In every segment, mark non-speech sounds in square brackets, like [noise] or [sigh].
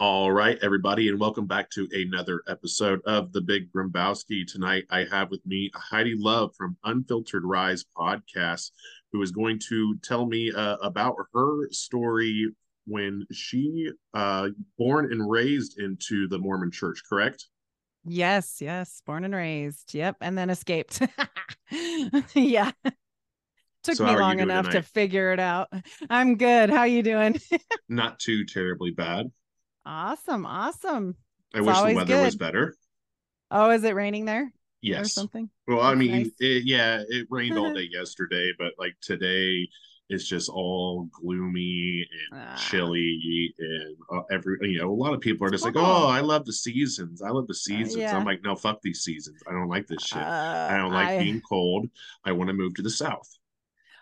All right, everybody, and welcome back to another episode of the Big Grimmbowski. Tonight, I have with me Heidi Love from Unfiltered Rise podcast, who is going to tell me uh, about her story when she uh, born and raised into the Mormon Church. Correct? Yes, yes, born and raised. Yep, and then escaped. [laughs] yeah. Took So me how are you long enough to figure it out. I'm good. How you doing? [laughs] Not too terribly bad. Awesome, awesome. I It's wish the weather was better. Oh, is it raining there or Yes. something? Well, I That's mean, nice. it, yeah, it rained all [laughs] day yesterday, but like today, it's just all gloomy and Ah. chilly, and uh, every you know, a lot of people are just like, "Oh, I love the seasons. I love the seasons." Uh, yeah. I'm like, "No, fuck these seasons. I don't like this shit. Uh, I don't like I, being cold. I want to move to the south."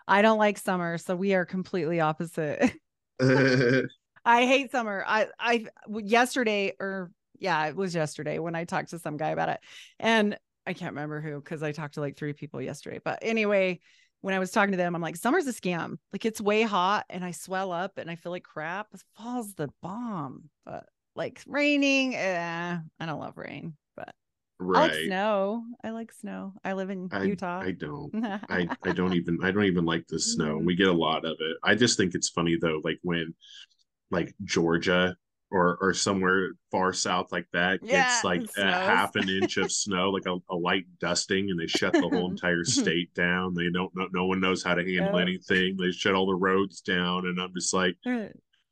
I don't like summer, so we are completely opposite. [laughs] [laughs] I hate summer. I I yesterday or yeah, it was yesterday when I talked to some guy about it. And I can't remember who cuz I talked to like three people yesterday. But anyway, when I was talking to them, I'm like summer's a scam. Like it's way hot and I swell up and I feel like crap. Fall's the bomb. But like raining, eh, I don't love rain, but I like snow. I like snow. I live in I, Utah. I don't. [laughs] I I don't even I don't even like the snow. Mhm. We get a lot of it. I just think it's funny though, like when like Georgia or or somewhere far south like that Yeah, gets like a half an inch of [laughs] snow, like a, a light dusting, and they shut the whole entire [laughs] state down. They don't know. No one knows how to handle anything. They shut all the roads down, and I'm just like,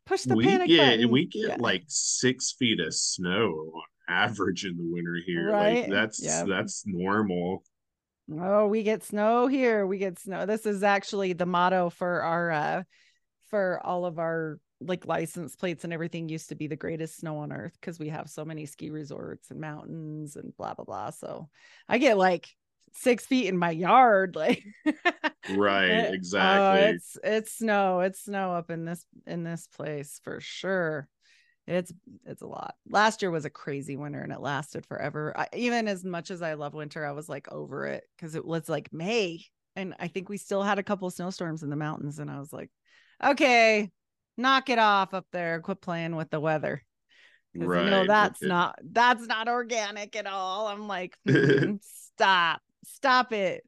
Push the we panic get button. we get Yeah. like six feet of snow on average in the winter here. Right. Like that's Yep. that's normal. Oh, we get snow here. We get snow. This is actually the motto for our uh for all of our like license plates and everything used to be the greatest snow on earth because we have so many ski resorts and mountains and blah blah blah. So I get like six feet in my yard. [laughs] Like Right, Eh, exactly. Oh, it's it's snow. It's snow up in this in this place for sure. It's it's a lot. Last year was a crazy winter and it lasted forever. I, even as much as I love winter, I was like over it because it was like May, and I think we still had a couple of snowstorms in the mountains, and I was like, okay, knock it off up there. Quit playing with the weather right. you know that's It- not that's not organic at all. I'm like, [laughs] "Mm, stop, stop it.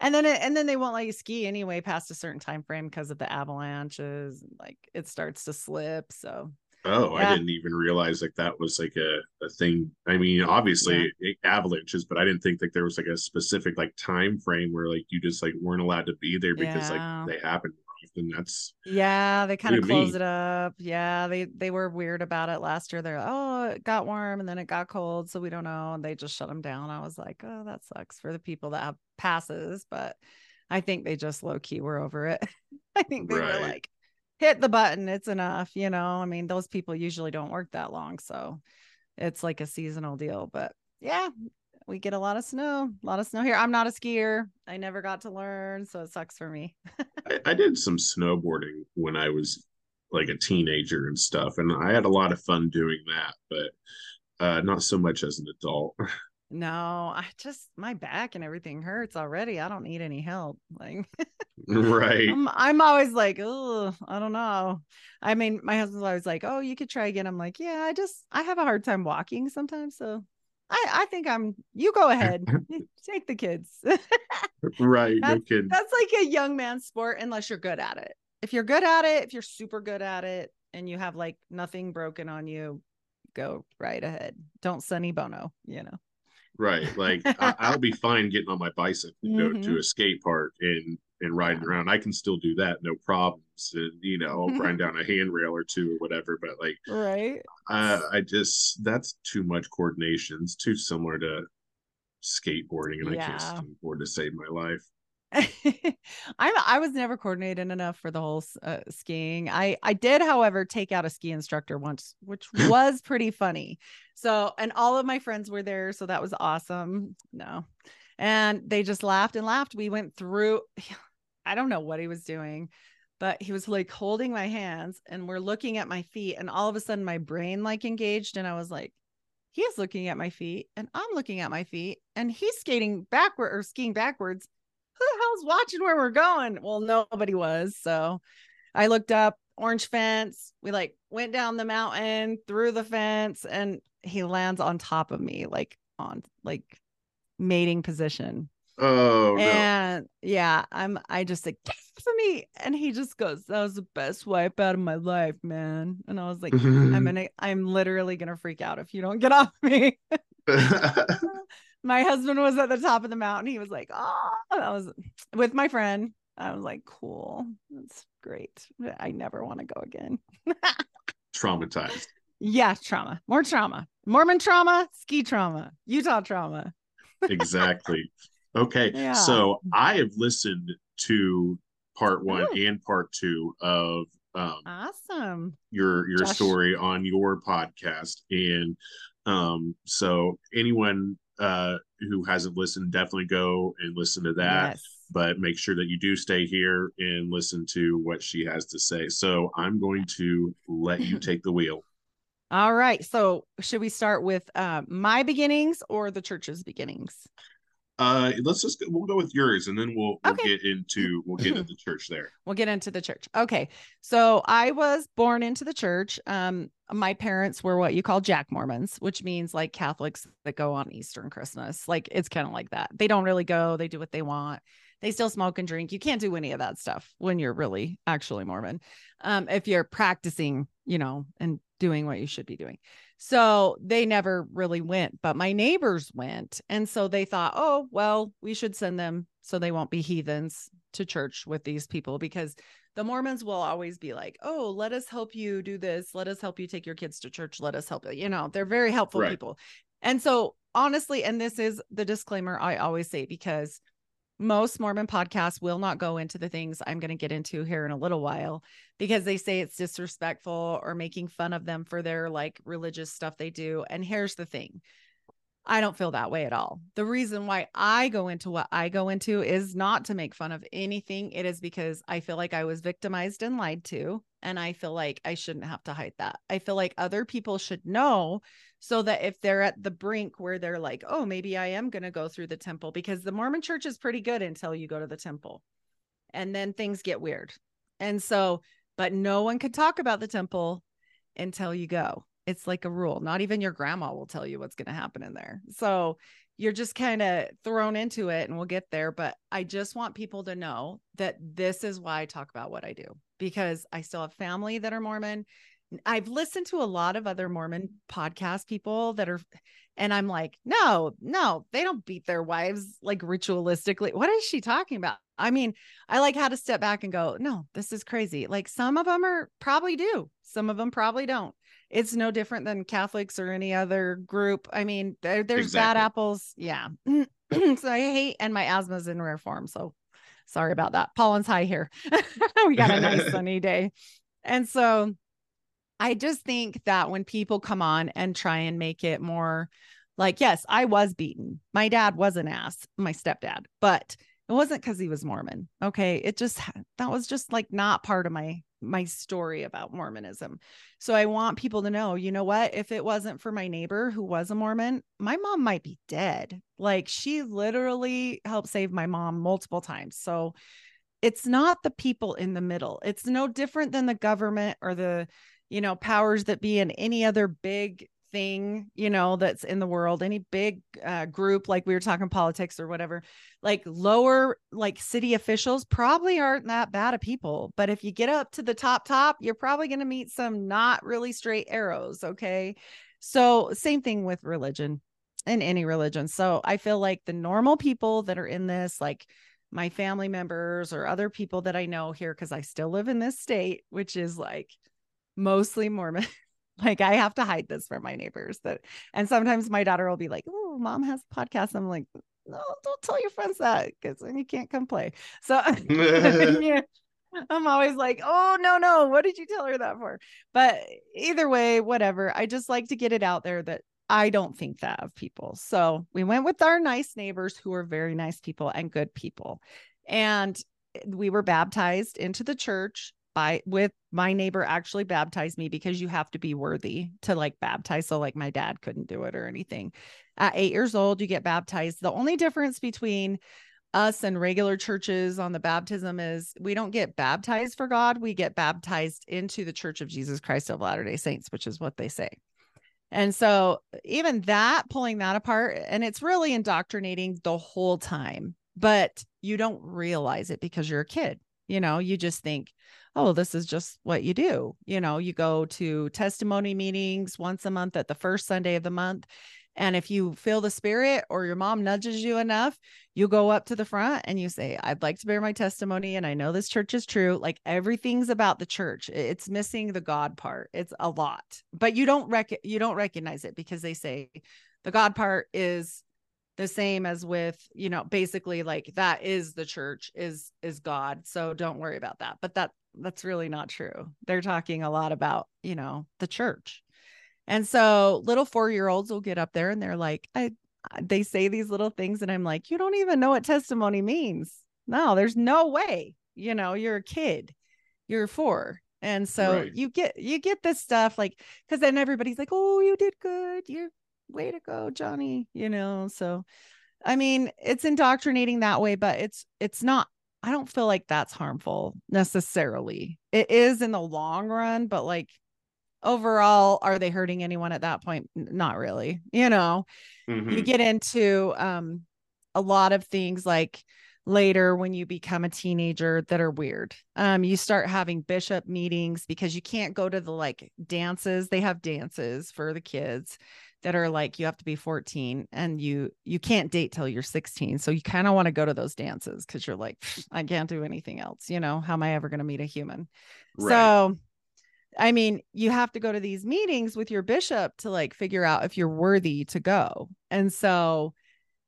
And then it, and then they won't let you ski anyway past a certain time frame because of the avalanches. Like it starts to slip. So Oh, I didn't even realize like that was like a, a thing. I mean, obviously it- avalanches, but I didn't think like there was like a specific like time frame where like you just like weren't allowed to be there because Yeah. like they happen more often. That's yeah, they kind of do you close it up. Yeah, they they were weird about it last year. They're like, oh, it got warm and then it got cold, so we don't know. And they just shut them down. I was like, oh, that sucks for the people that have passes, but I think they just low key were over it. [laughs] I think they Right. were like, hit the button, it's enough. You know, I mean, those people usually don't work that long, so it's like a seasonal deal. But yeah, we get a lot of snow, a lot of snow here. I'm not a skier. I never got to learn, so it sucks for me. [laughs] I, I did some snowboarding when I was like a teenager and stuff, and I had a lot of fun doing that, but uh not so much as an adult. [laughs] No, I just my back and everything hurts already. I don't need any help. Like [laughs] right. I'm, I'm always like, oh, I don't know. I mean, my husband's always like, oh, you could try again. I'm like, yeah, I just I have a hard time walking sometimes, so I I think I'm. You go ahead, [laughs] take the kids. [laughs] Right. No That's- kidding. That's like a young man's sport unless you're good at it. If you're good at it, if you're super good at it, and you have like nothing broken on you, go right ahead. Don't Sonny Bono, you know. Right. Like I, I'll be [laughs] fine getting on my bicycle go Mhm. to a skate park and and riding around. I can still do that, no problems. And you know, I'll [laughs] grind down a handrail or two or whatever. But like, Right. uh, I just that's too much coordination. It's too similar to skateboarding, and I can't Yeah. skateboard to save my life. [laughs] I'm I was never coordinated enough for the whole uh, skiing. I I did, however, take out a ski instructor once, which [laughs] was pretty funny. So, and all of my friends were there, so that was awesome. No, and they just laughed and laughed. We went through. I don't know what he was doing, but he was like holding my hands, and we're looking at my feet, and all of a sudden my brain like engaged, and I was like, he's looking at my feet, and I'm looking at my feet, and he's skating backward or skiing backwards who the hell's watching where we're going? Well, nobody was. So I looked up orange fence. We like went down the mountain through the fence and he lands on top of me, like on like mating position. Oh and no. yeah, I'm I just like get for me. And he just goes, That was the best wipe out of my life, man. And I was like, I'm [laughs] gonna I'm literally gonna freak out if you don't get [laughs] off me [laughs] my husband was at the top of the mountain. He was like, "Oh, I was with my friend." I was like, "Cool, that's great. I never want to go again." Traumatized. Yeah, trauma. More trauma. Mormon trauma, ski trauma, Utah trauma. exactly. Okay. Yeah. So I have listened to part one Ooh. and part two of um awesome your your Josh. story on your podcast and um so anyone uh, who hasn't listened, definitely go and listen to that. Yes. But make sure that you do stay here and listen to what she has to say. So I'm going to let you [laughs] take the wheel. All right. So should we start with uh, my beginnings or the church's beginnings? Uh, let's just we'll go with yours, and then we'll we'll okay. get into we'll get into the church there. [laughs] We'll get into the church. Okay, so I was born into the church. Um, my parents were what you call Jack Mormons, which means like Catholics that go on Easter and Christmas. Like it's kind of like that. They don't really go. They do what they want. They still smoke and drink. You can't do any of that stuff when you're really actually Mormon. Um, if you're practicing, you know, and doing what you should be doing. So they never really went, but my neighbors went. And so they thought, oh, well, we should send them so they won't be heathens to church with these people because the Mormons will always be like, oh, let us help you do this. Let us help you take your kids to church. Let us help you. You know, they're very helpful right. people. And so, honestly, and this is the disclaimer I always say because most Mormon podcasts will not go into the things I'm going to get into here in a little while because they say it's disrespectful or making fun of them for their like religious stuff they do. And here's the thing I don't feel that way at all. The reason why I go into what I go into is not to make fun of anything. It is because I feel like I was victimized and lied to. And I feel like I shouldn't have to hide that. I feel like other people should know so that if they're at the brink where they're like, oh, maybe I am going to go through the temple, because the Mormon church is pretty good until you go to the temple. And then things get weird. And so, but no one could talk about the temple until you go. It's like a rule. Not even your grandma will tell you what's going to happen in there. So you're just kind of thrown into it and we'll get there. But I just want people to know that this is why I talk about what I do because I still have family that are Mormon I've listened to a lot of other Mormon podcast people that are, and I'm like, no, no, they don't beat their wives like ritualistically. What is she talking about? I mean, I like how to step back and go, no, this is crazy. Like some of them are probably do, some of them probably don't. It's no different than Catholics or any other group. I mean, there, there's exactly. bad apples. Yeah. [clears throat] so I hate, and my asthma's in rare form. So sorry about that. Pollen's high here. [laughs] we got a nice [laughs] sunny day. And so, I just think that when people come on and try and make it more like, yes, I was beaten. My dad was an ass, my stepdad, but it wasn't because he was Mormon. Okay. It just, that was just like not part of my, my story about Mormonism. So I want people to know, you know what? If it wasn't for my neighbor who was a Mormon, my mom might be dead. Like she literally helped save my mom multiple times. So it's not the people in the middle. It's no different than the government or the you know, powers that be in any other big thing, you know, that's in the world, any big uh, group, like we were talking politics or whatever, like lower, like city officials probably aren't that bad of people. But if you get up to the top, top, you're probably going to meet some not really straight arrows. Okay. So, same thing with religion in any religion. So, I feel like the normal people that are in this, like, my family members or other people that I know here, because I still live in this state, which is like mostly Mormon. [laughs] like I have to hide this from my neighbors that and sometimes my daughter will be like, "Oh, mom has a podcast." I'm like, no, don't tell your friends that because then you can't come play. So yeah, [laughs] [laughs] I'm always like, oh no, no, what did you tell her that for? But either way, whatever. I just like to get it out there that I don't think that of people. So we went with our nice neighbors who are very nice people and good people. And eh, we were baptized into the church by with my neighbor actually baptized me because you have to be worthy to like baptize. So like my dad couldn't do it or anything. At eight years old, you get baptized. The only difference between us and regular churches on the baptism is we don't get baptized for God. We get baptized into the Church of Jesus Christ of Latter day Saints, which is what they say. And so, even that, pulling that apart, and it's really indoctrinating the whole time, but you don't realize it because you're a kid. You know, you just think, oh, this is just what you do. You know, you go to testimony meetings once a month at the first Sunday of the month. And if you feel the spirit or your mom nudges you enough, you go up to the front and you say, I'd like to bear my testimony. And I know this church is true. Like everything's about the church. It's missing the God part. It's a lot, but you don't rec- you don't recognize it because they say the God part is the same as with, you know, basically like that is the church is is God. So don't worry about that. But that that's really not true. They're talking a lot about, you know, the church and so little four year olds will get up there and they're like, I, they say these little things. And I'm like, you don't even know what testimony means. No, there's no way. You know, you're a kid, you're four. And so right. you get you get this stuff like because then everybody's like, oh, you did good. You're way to go, Johnny. You know, so I mean, it's indoctrinating that way, but it's it's not I don't feel like that's harmful necessarily. It is in the long run, but like overall are they hurting anyone at that point not really you know mm-hmm. you get into um a lot of things like later when you become a teenager that are weird um you start having bishop meetings because you can't go to the like dances they have dances for the kids that are like you have to be 14 and you you can't date till you're 16 so you kind of want to go to those dances because you're like i can't do anything else you know how am i ever going to meet a human right. so I mean, you have to go to these meetings with your bishop to like figure out if you're worthy to go. And so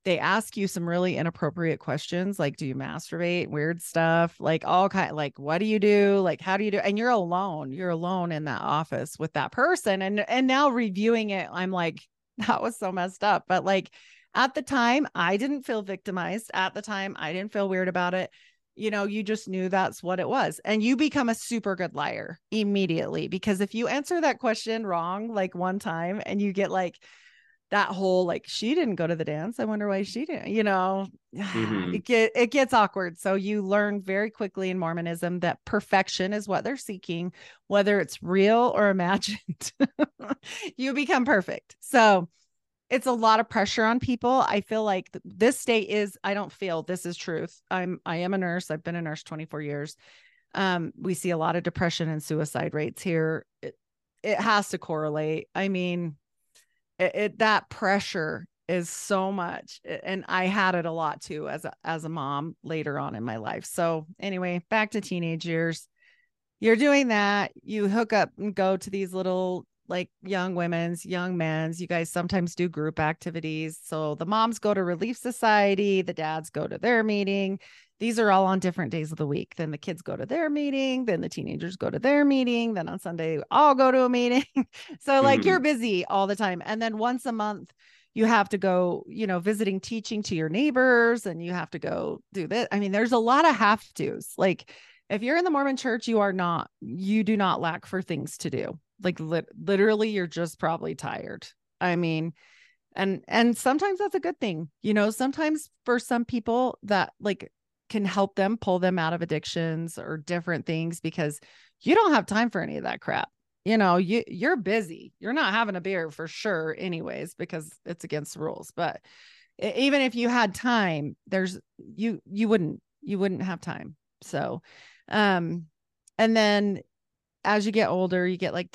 they ask you some really inappropriate questions like do you masturbate? Weird stuff like all kind like what do you do? Like how do you do? And you're alone you're alone in that office with that person and and now reviewing it i'm like [laughs] that was so messed up. But like at the time i didn't feel victimized at the time i didn't feel weird about it you know, you just knew that's what it was. And you become a super good liar immediately because if you answer that question wrong like one time and you get like that whole like she didn't go to the dance, I wonder why she didn't, you know, [sighs] mm-hmm. it get it gets awkward. So you learn very quickly in Mormonism that perfection is what they're seeking, whether it's real or [laughs] imagined. [laughs] you become perfect. So it's a lot of pressure on people. I feel like this state is, I don't feel this is truth. I'm, I am a nurse. I've been a nurse 24 years. Um, we see a lot of depression and suicide rates here. It, it has to correlate. I mean, it, it, that pressure is so much and i had it a lot too as a as a mom later on in my life so anyway back to teenage years you're doing that you hook up and go to these little like young women's, young men's. You guys sometimes do group activities. So the moms go to Relief Society, the dads go to their meeting. These are all on different days of the week. Then the kids go to their meeting, then the teenagers go to their meeting, then on Sunday I'll go to a meeting. [laughs] so like mm-hmm. you're busy all the time. And then once a month you have to go, you know, visiting teaching to your neighbors and you have to go do this. I mean, there's a lot of have tos. Like if you're in the Mormon church, you are not, you do not lack for things to do like li- literally you're just probably tired i mean and and sometimes that's a good thing you know sometimes for some people that like can help them pull them out of addictions or different things because you don't have time for any of that crap. You know you you're busy. You're not having a beer for sure anyways because it's against the rules. But even if you had time there's you you wouldn't you wouldn't have time. So um and then as you get older, you get like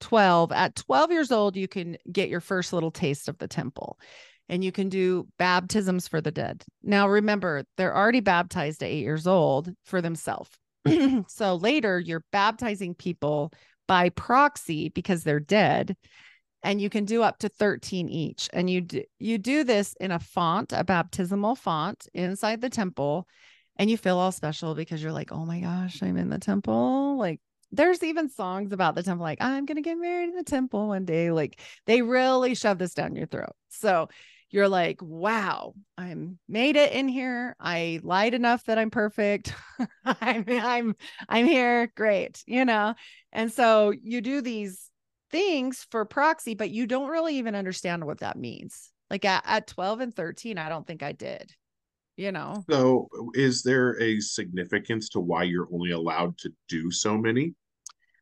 12. At 12 years old, you can get your first little taste of the temple and you can do baptisms for the dead. Now, remember, they're already baptized at eight years old for themselves. [clears throat] so later, you're baptizing people by proxy because they're dead. and you can do up to 13 each. And you do, you do this in a font, a baptismal font inside the temple, and you feel all special because you're like, oh my gosh, I'm in the temple. Like there's even songs about the temple, like I'm gonna get married in the temple one day. Like they really shove this down your throat. So you're like, wow, I'm made it in here. I lied enough that I'm perfect. [laughs] I'm I'm I'm here. Great, you know. And so you do these things for proxy, but you don't really even understand what that means. Like at, at 12 and 13, I don't think I did. You know. So is there a significance to why you're only allowed to do so many?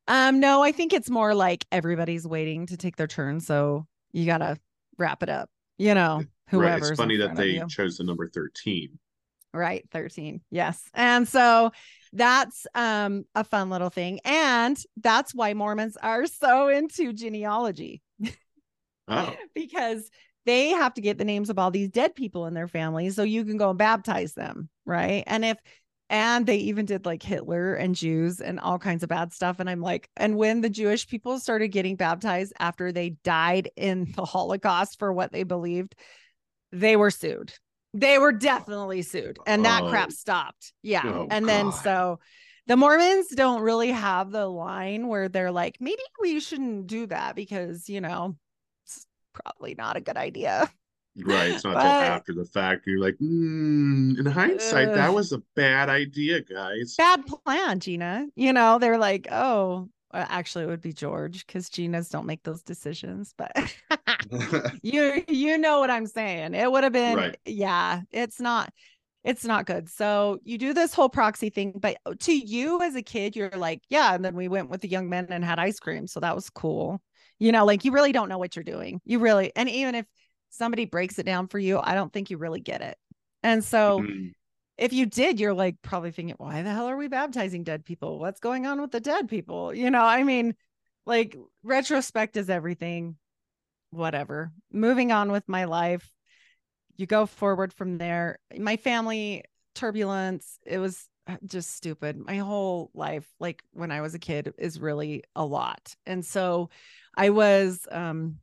Um, no, I think it's more like everybody's waiting to take their turn. So you gotta wrap it up you know, whoever. Right. It's funny that they chose the number 13. Right, 13. Yes. And so that's um a fun little thing. And that's why Mormons are so into genealogy. Oh. [laughs] because they have to get the names of all these dead people in their family so you can go and baptize them, right? And if and they even did like Hitler and Jews and all kinds of bad stuff. And I'm like, and when the Jewish people started getting baptized after they died in the Holocaust for what they believed, they were sued. They were definitely sued, and that oh. crap stopped. Yeah. Oh, and God. then so the Mormons don't really have the line where they're like, maybe we shouldn't do that because, you know, it's probably not a good idea. Right. It's not but, after the fact. You're like, mm, in hindsight, uh, that was a bad idea, guys. Bad plan, Gina. You know, they're like, oh, actually, it would be George because Ginas don't make those decisions. But [laughs] [laughs] you, you know what I'm saying. It would have been, right. yeah. It's not. It's not good. So you do this whole proxy thing, but to you as a kid, you're like, yeah. And then we went with the young men and had ice cream. So that was cool. You know, like you really don't know what you're doing. You really, and even if somebody breaks it down for you, I don't think you really get it. And so mm-hmm. if you did, you're like probably thinking, why the hell are we baptizing dead people? What's going on with the dead people? You know, I mean, like retrospect is everything. Whatever. Moving on with my life. You go forward from there. My family turbulence, it was just stupid. My whole life, like when I was a kid, is really a lot. And so I was um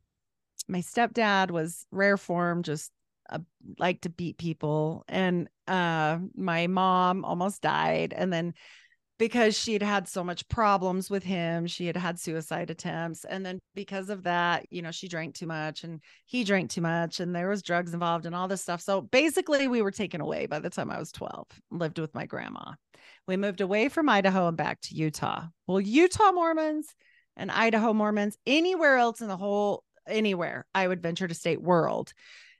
my stepdad was rare form, just uh, like to beat people. And uh, my mom almost died. And then because she had had so much problems with him, she had had suicide attempts. And then because of that, you know, she drank too much and he drank too much and there was drugs involved and all this stuff. So basically we were taken away by the time I was 12, lived with my grandma. We moved away from Idaho and back to Utah. Well, Utah Mormons and Idaho Mormons, anywhere else in the whole anywhere, I would venture to state world,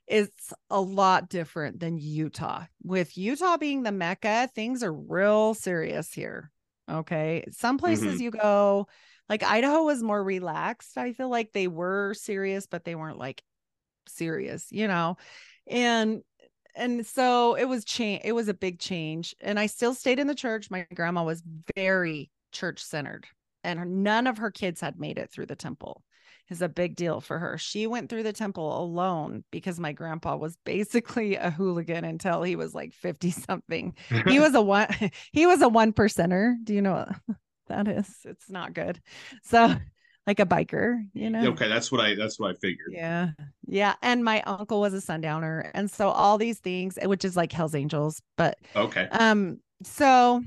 it's a lot different than Utah. With Utah being the Mecca, things are real serious here. Okay. Some places mm-hmm. you go, like Idaho was more relaxed. I feel like they were serious, but they weren't like serious, you know. And and so it was change it was a big change. And I still stayed in the church. My grandma was very church centered and none of her kids had made it through the temple is a big deal for her. She went through the temple alone because my grandpa was basically a hooligan until he was like 50 something. he [laughs] was a one [laughs] he was a one percenter. Do you know what [laughs] that is? It's not good. So like a biker, you know. Okay, that's what I that's what I figured. Yeah. Yeah, and my uncle was a sundowner and so all these things which is like Hell's Angels, but Okay. Um so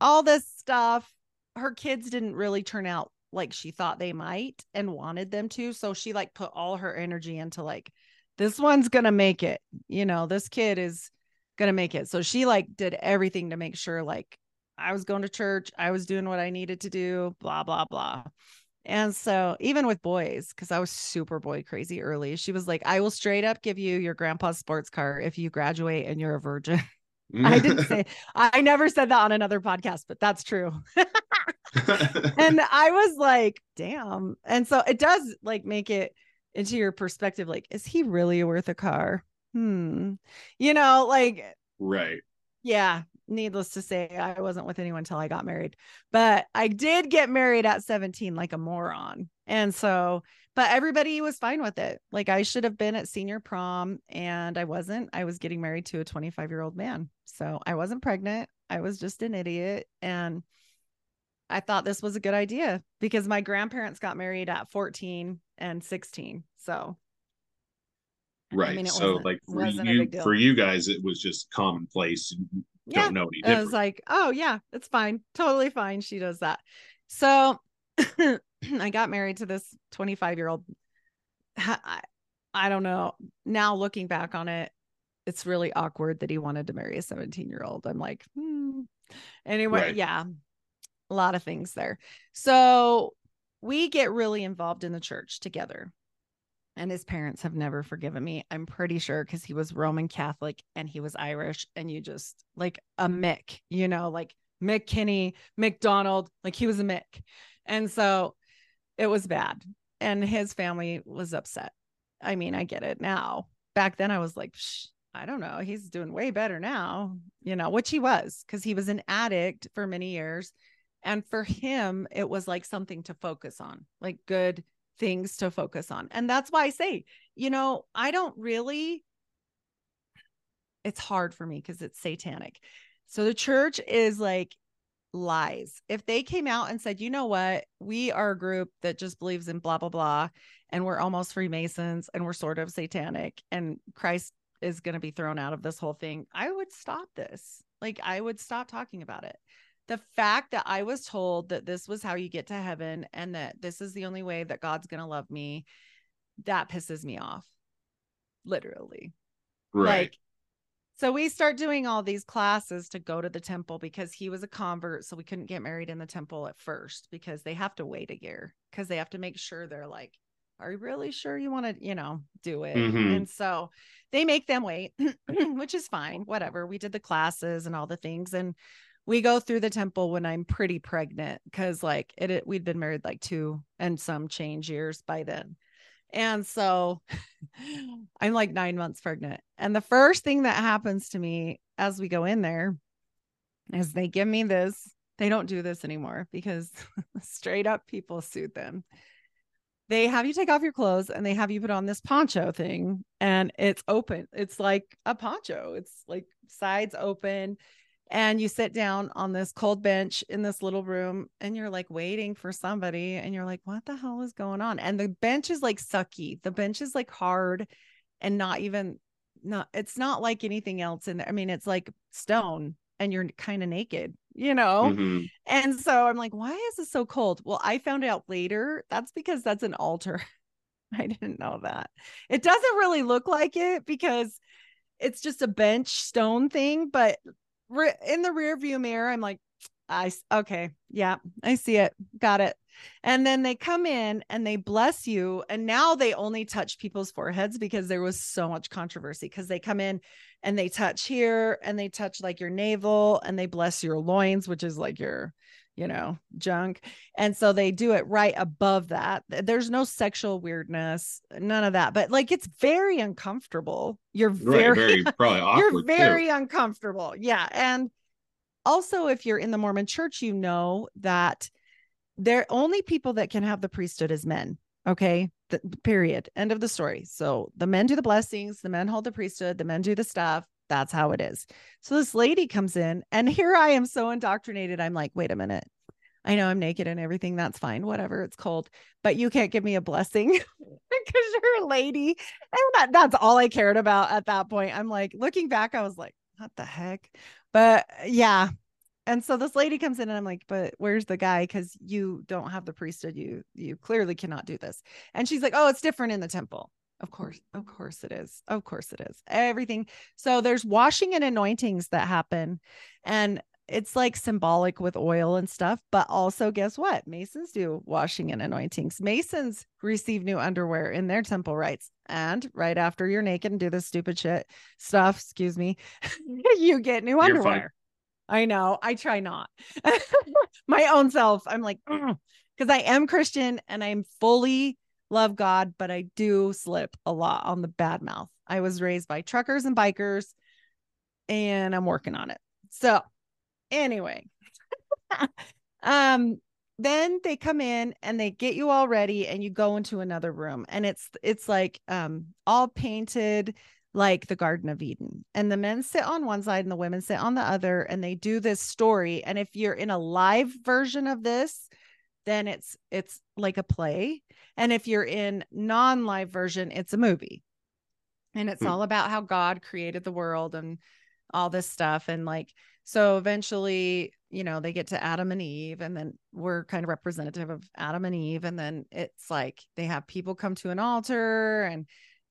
all this stuff her kids didn't really turn out like she thought they might and wanted them to. So she like put all her energy into like, this one's gonna make it. You know, this kid is gonna make it. So she like did everything to make sure like I was going to church, I was doing what I needed to do, blah, blah, blah. And so even with boys, because I was super boy crazy early, she was like, I will straight up give you your grandpa's sports car if you graduate and you're a virgin. [laughs] I didn't [laughs] say I never said that on another podcast, but that's true. [laughs] and I was like, damn. And so it does like make it into your perspective like, is he really worth a car? Hmm. You know, like, right. Yeah. Needless to say, I wasn't with anyone until I got married, but I did get married at 17 like a moron. And so, but everybody was fine with it. Like I should have been at senior prom and I wasn't. I was getting married to a 25 year old man. So I wasn't pregnant. I was just an idiot. And I thought this was a good idea because my grandparents got married at 14 and 16. So right. I mean, so like for you for you guys, it was just commonplace. Yeah. Don't know any different. It was like, oh yeah, it's fine. Totally fine. She does that. So [clears throat] I got married to this 25 year old. I, I don't know. Now looking back on it, it's really awkward that he wanted to marry a 17 year old. I'm like, hmm. anyway, right. yeah, a lot of things there. So we get really involved in the church together. And his parents have never forgiven me. I'm pretty sure because he was Roman Catholic and he was Irish. And you just like a Mick, you know, like McKinney, McDonald, like he was a Mick. And so it was bad. And his family was upset. I mean, I get it now. Back then, I was like, I don't know. He's doing way better now, you know, which he was because he was an addict for many years. And for him, it was like something to focus on, like good things to focus on. And that's why I say, you know, I don't really, it's hard for me because it's satanic. So the church is like lies. If they came out and said, you know what, we are a group that just believes in blah, blah, blah, and we're almost Freemasons and we're sort of satanic, and Christ is going to be thrown out of this whole thing, I would stop this. Like, I would stop talking about it. The fact that I was told that this was how you get to heaven and that this is the only way that God's going to love me, that pisses me off. Literally. Right. Like, so we start doing all these classes to go to the temple because he was a convert. So we couldn't get married in the temple at first because they have to wait a year because they have to make sure they're like, are you really sure you want to, you know, do it? Mm-hmm. And so they make them wait, [clears throat] which is fine. Whatever. We did the classes and all the things. And we go through the temple when I'm pretty pregnant because like it, it we'd been married like two and some change years by then. And so [laughs] I'm like nine months pregnant. And the first thing that happens to me as we go in there is they give me this. They don't do this anymore because [laughs] straight up people sued them. They have you take off your clothes and they have you put on this poncho thing and it's open. It's like a poncho. It's like sides open and you sit down on this cold bench in this little room and you're like waiting for somebody and you're like what the hell is going on? And the bench is like sucky. The bench is like hard and not even not it's not like anything else in there. I mean it's like stone and you're kind of naked you know? Mm-hmm. and so i'm like why is this so cold? Well i found out later that's because that's an altar. [laughs] I didn't know that. It doesn't really look like it because it's just a bench stone thing but in the rear view mirror, I'm like, I okay, yeah, I see it, got it. And then they come in and they bless you. And now they only touch people's foreheads because there was so much controversy. Because they come in and they touch here and they touch like your navel and they bless your loins, which is like your, you know, junk. And so they do it right above that. There's no sexual weirdness, none of that. But like it's very uncomfortable. You're very, right, very [laughs] probably. You're very too. uncomfortable. Yeah. And also, if you're in the Mormon church, you know that they're only people that can have the priesthood as men. Okay. The, period. End of the story. So the men do the blessings, the men hold the priesthood, the men do the stuff. That's how it is. So this lady comes in, and here I am so indoctrinated. I'm like, wait a minute. I know I'm naked and everything. That's fine. Whatever. It's cold, but you can't give me a blessing [laughs] because you're a lady. And that, that's all I cared about at that point. I'm like, looking back, I was like, what the heck? But uh, yeah, and so this lady comes in and I'm like, but where's the guy? Because you don't have the priesthood. You you clearly cannot do this. And she's like, oh, it's different in the temple. Of course, of course it is. Of course it is. Everything. So there's washing and anointings that happen. And it's like symbolic with oil and stuff. But also, guess what? Masons do washing and anointings. Masons receive new underwear in their temple rites. And right after you're naked and do this stupid shit stuff, excuse me, [laughs] you get new you're underwear. Fine. I know. I try not. [laughs] My own self. I'm like, because I am Christian and I'm fully love God, but I do slip a lot on the bad mouth. I was raised by truckers and bikers and I'm working on it. So, anyway, [laughs] um then they come in and they get you all ready and you go into another room and it's it's like um all painted like the Garden of Eden. And the men sit on one side and the women sit on the other, and they do this story. And if you're in a live version of this, then it's it's like a play. And if you're in non-live version, it's a movie. And it's hmm. all about how God created the world and all this stuff. And like, so eventually, you know, they get to Adam and Eve, and then we're kind of representative of Adam and Eve. And then it's like they have people come to an altar and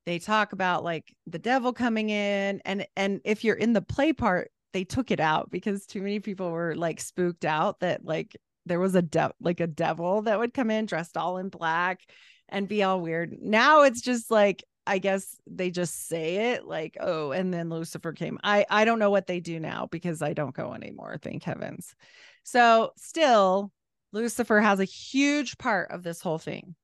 they talk about like the devil coming in. And and if you're in the play part, they took it out because too many people were like spooked out that like there was a de- like a devil that would come in dressed all in black and be all weird. Now it's just like I guess they just say it like, oh, and then Lucifer came. I I don't know what they do now because I don't go anymore, thank heavens. So still, Lucifer has a huge part of this whole thing.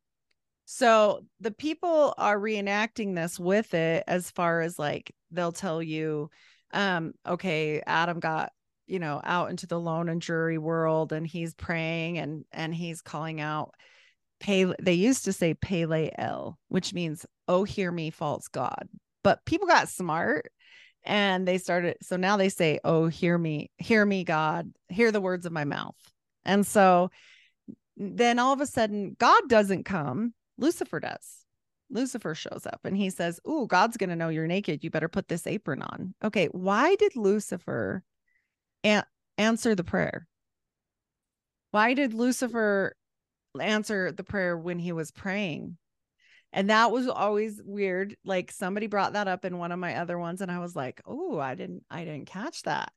So the people are reenacting this with it as far as like they'll tell you um, okay, Adam got you know out into the lone and dreary world and he's praying and and he's calling out pay they used to say Pay Lay Ale which means oh hear me false god but people got smart and they started so now they say oh hear me hear me god hear the words of my mouth and so then all of a sudden god doesn't come lucifer does Lucifer shows up and he says, "Ooh, God's going to know you're naked. You better put this apron on." Okay, why did Lucifer a- answer the prayer? Why did Lucifer answer the prayer when he was praying? And that was always weird. Like somebody brought that up in one of my other ones and I was like, "Oh, I didn't I didn't catch that."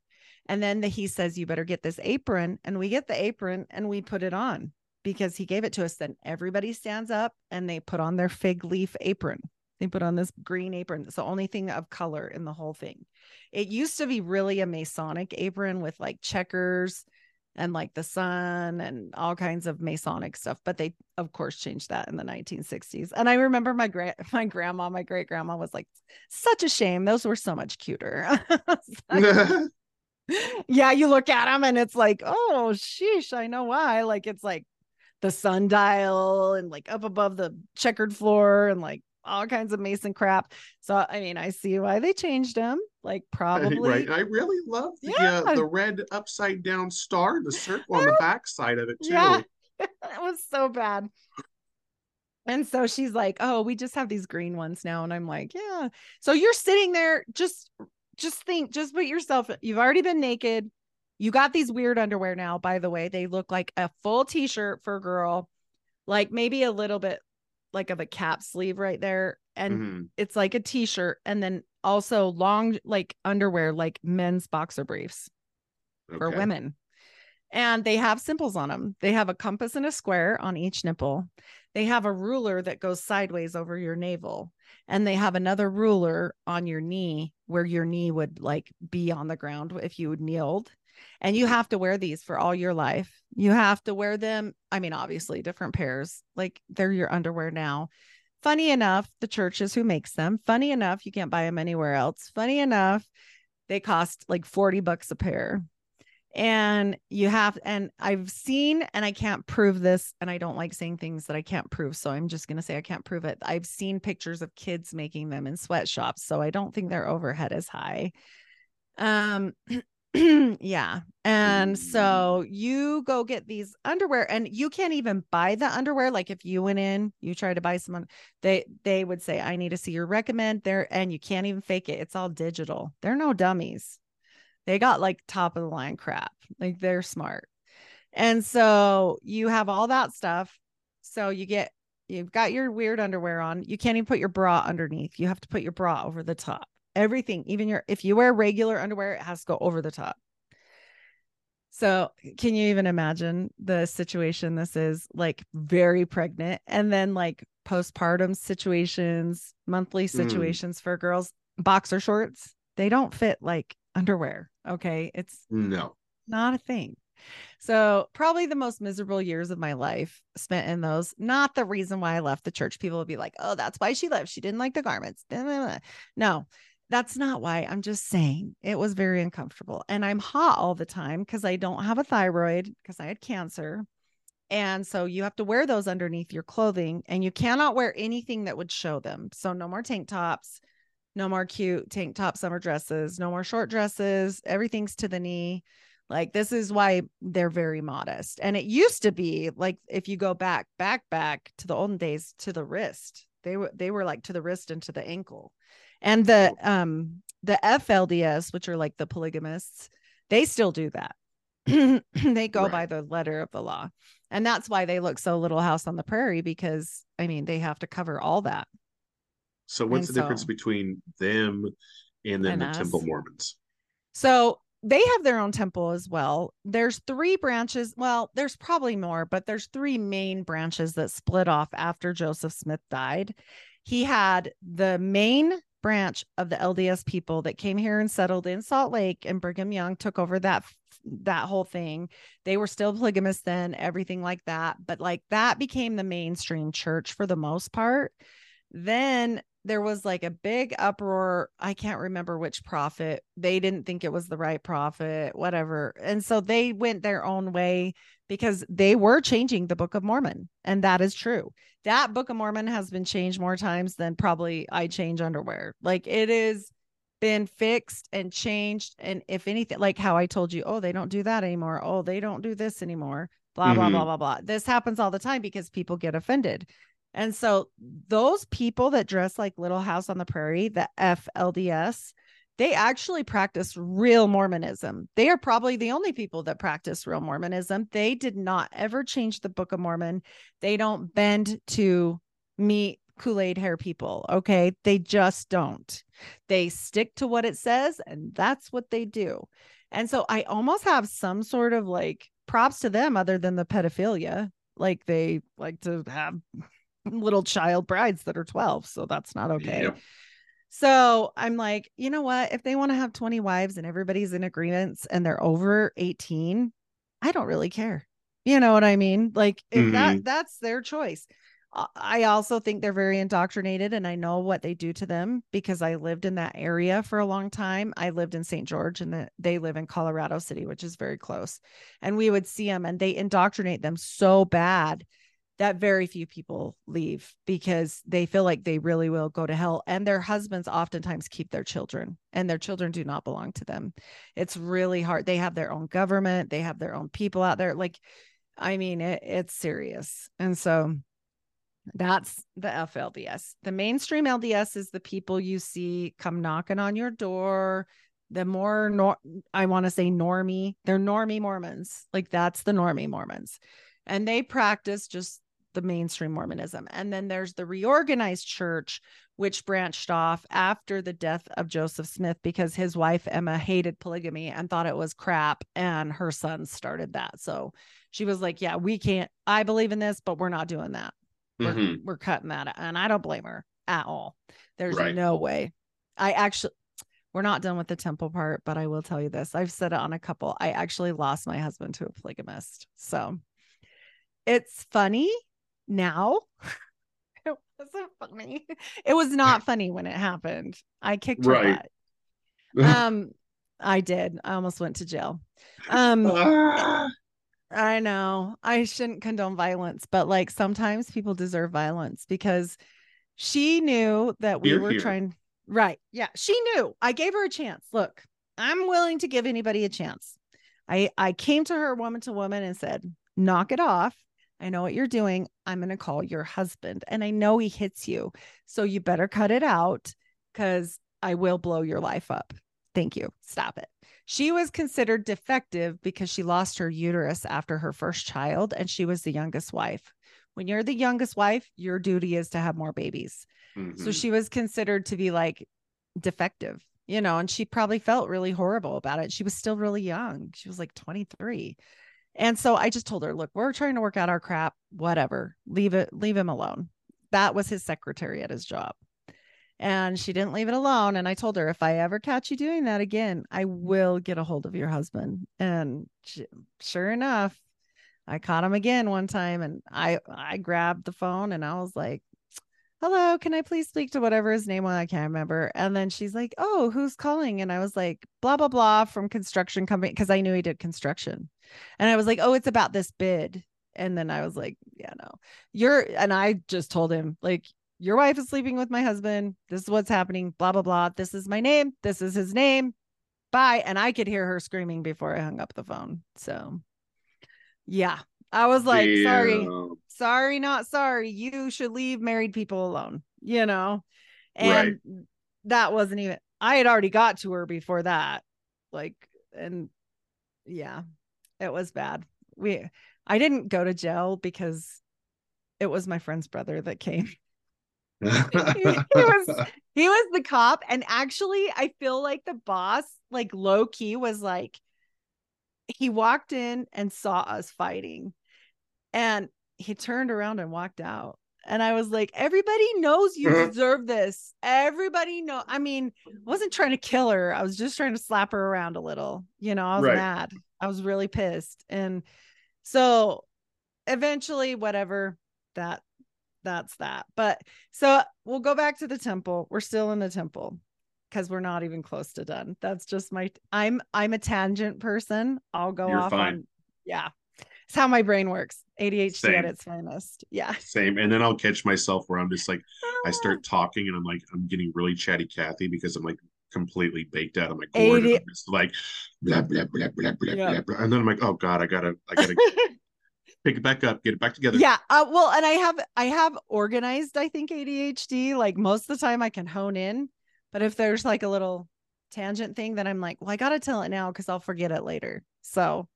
And then the, he says, "You better get this apron." And we get the apron and we put it on because he gave it to us. Then everybody stands up and they put on their fig leaf apron. They put on this green apron. It's the only thing of color in the whole thing. It used to be really a Masonic apron with like checkers and like the sun and all kinds of Masonic stuff. But they, of course, changed that in the 1960s. And I remember my grand, [laughs] my grandma, my great grandma was like, "Such a shame. Those were so much cuter." [laughs] like, [laughs] yeah, you look at them and it's like, oh, sheesh, I know why. Like it's like the sundial and like up above the checkered floor and like all kinds of mason crap. So I mean, I see why they changed them. Like [laughs] probably right. I really love the yeah. uh, the red upside down star, the circle on the [laughs] back side of it too. [laughs] Yeah, it was so bad. And so she's like, "Oh, we just have these green ones now." And I'm like, "Yeah." So you're sitting there, just just think, just put yourself. You've already been naked. You got these weird underwear now, by the way. They look like a full t shirt for a girl, like maybe a little bit like of a cap sleeve right there. And mm-hmm. it's like a t shirt. And then also long, like underwear, like men's boxer briefs okay. for women. And they have symbols on them. They have a compass and a square on each nipple. They have a ruler that goes sideways over your navel. And they have another ruler on your knee where your knee would like be on the ground if you would kneeled and you have to wear these for all your life. You have to wear them. I mean, obviously, different pairs, like they're your underwear now. Funny enough, the churches who makes them, funny enough, you can't buy them anywhere else. Funny enough, they cost like 40 bucks a pair. And you have, and I've seen, and I can't prove this, and I don't like saying things that I can't prove. So I'm just going to say I can't prove it. I've seen pictures of kids making them in sweatshops. So I don't think their overhead is high. Um, [clears throat] [clears throat] yeah. And so you go get these underwear and you can't even buy the underwear. Like if you went in, you try to buy some, they they would say, I need to see your recommend there. And you can't even fake it. It's all digital. They're no dummies. They got like top of the line crap. Like they're smart. And so you have all that stuff. So you get you've got your weird underwear on. You can't even put your bra underneath. You have to put your bra over the top everything, even your if you wear regular underwear, it has to go over the top. So, can you even imagine the situation this is like very pregnant and then like postpartum situations, monthly mm. situations mm. for girls, boxer shorts, they don't fit like underwear. Okay. It's no, not a thing. So, probably the most miserable years of my life spent in those. Not the reason why I left the church. People would be like, oh, that's why she left. She didn't like the garments. No, that's not why. I'm just saying it was very uncomfortable. And I'm hot all the time because I don't have a thyroid because I had cancer. And so you have to wear those underneath your clothing and you cannot wear anything that would show them. So no more tank tops, no more cute tank top summer dresses, no more short dresses. Everything's to the knee. Like this is why they're very modest. And it used to be like if you go back, back, back to the olden days to the wrist. They were they were like to the wrist and to the ankle. And the um the FLDS, which are like the polygamists, they still do that. [clears throat] they go right. by the letter of the law. And that's why they look so little house on the prairie because I mean they have to cover all that. So what's and the so, difference between them and then and the us. Temple Mormons? So they have their own temple as well. There's three branches. Well, there's probably more, but there's three main branches that split off after Joseph Smith died. He had the main branch of the LDS people that came here and settled in Salt Lake and Brigham Young took over that that whole thing. They were still polygamous then, everything like that, but like that became the mainstream church for the most part. Then there was like a big uproar. I can't remember which prophet. They didn't think it was the right prophet, whatever. And so they went their own way because they were changing the Book of Mormon. And that is true. That Book of Mormon has been changed more times than probably I change underwear. Like it is been fixed and changed. And if anything, like how I told you, oh, they don't do that anymore. Oh, they don't do this anymore. Blah, mm-hmm. blah, blah, blah, blah. This happens all the time because people get offended. And so those people that dress like Little House on the Prairie, the FLDS, they actually practice real Mormonism. They are probably the only people that practice real Mormonism. They did not ever change the Book of Mormon. They don't bend to meet Kool Aid hair people. Okay. They just don't. They stick to what it says, and that's what they do. And so I almost have some sort of like props to them other than the pedophilia. Like they like to have [laughs] little child brides that are 12 so that's not okay yep. So i'm like you know what? If they want to have 20 wives and everybody's in agreements and they're over 18 i don't really care. You know what i mean? Like if mm-hmm. that that's their choice. I also think they're very indoctrinated and i know what they do to them because i lived in that area for a long time. I lived in st george and the, they live in colorado city which is very close. And we would see them and they indoctrinate them so bad that very few people leave because they feel like they really will go to hell. And their husbands oftentimes keep their children and their children do not belong to them. It's really hard. They have their own government. They have their own people out there. Like i mean it, it's serious. And so that's the flds the mainstream lds is the people you see come knocking on your door. The more nor- i want to say normie they're normie mormons. Like that's the normie mormons. And they practice just the mainstream Mormonism. And then there's the reorganized church, which branched off after the death of Joseph Smith because his wife Emma hated polygamy and thought it was crap. And her son started that. So she was like, Yeah, we can't, I believe in this, but we're not doing that. We're, mm-hmm. we're cutting that. Out. And I don't blame her at all. There's right. no way. I actually, we're not done with the temple part, but I will tell you this. I've said it on a couple. I actually lost my husband to a polygamist. So it's funny now. [laughs] it wasn't funny. It was not funny when it happened. I kicked right. butt. Um, I did. I almost went to jail. Um, [sighs] I know I shouldn't condone violence, but like sometimes people deserve violence because she knew that we were here. trying. Right. Yeah. She knew. I gave her a chance. Look, I'm willing to give anybody a chance. I I came to her woman to woman and said, "Knock it off. I know what you're doing. I'm going to call your husband. And I know he hits you. So you better cut it out because I will blow your life up. Thank you. Stop it. She was considered defective because she lost her uterus after her first child and she was the youngest wife. When you're the youngest wife, your duty is to have more babies. Mm-hmm. So she was considered to be like defective, you know, and she probably felt really horrible about it. She was still really young. She was like 23. And so I just told her, look, we're trying to work out our crap, whatever. Leave it, leave him alone. That was his secretary at his job. And she didn't leave it alone. And I told her, if I ever catch you doing that again, I will get a hold of your husband. And she, sure enough, I caught him again one time and I I grabbed the phone and I was like, hello, can I please speak to whatever his name was? I can't remember. And then she's like, oh, who's calling? And I was like, blah, blah, blah from construction company because I knew he did construction. And I was like, oh, it's about this bid. And then I was like, yeah, no, you're, and I just told him, like, your wife is sleeping with my husband. This is what's happening, blah, blah, blah. This is my name. This is his name. bye. And I could hear her screaming before I hung up the phone. So yeah, I was like, Damn. sorry, sorry, not sorry. You should leave married people alone, you know? And right. that wasn't even, I had already got to her before that. Like, and yeah, it was bad. We, I didn't go to jail because it was my friend's brother that came. [laughs] he, was [laughs] he was the cop and actually I feel like the boss like low key was like he walked in and saw us fighting and he turned around and walked out and I was like, everybody knows you uh-huh. deserve this. Everybody know. I mean, I wasn't trying to kill her. I was just trying to slap her around a little. You know, I was right. mad. I was really pissed. And so eventually, whatever, that that's that. But so we'll go back to the temple. We're still in the temple because we're not even close to done. That's just my I'm I'm a tangent person. I'll go You're off fine. on yeah. It's how my brain works. ADHD Same. at its finest. Yeah. Same. And then I'll catch myself where I'm just like, I start talking and I'm like, I'm getting really chatty Kathy because I'm like completely baked out of my gourd. 80... I'm just like blah blah blah blah blah yep. blah. And then I'm like, oh God, I gotta I gotta [laughs] pick it back up, get it back together. Yeah. Uh, well, and I have I have organized, I think, ADHD. Like most of the time I can hone in. But if there's like a little tangent thing, then I'm like, well, I gotta tell it now because I'll forget it later. So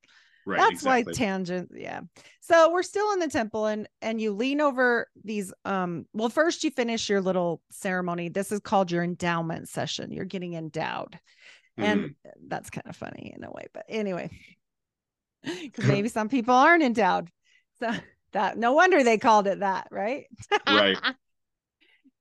Right, That's exactly. why tangent. Yeah. So we're still in the temple and and you lean over these um well first you finish your little ceremony. This is called your endowment session. You're getting endowed. Mm. And mm-hmm. that's kind of funny in a way, but anyway. [laughs] Cuz [laughs] maybe some people aren't endowed. So [laughs] that no wonder they called it that, right? right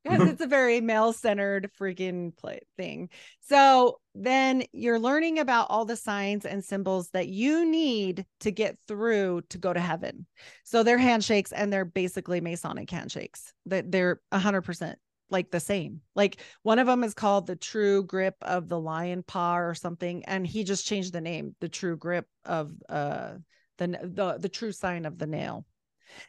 because [laughs] it's a very male centered freaking play thing. So then you're learning about all the signs and symbols that you need to get through to go to heaven. So they're handshakes and they're basically Masonic handshakes. That they're 100% like the same. Like one of them is called the true grip of the lion paw or something and he just changed the name, the true grip of uh the the the true sign of the nail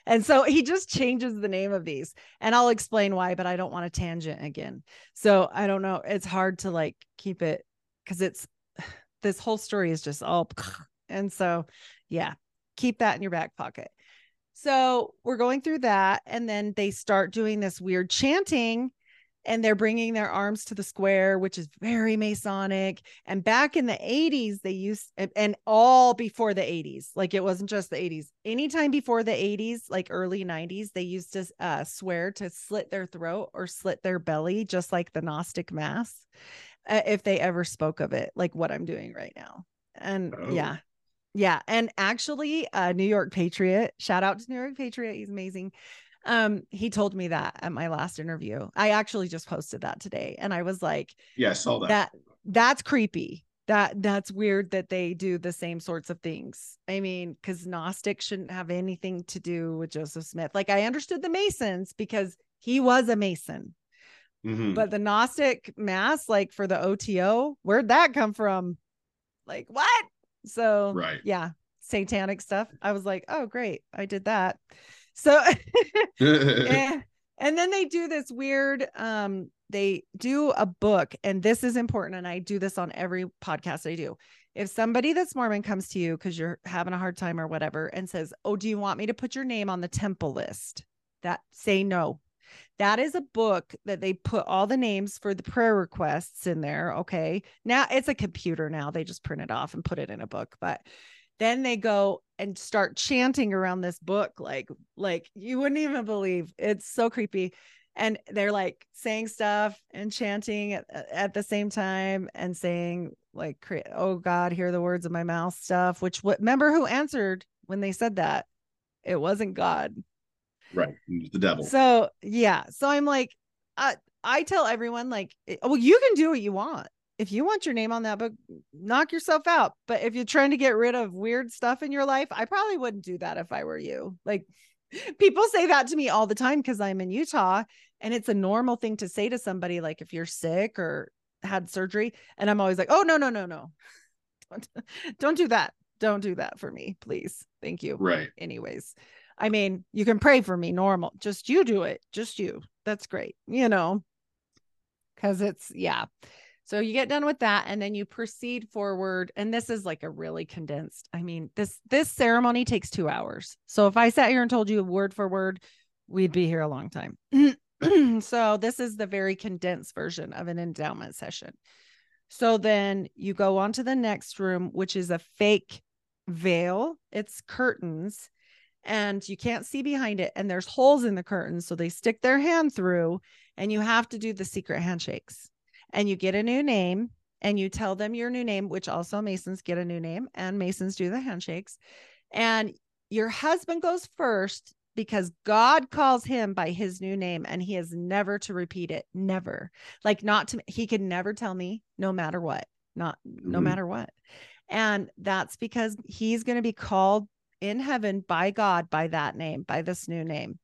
and so he just changes the name of these. And I'll explain why, but I don't want a tangent again. So I don't know. It's hard to like keep it because it's [sighs] this whole story is just all. [sniffs] And so, yeah, keep that in your back pocket. So we're going through that. And then they start doing this weird chanting and they're bringing their arms to the square, which is very Masonic. And back in the 80s, they used, and all before the 80s, like it wasn't just the 80s, anytime before the 80s, like early 90s, they used to uh, swear to slit their throat or slit their belly, just like the Gnostic Mass, uh, if they ever spoke of it, like what I'm doing right now. And oh. yeah, yeah. And actually, uh, New York Patriot, shout out to New York Patriot. He's amazing um he told me that at my last interview. I actually just posted that today and i was like yeah i saw that. That that's creepy. That that's weird that they do the same sorts of things. I mean because gnostic shouldn't have anything to do with joseph smith. Like i understood the masons because he was a mason. Mm-hmm. but the gnostic mass like for the oto where'd that come from? Like what? So right. yeah satanic stuff. I was like oh great i did that so [laughs] [laughs] and, and then they do this weird um they do a book and this is important and I do this on every podcast I do. If somebody that's Mormon comes to you cuz you're having a hard time or whatever and says, "Oh, do you want me to put your name on the temple list?" That say no. That is a book that they put all the names for the prayer requests in there, okay? Now it's a computer now. They just print it off and put it in a book, but then they go and start chanting around this book like like you wouldn't even believe. It's so creepy. And they're like saying stuff and chanting at, at the same time and saying like oh god hear the words of my mouth stuff which what remember who answered when they said that? It wasn't god. Right. The devil. So yeah. So i'm like I, I tell everyone like eh, well you can do what you want if you want your name on that book, knock yourself out. But if you're trying to get rid of weird stuff in your life, I probably wouldn't do that if I were you. Like [laughs] people say that to me all the time because I'm in Utah and it's a normal thing to say to somebody, like if you're sick or had surgery. And I'm always like, oh, no, no, no, no. Don't, [laughs] don't do that. Don't do that for me, please. Thank you. Right. Anyways, I mean, you can pray for me normal. Just you do it. Just you. That's great. You know, because it's, yeah. So you get done with that and then you proceed forward and this is like a really condensed. I mean, this this ceremony takes 2 hours. So if I sat here and told you word for word, we'd be here a long time. [clears throat] so this is the very condensed version of an endowment session. So then you go on to the next room which is a fake veil. It's curtains and you can't see behind it and there's holes in the curtains so they stick their hand through and you have to do the secret handshakes and you get a new name and you tell them your new name, which also Masons get a new name and Masons do the handshakes. And your husband goes first because God calls him by his new name and he is never to repeat it. Never. Like, not to, he can never tell me no matter what, not no mm-hmm. matter what. And that's because he's going to be called in heaven by God by that name, by this new name.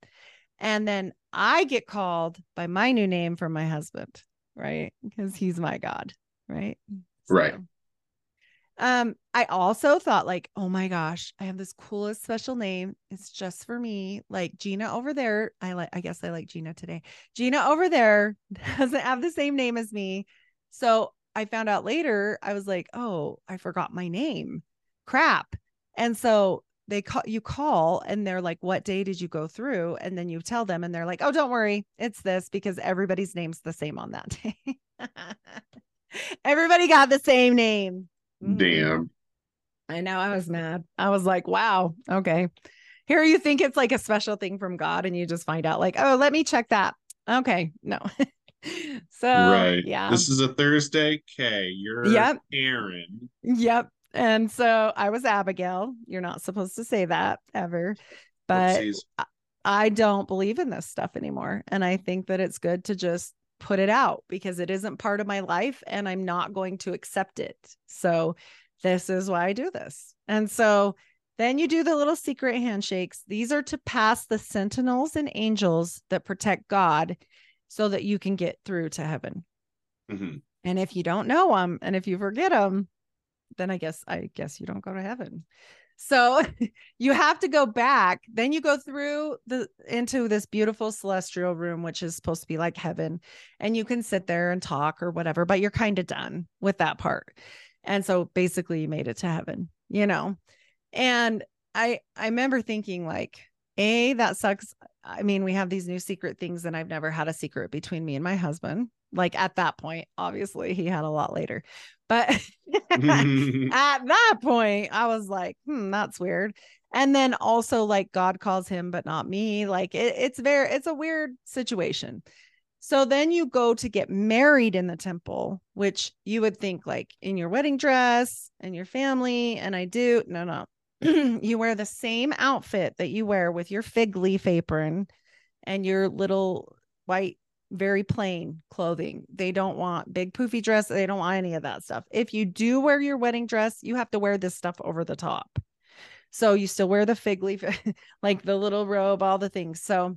And then I get called by my new name from my husband right? Because he's my God, right? So, right. Um, I also thought like, oh my gosh, I have this coolest special name. It's just for me. Like Gina over there. I like I guess I like Gina today. Gina over there [laughs] doesn't have the same name as me. So I found out later, I was like, oh, I forgot my name. Crap. And so they call you call and they're like what day did you go through? And then you tell them and they're like oh don't worry it's this because everybody's name's the same on that [laughs] day. Everybody got the same name. Mm-hmm. damn. I know i was mad. I was like wow okay. Here you think it's like a special thing from god and you just find out like oh let me check that. Okay no. [laughs] So right. yeah. This is a thursday? K you're yep. Aaron yep and so I was Abigail. You're not supposed to say that ever, but I don't believe in this stuff anymore. And I think that it's good to just put it out because it isn't part of my life and I'm not going to accept it. So this is why I do this. And so then you do the little secret handshakes. These are to pass the sentinels and angels that protect God so that you can get through to heaven. Mm-hmm. And if you don't know them and if you forget them, then I guess I guess you don't go to heaven. So [laughs] you have to go back. Then you go through the into this beautiful celestial room, which is supposed to be like heaven. And you can sit there and talk or whatever, but you're kind of done with that part. And so basically you made it to heaven, you know. And I I remember thinking like, A, that sucks. I mean, we have these new secret things, and I've never had a secret between me and my husband. Like at that point, obviously he had a lot later. But [laughs] [laughs] at that point, I was like, hmm, that's weird. And then also like God calls him, but not me. Like it, it's very, it's a weird situation. So then you go to get married in the temple, which you would think like in your wedding dress and your family. And I do. No, no. [clears throat] you wear the same outfit that you wear with your fig leaf apron and your little white very plain clothing. They don't want big poofy dress. They don't want any of that stuff. If you do wear your wedding dress, you have to wear this stuff over the top. So you still wear the fig leaf, [laughs] like the little robe, all the things. So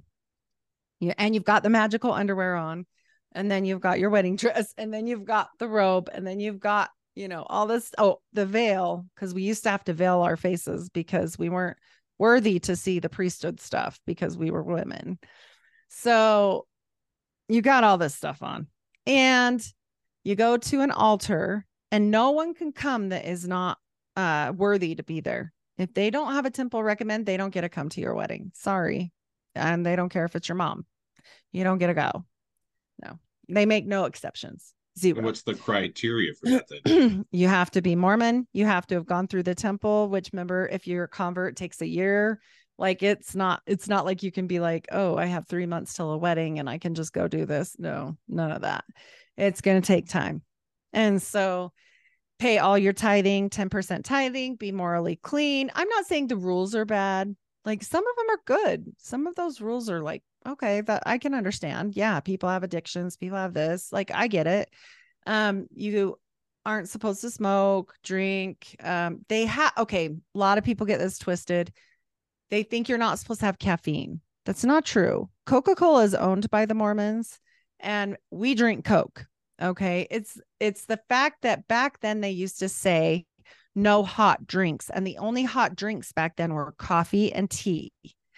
yeah, and you've got the magical underwear on, and then you've got your wedding [laughs] dress, and then you've got the robe, and then you've got, you know, all this. Oh, the veil, because we used to have to veil our faces because we weren't worthy to see the priesthood stuff because we were women. So you got all this stuff on. And you go to an altar and no one can come that is not uh worthy to be there. If they don't have a temple recommend they don't get to come to your wedding. Sorry. And they don't care if it's your mom. You don't get to go. No. They make no exceptions zero and what's the criteria for that then [clears throat] you have to be mormon you have to have gone through the temple which remember if you're a convert takes a year like it's not it's not like you can be like, "Oh, I have 3 months till a wedding and I can just go do this." No, none of that. It's going to take time. And so pay all your tithing, 10% tithing, be morally clean. I'm not saying the rules are bad. Like some of them are good. Some of those rules are like, okay, that I can understand. Yeah, people have addictions, people have this. Like I get it. Um you aren't supposed to smoke, drink. Um they have okay, a lot of people get this twisted they think you're not supposed to have caffeine. That's not true. Coca Cola is owned by the Mormons and we drink Coke. Okay. It's, it's the fact that back then they used to say no hot drinks. And the only hot drinks back then were coffee and tea.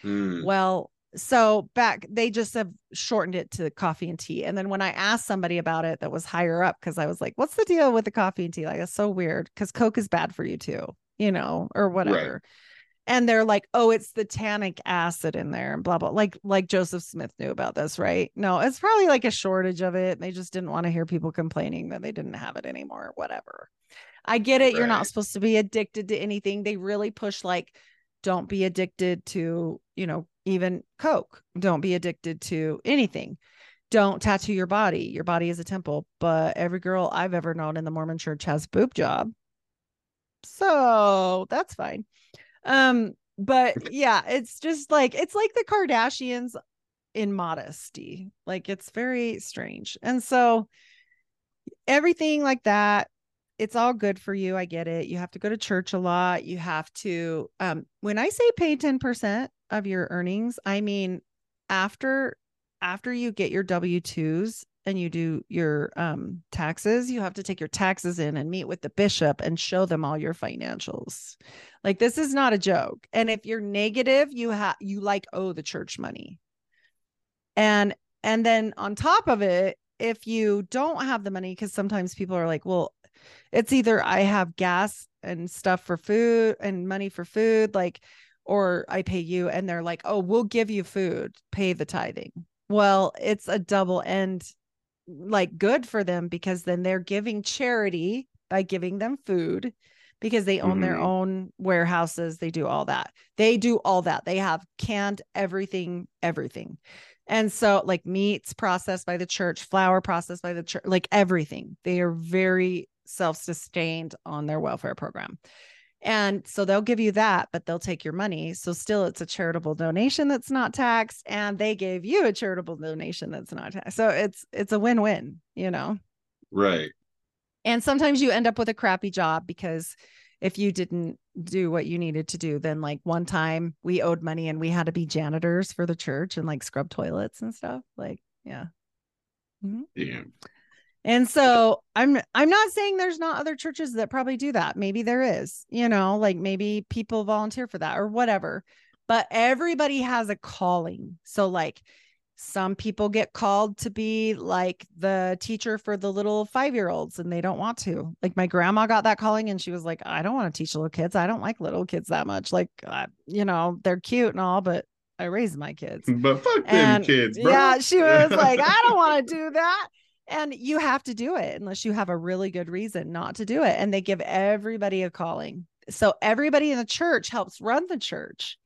Mm. Well, so back they just have shortened it to coffee and tea. And then when i asked somebody about it that was higher up because i was like what's the deal with the coffee and tea? Like it's so weird because coke is bad for you too you know or whatever. Right. and they're like oh it's the tannic acid in there and blah blah like like joseph smith knew about this right? No it's probably like a shortage of it they just didn't want to hear people complaining that they didn't have it anymore whatever. I get it right. you're not supposed to be addicted to anything. They really push like don't be addicted to you know even Coke. Don't be addicted to anything. Don't tattoo your body. Your body is a temple. But every girl I've ever known in the Mormon church has boob job. So that's fine. Um, but [laughs] yeah, it's just like it's like the Kardashians in modesty. Like it's very strange. And so everything like that it's all good for you. I get it. You have to go to church a lot. You have to um when I say pay 10%, of your earnings. I mean, after after you get your W2s and you do your um taxes, you have to take your taxes in and meet with the bishop and show them all your financials. Like this is not a joke. And if you're negative, you have you like owe the church money. And and then on top of it, if you don't have the money cuz sometimes people are like, well, it's either I have gas and stuff for food and money for food like or I pay you and they're like, "Oh, we'll give you food, pay the tithing." Well, it's a double end like good for them because then they're giving charity by giving them food because they own mm-hmm. their own warehouses, they do all that. They do all that. They have canned everything, everything. And so like meats processed by the church, flour processed by the church, like everything. They are very self-sustained on their welfare program. And so they'll give you that, but they'll take your money. So still it's a charitable donation that's not taxed and they gave you a charitable donation that's not taxed. So it's it's a win-win, you know. Right. And sometimes you end up with a crappy job because if you didn't do what you needed to do, then like one time we owed money and we had to be janitors for the church and like scrub toilets and stuff. Like, yeah. Mm-hmm. Yeah. And so I'm I'm not saying there's not other churches that probably do that. Maybe there is, you know, like maybe people volunteer for that or whatever. But everybody has a calling. So like some people get called to be like the teacher for the little 5-year-olds and they don't want to. Like my grandma got that calling and she was like, "I don't want to teach little kids. I don't like little kids that much. Like uh, you know, they're cute and all, but I raise my kids." But fuck and, them kids, bro. Yeah, she was [laughs] like, "I don't want to do that." And you have to do it unless you have a really good reason not to do it and they give everybody a calling. So everybody in the church helps run the church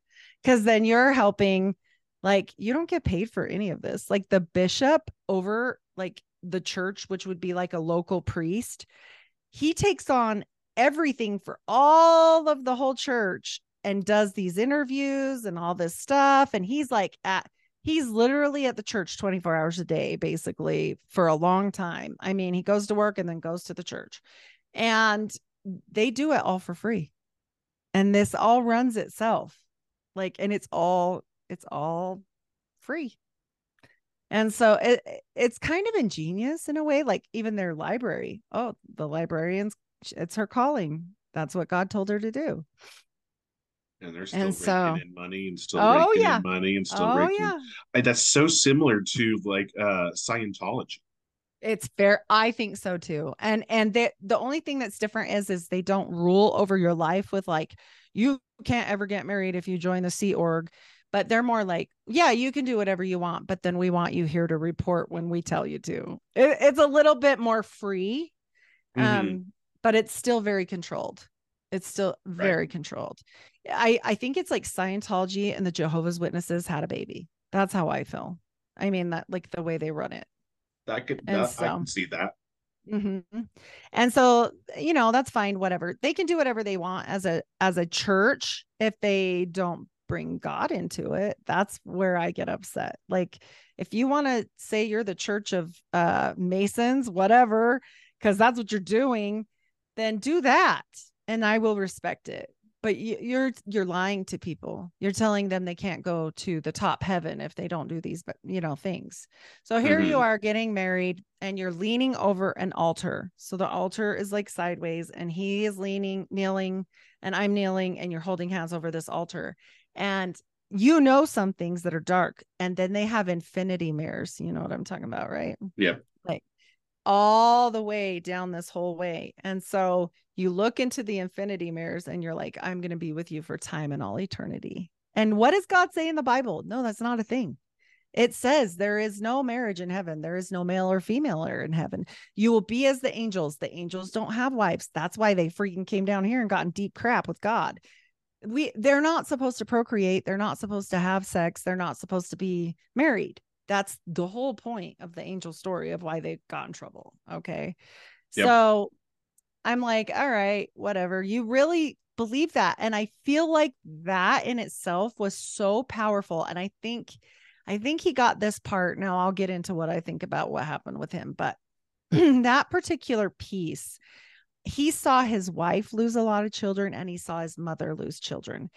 because then you're helping like you don't get paid for any of this. Like the bishop over like the church which would be like a local priest he takes on everything for all of the whole church and does these interviews and all this stuff and he's like at he's literally at the church 24 hours a day basically for a long time. I mean he goes to work and then goes to the church. And they do it all for free. And this all runs itself. Like and it's all it's all free. And so it it's kind of ingenious in a way like even their library. Oh the librarians it's her calling. That's what god told her to do and they're still and so, in money and still oh, raking yeah. in money and still oh, raking. Yeah. I, that's so similar to like uh Scientology. It's fair. I think so too. And and the the only thing that's different is is they don't rule over your life with like you can't ever get married if you join the Sea Org. But they're more like, yeah, you can do whatever you want, but then we want you here to report when we tell you to. It, it's a little bit more free, mm-hmm. um, but it's still very controlled. It's still very right. controlled. I I think it's like Scientology and the Jehovah's Witnesses had a baby. That's how I feel. I mean that like the way they run it. That could that, so, I can see that. Mm-hmm. And so you know that's fine. Whatever they can do whatever they want as a as a church if they don't bring God into it. That's where I get upset. Like if you want to say you're the church of uh Masons, whatever, because that's what you're doing, then do that and I will respect it but you're you're lying to people. You're telling them they can't go to the top heaven if they don't do these but you know things. So here mm-hmm. you are getting married and you're leaning over an altar. So the altar is like sideways and he is leaning kneeling and i'm kneeling and you're holding hands over this altar. And you know some things that are dark and then they have infinity mirrors. You know what i'm talking about right? Yeah like all the way down this whole way and so you look into the infinity mirrors and you're like i'm going to be with you for time and all eternity. And what does god say in the bible? No that's not a thing. It says there is no marriage in heaven. There is no male or female in heaven. You will be as the angels. The angels don't have wives. That's why they freaking came down here and got in deep crap with god. We they're not supposed to procreate. They're not supposed to have sex. They're not supposed to be married that's the whole point of the angel story of why they got in trouble okay yep. so i'm like all right whatever you really believe that and i feel like that in itself was so powerful and i think i think he got this part now i'll get into what i think about what happened with him but [clears throat] that particular piece he saw his wife lose a lot of children and he saw his mother lose children.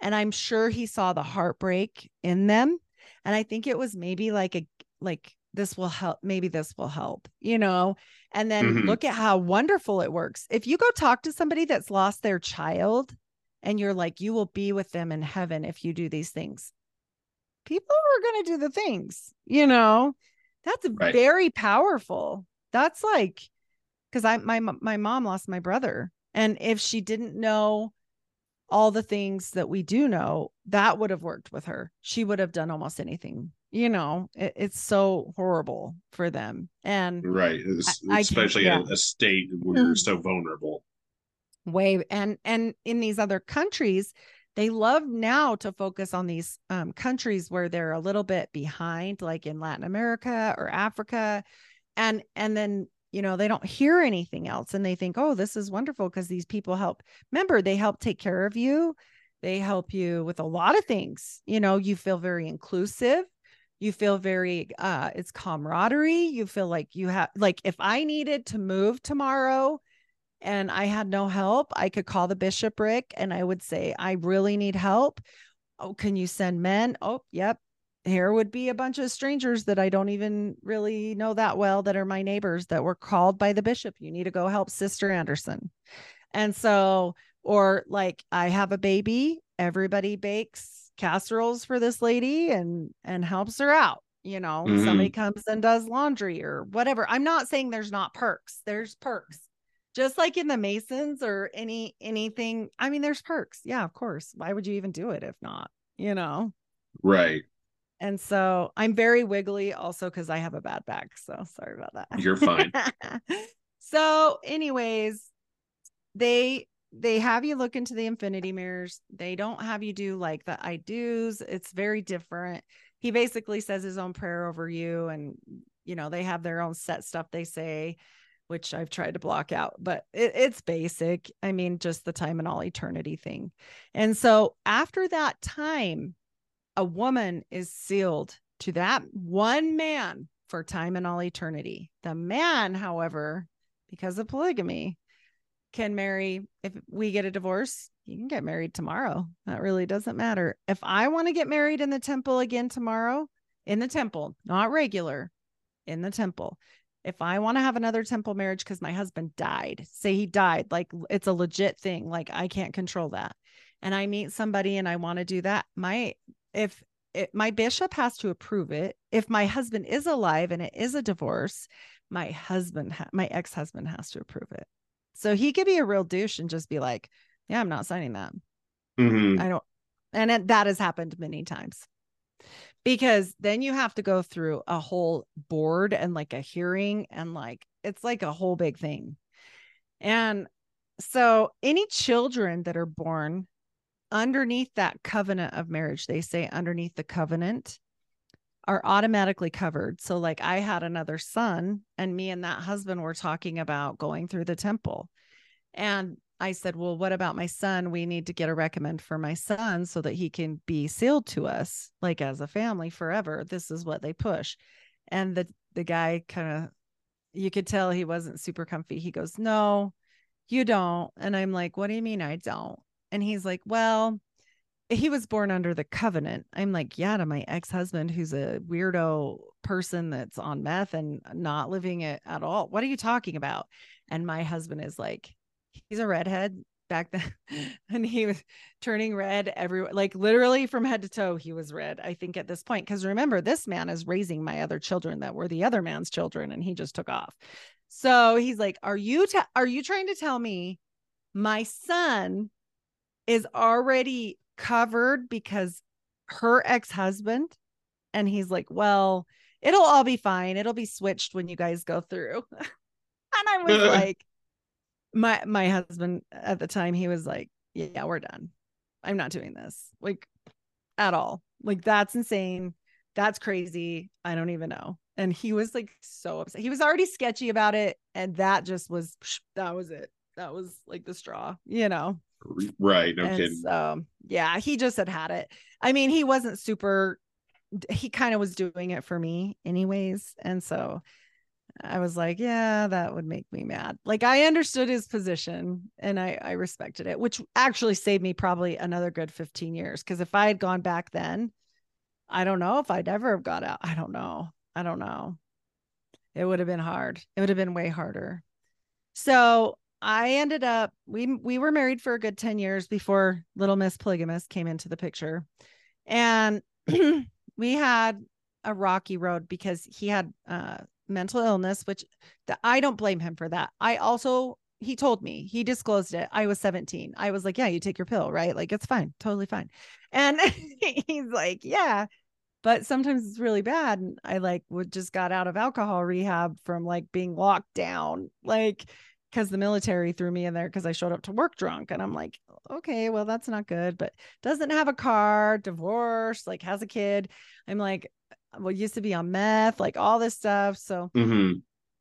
And I'm sure he saw the heartbreak in them. And I think it was maybe like a, like, this will help. Maybe this will help, you know? And then mm-hmm. look at how wonderful it works. If you go talk to somebody that's lost their child and you're like, you will be with them in heaven if you do these things, people are going to do the things, you know? That's right. very powerful. That's like, because I my my mom lost my brother, and if she didn't know all the things that we do know, that would have worked with her. She would have done almost anything. You know, it, it's so horrible for them, and right, I, especially I yeah. a, state where you're mm. so vulnerable. Way and and in these other countries, they love now to focus on these um, countries where they're a little bit behind, like in Latin America or Africa, and and then you know they don't hear anything else and they think oh this is wonderful because these people help. Remember they help take care of you they help you with a lot of things you know you feel very inclusive you feel very uh it's camaraderie you feel like you have like if i needed to move tomorrow and i had no help i could call the bishopric and i would say i really need help. Oh can you send men? Oh yep here would be a bunch of strangers that I don't even really know that well that are my neighbors that were called by the bishop. You need to go help Sister Anderson. And so, or like I have a baby, everybody bakes casseroles for this lady and and helps her out. You know, mm-hmm. somebody comes and does laundry or whatever. I'm not saying there's not perks. There's perks. Just like in the Masons or any anything. I mean, there's perks. Yeah, of course. Why would you even do it if not? You know? Right. And so I'm very wiggly also because I have a bad back. So sorry about that. You're fine. [laughs] so, anyways, they they have you look into the infinity mirrors. They don't have you do like the I do's. It's very different. He basically says his own prayer over you, and you know, they have their own set stuff they say, which I've tried to block out, but it, it's basic. I mean, just the time and all eternity thing. And so after that time, a woman is sealed to that one man for time and all eternity. The man, however, because of polygamy, can marry. If we get a divorce, you can get married tomorrow. That really doesn't matter. If I want to get married in the temple again tomorrow, in the temple, not regular, in the temple. If I want to have another temple marriage because my husband died, say he died, like it's a legit thing, like I can't control that. And I meet somebody and I want to do that, my if it, my bishop has to approve it, if my husband is alive and it is a divorce, my husband, ha- my ex husband has to approve it. So he could be a real douche and just be like, yeah, I'm not signing that. Mm-hmm. I don't. And it, that has happened many times because then you have to go through a whole board and like a hearing and like it's like a whole big thing. And so any children that are born underneath that covenant of marriage, they say underneath the covenant are automatically covered. So, like, I had another son, and me and that husband were talking about going through the temple. And I said, Well, what about my son? We need to get a recommend for my son so that he can be sealed to us, like as a family forever. This is what they push. And the the guy kind of you could tell he wasn't super comfy. He goes, No, you don't. And I'm like, What do you mean I don't? And he's like, Well, he was born under the covenant. I'm like, Yeah, to my ex husband, who's a weirdo person that's on meth and not living it at all. What are you talking about? And my husband is like, He's a redhead. back then [laughs] and he was turning red everywhere like literally from head to toe he was red i think at this point because remember this man is raising my other children that were the other man's children and he just took off so he's like are you ta- are you trying to tell me my son is already covered because her ex-husband and he's like well it'll all be fine. It'll be switched when you guys go through. [laughs] And i was [laughs] like my my husband at the time he was like yeah we're done. I'm not doing this like at all. Like that's insane. That's crazy. I don't even know. And he was like so upset. He was already sketchy about it and that just was that was it. That was like the straw you know right no and kidding so yeah he just had had it i mean he wasn't super he kind of was doing it for me anyways and so I was like, yeah, that would make me mad. Like I understood his position and I, I respected it, which actually saved me probably another good 15 years. Cause if I had gone back then, I don't know if I'd ever have got out. I don't know. I don't know. It would have been hard. It would have been way harder. So I ended up we we were married for a good 10 years before little Miss Polygamous came into the picture. And [clears throat] we had a rocky road because he had uh mental illness, which the, I don't blame him for that. I also, he told me, he disclosed it. I was 17. I was like, yeah, you take your pill, right? Like, it's fine, totally fine. And [laughs] he's like, yeah, but sometimes it's really bad. And I like would just got out of alcohol rehab from like being locked down, like, because the military threw me in there because I showed up to work drunk. And I'm like, okay, well, that's not good, but doesn't have a car, divorced, like has a kid. I'm like, well used to be on meth like all this stuff so mm-hmm.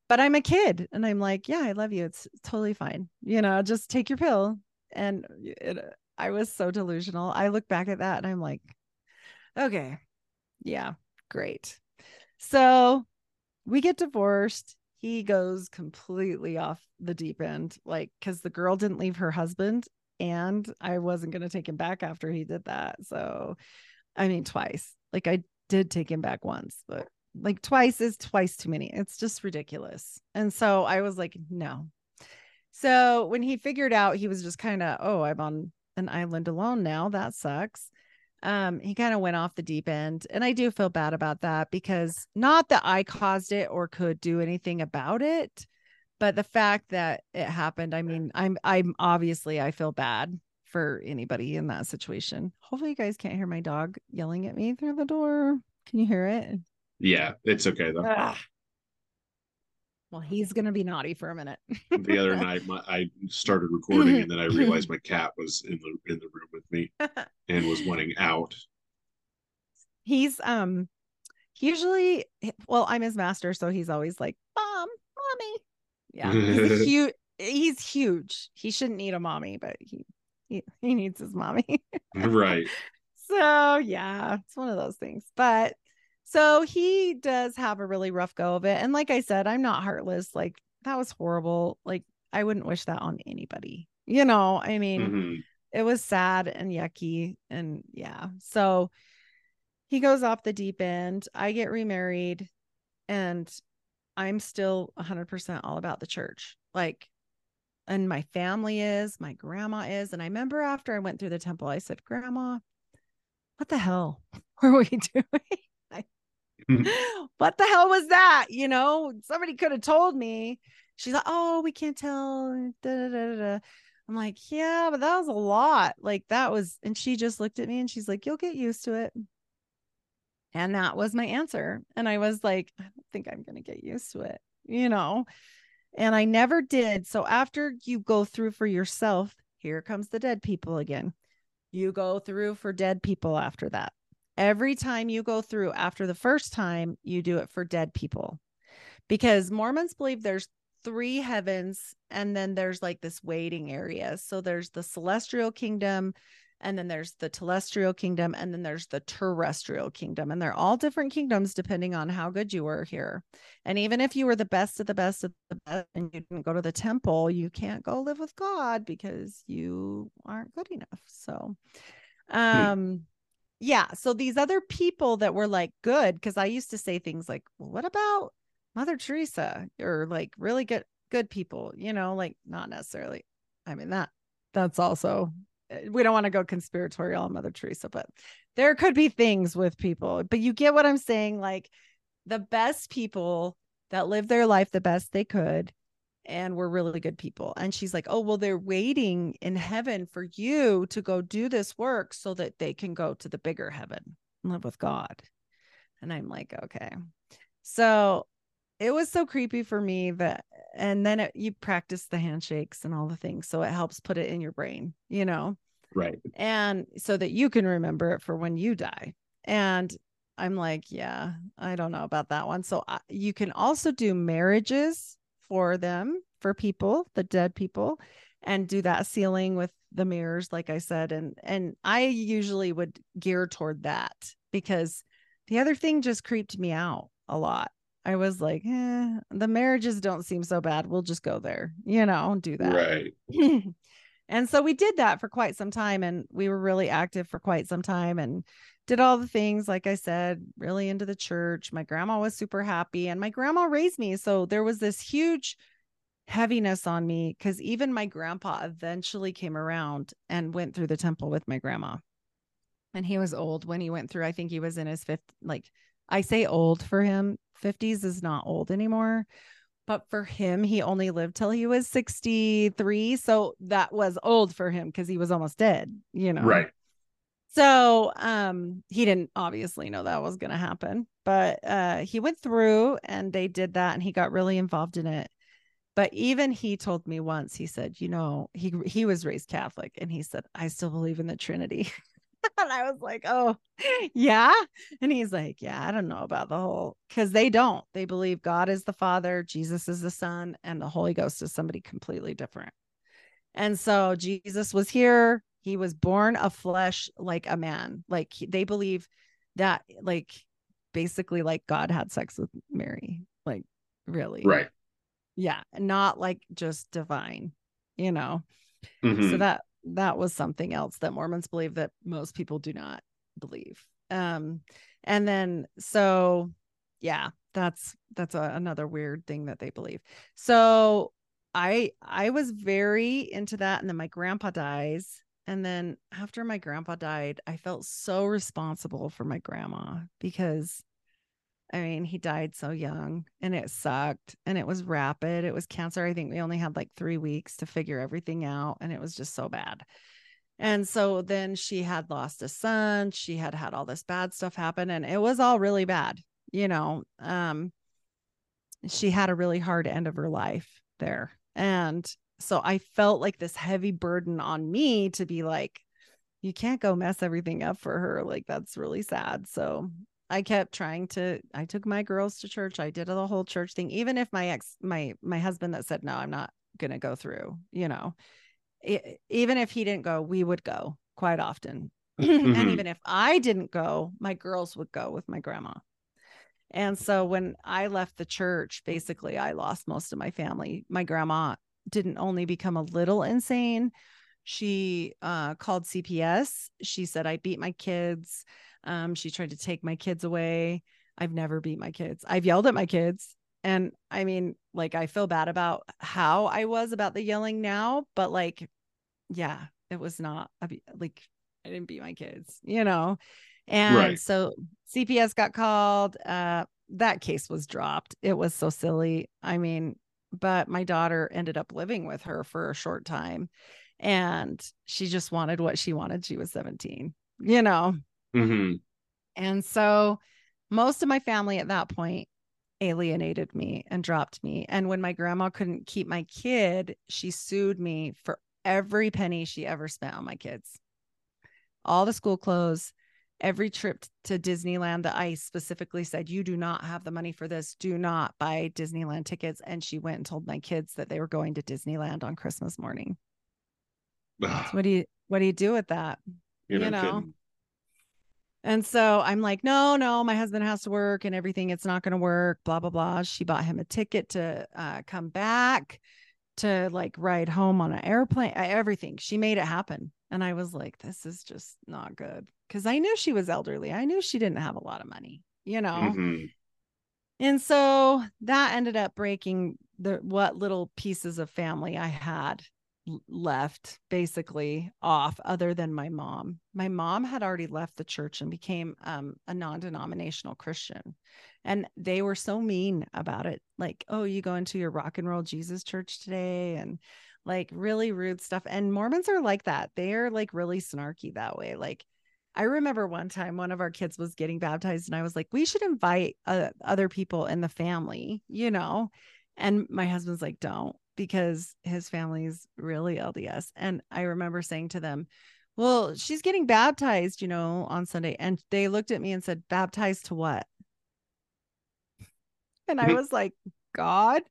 but i'm a kid and i'm like yeah i love you it's totally fine you know just take your pill and it, i was so delusional i look back at that and i'm like okay yeah great so we get divorced he goes completely off the deep end like because the girl didn't leave her husband and i wasn't going to take him back after he did that so i mean twice like i did take him back once, but like twice is twice too many. It's just ridiculous. And so I was like, no. So when he figured out he was just kind of, oh, I'm on an island alone now. That sucks. Um, he kind of went off the deep end. And I do feel bad about that because not that I caused it or could do anything about it, but the fact that it happened, I mean, I'm I'm obviously I feel bad for anybody in that situation. Hopefully, you guys can't hear my dog yelling at me through the door. Can you hear it? Yeah, it's okay though. Ugh. Well, he's gonna be naughty for a minute. the other [laughs] night, my, I started recording, and then I realized my cat was in the in the room with me [laughs] and was wanting out. He's um, usually well, I'm his master, so he's always like, "Mom, mommy." Yeah, he's [laughs] huge. He's huge. He shouldn't need a mommy, but he he, he needs his mommy. right. So yeah, it's one of those things. But so he does have a really rough go of it. And like I said, I'm not heartless. Like that was horrible. Like I wouldn't wish that on anybody. You know, I mean, mm-hmm. it was sad and yucky. And yeah. So he goes off the deep end. I get remarried and I'm still 100% all about the church. Like and my family is, my grandma is. And I remember after I went through the temple, I said, Grandma, what the hell [laughs] were we [laughs] doing? [laughs] [laughs] what the hell was that? You know, somebody could have told me. She's like, Oh, we can't tell. Da, da, da, I'm like, Yeah, but that was a lot. Like, that was, and she just looked at me and she's like, You'll get used to it. And that was my answer. And I was like, I don't think I'm going to get used to it, you know? And I never did. So after you go through for yourself, here comes the dead people again. You go through for dead people after that. Every time you go through after the first time, you do it for dead people. Because Mormons believe there's three heavens and then there's like this waiting area. So there's the celestial kingdom, and then there's the telestial kingdom and then there's the terrestrial kingdom and they're all different kingdoms depending on how good you were here and even if you were the best of the best of the best and you didn't go to the temple you can't go live with god because you aren't good enough so hmm. um yeah so these other people that were like good because i used to say things like well, what about mother teresa or like really good good people you know like not necessarily i mean that that's also eh, we don't want to go conspiratorial on Mother Teresa, but there could be things with people. But you get what I'm saying? Like the best people that lived their life the best they could and we're really good people. And she's like, Oh, well, they're waiting in heaven for you to go do this work so that they can go to the bigger heaven and live with God. And I'm like, Okay. So it was so creepy for me that, and then it, you practice the handshakes and all the things. So it helps put it in your brain, you know? Right. And so that you can remember it for when you die. And I'm like, yeah, I don't know about that one. So I, you can also do marriages for them, for people, the dead people, and do that sealing with the mirrors, like I said. And and I usually would gear toward that because the other thing just creeped me out a lot. I was like, eh, the marriages don't seem so bad. We'll just go there, you know, do that. Right. [laughs] and so we did that for quite some time and we were really active for quite some time and did all the things like i said really into the church. My grandma was super happy and my grandma raised me so there was this huge heaviness on me because even my grandpa eventually came around and went through the temple with my grandma. And he was old when he went through i think he was in his fifth like i say old for him 50s is not old anymore but for him he only lived till he was 63 so that was old for him because he was almost dead you know? Right so um he didn't obviously know that was going to happen but uh he went through and they did that and he got really involved in it. But even he told me once he said you know he he was raised catholic and he said i still believe in the trinity. [laughs] And i was like oh [laughs] yeah? And he's like yeah i don't know about the whole because they don't. They believe god is the father jesus is the son and the holy ghost is somebody completely different. And so jesus was here he was born of flesh like a man. Like they believe that like basically like God had sex with Mary. Like really. Right. Yeah, not like just divine, you know. Mm-hmm. So that that was something else that Mormons believe that most people do not believe. Um and then so yeah, that's that's a, another weird thing that they believe. So I I was very into that and then my grandpa dies and then after my grandpa died, I felt so responsible for my grandma because I mean, he died so young and it sucked and it was rapid. It was cancer. I think we only had like three weeks to figure everything out and it was just so bad. And so then she had lost a son. She had had all this bad stuff happen and it was all really bad. You know, um, she had a really hard end of her life there. And so I felt like this heavy burden on me to be like, you can't go mess everything up for her. Like, that's really sad. So I kept trying to, I took my girls to church. I did the whole church thing, even if my ex, my, my husband that said, no, I'm not going to go through, you know, it, even if he didn't go, we would go quite often. [clears throat] Mm-hmm. and even if I didn't go, my girls would go with my grandma. And so when I left the church, basically, I lost most of my family. My grandma didn't only become a little insane. She uh, called CPS. She said, I beat my kids. Um, she tried to take my kids away. I've never beat my kids. I've yelled at my kids. And I mean, like, I feel bad about how I was about the yelling now, but like, yeah, it was not like I didn't beat my kids, you know? And right. so CPS got called. Uh, that case was dropped. It was so silly. I mean, but my daughter ended up living with her for a short time and she just wanted what she wanted. She was 17, you know? Mm-hmm. And so most of my family at that point alienated me and dropped me. And when my grandma couldn't keep my kid, she sued me for every penny she ever spent on my kids. All the school clothes, every trip to Disneyland that I specifically said, You do not have the money for this. Do not buy Disneyland tickets. And she went and told my kids that they were going to Disneyland on Christmas morning. so what do you what do you do with that? You're you know? Kidding. And so I'm like, no, no, my husband has to work and everything. It's not going to work. Blah blah blah. She bought him a ticket to uh, come back, to like ride home on an airplane. Everything. She made it happen. And I was like, this is just not good because I knew she was elderly. I knew she didn't have a lot of money, you know? Mm-hmm. And so that ended up breaking the what little pieces of family I had. left basically off other than my mom my mom had already left the church and became um, a non-denominational christian and they were so mean about it like oh you go into your rock and roll jesus church today and like really rude stuff and mormons are like that they're like really snarky that way like i remember one time one of our kids was getting baptized and i was like we should invite uh, other people in the family you know and my husband's like don't because his family's really LDS. And I remember saying to them, Well, she's getting baptized, you know, on Sunday. And they looked at me and said, Baptized to what? And I [laughs] was like, God.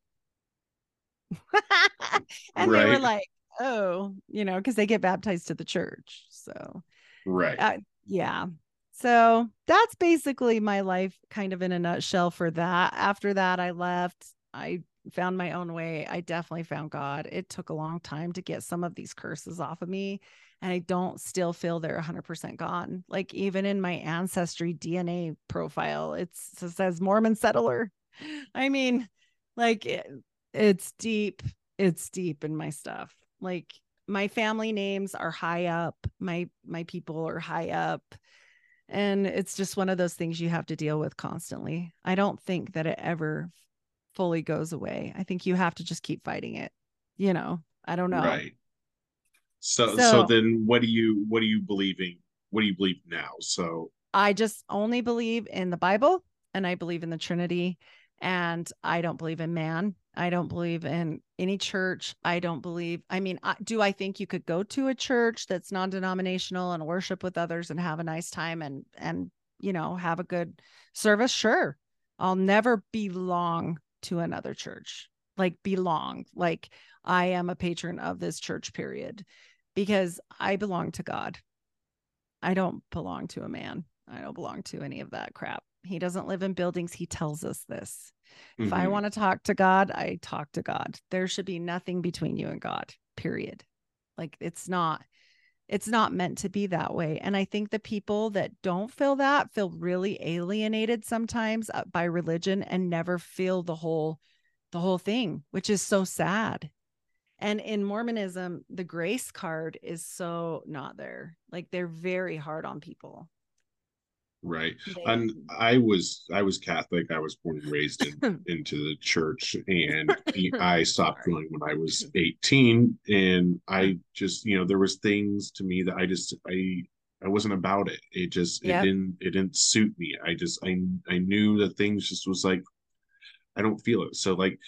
[laughs] and right. they were like, Oh, you know, because they get baptized to the church. So, right. Uh, yeah. So that's basically my life kind of in a nutshell for that. After that, I left. I found my own way. I definitely found God. It took a long time to get some of these curses off of me. And I don't still feel they're 100% gone. Like even in my ancestry DNA profile, it says Mormon settler. [laughs] I mean, like it, it's deep. It's deep in my stuff. Like my family names are high up. My my people are high up. And it's just one of those things you have to deal with constantly. I don't think that it ever fully goes away. I think you have to just keep fighting it. You know, I don't know. Right. So, so, so then what do you what are you believing? What do you believe now? So I just only believe in the Bible and I believe in the Trinity and I don't believe in man. I don't believe in any church. I don't believe, I mean, I, do I think you could go to a church that's non-denominational and worship with others and have a nice time and and you know, have a good service? Sure. I'll never belong to another church, like belong, like I am a patron of this church, period, because I belong to God. I don't belong to a man. I don't belong to any of that crap. He doesn't live in buildings. He tells us this. Mm-hmm. If I mm-hmm. want to talk to God, I talk to God. There should be nothing between you and God, period. Like it's not it's not meant to be that way and i think the people that don't feel that feel really alienated sometimes uh, by religion and never feel the whole the whole thing which is so sad and in mormonism the grace card is so not there like they're very hard on people right. And i was i was catholic. I was born and raised in, [laughs] into the church and [laughs] i stopped going when i was 18 and i just you know there was things to me that i just i i wasn't about it. It just yep. it didn't it didn't suit me. I just i i knew that things just was like i don't feel it. So like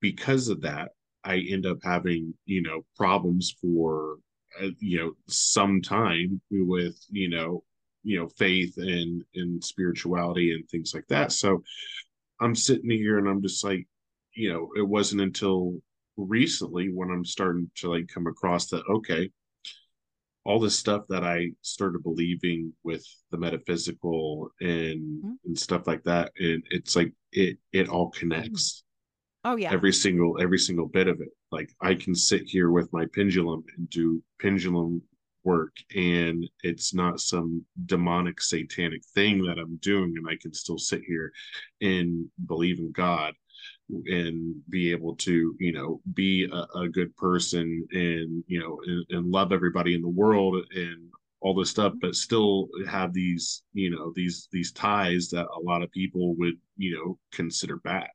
because of that i end up having you know problems for uh, you know some time with you know you know faith and and spirituality and things like that. So i'm sitting here and i'm just like you know it wasn't until recently when i'm starting to like come across that okay all this stuff that i started believing with the metaphysical and mm-hmm. and stuff like that and it's like it it all connects. Oh yeah. Every single every single bit of it. Like i can sit here with my pendulum and do pendulum work and it's not some demonic satanic thing that I'm doing and I can still sit here and believe in God and be able to you know be a, a good person and you know and, and, love everybody in the world and all this stuff but still have these you know these these ties that a lot of people would you know consider bad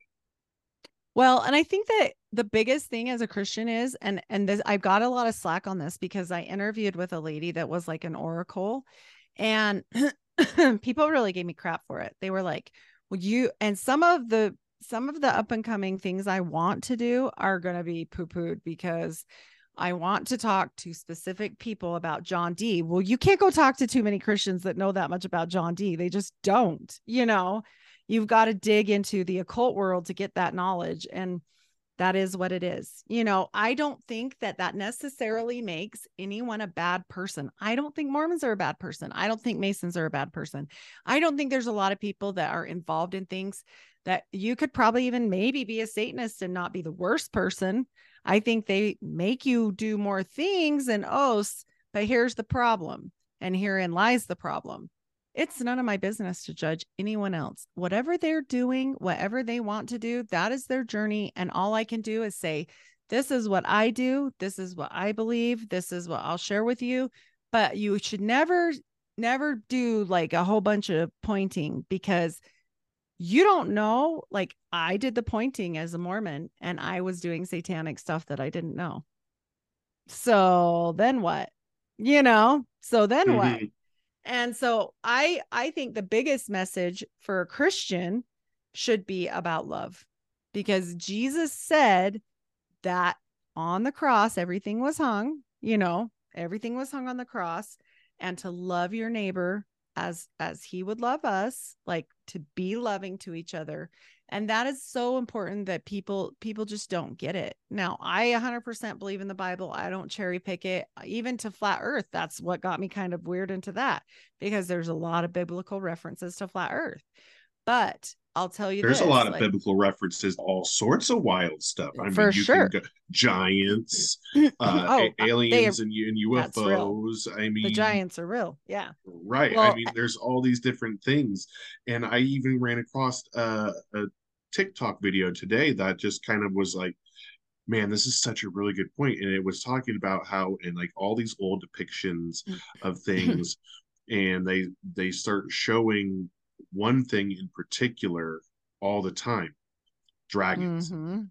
well, and I think that the biggest thing as a Christian is, and and this, I've got a lot of slack on this because I interviewed with a lady that was like an oracle, and [clears throat] people really gave me crap for it. They were like, "Well, you," and some of the some of the up and coming things I want to do are going to be poo pooed because I want to talk to specific people about John Dee. Well, you can't go talk to too many Christians that know that much about John Dee. They just don't, you know you've got to dig into the occult world to get that knowledge and that is what it is. You know i don't think that that necessarily makes anyone a bad person. I don't think mormons are a bad person. I don't think masons are a bad person. I don't think there's a lot of people that are involved in things that you could probably even maybe be a satanist and not be the worst person. I think they make you do more things and oaths but here's the problem and herein lies the problem it's none of my business to judge anyone else. Whatever they're doing, whatever they want to do, that is their journey. And all I can do is say, this is what I do. This is what I believe. This is what I'll share with you. But you should never, never do like a whole bunch of pointing because you don't know. Like I did the pointing as a Mormon and I was doing satanic stuff that I didn't know. So then what? You know, so then mm-hmm. what? And so I I think the biggest message for a Christian should be about love because Jesus said that on the cross everything was hung, you know, everything was hung on the cross and to love your neighbor as as he would love us, like to be loving to each other and that is so important that people people just don't get it. Now i 100% believe in the bible. I don't cherry pick it uh, even to flat earth. That's what got me kind of weird into that because there's a lot of biblical references to flat earth. But I'll tell you, there's this, a lot of like, biblical references, all sorts of wild stuff. I mean, you sure. can go, giants, [clears throat] uh, oh, aliens, and, and UFOs. I mean, the giants are real. Yeah, right. Well, I mean, there's all these different things, and I even ran across uh, a TikTok video today that just kind of was like, man, this is such a really good point, and it was talking about how in like all these old depictions mm. of [laughs] things, and they they start showing one thing in particular all the time dragons mm-hmm.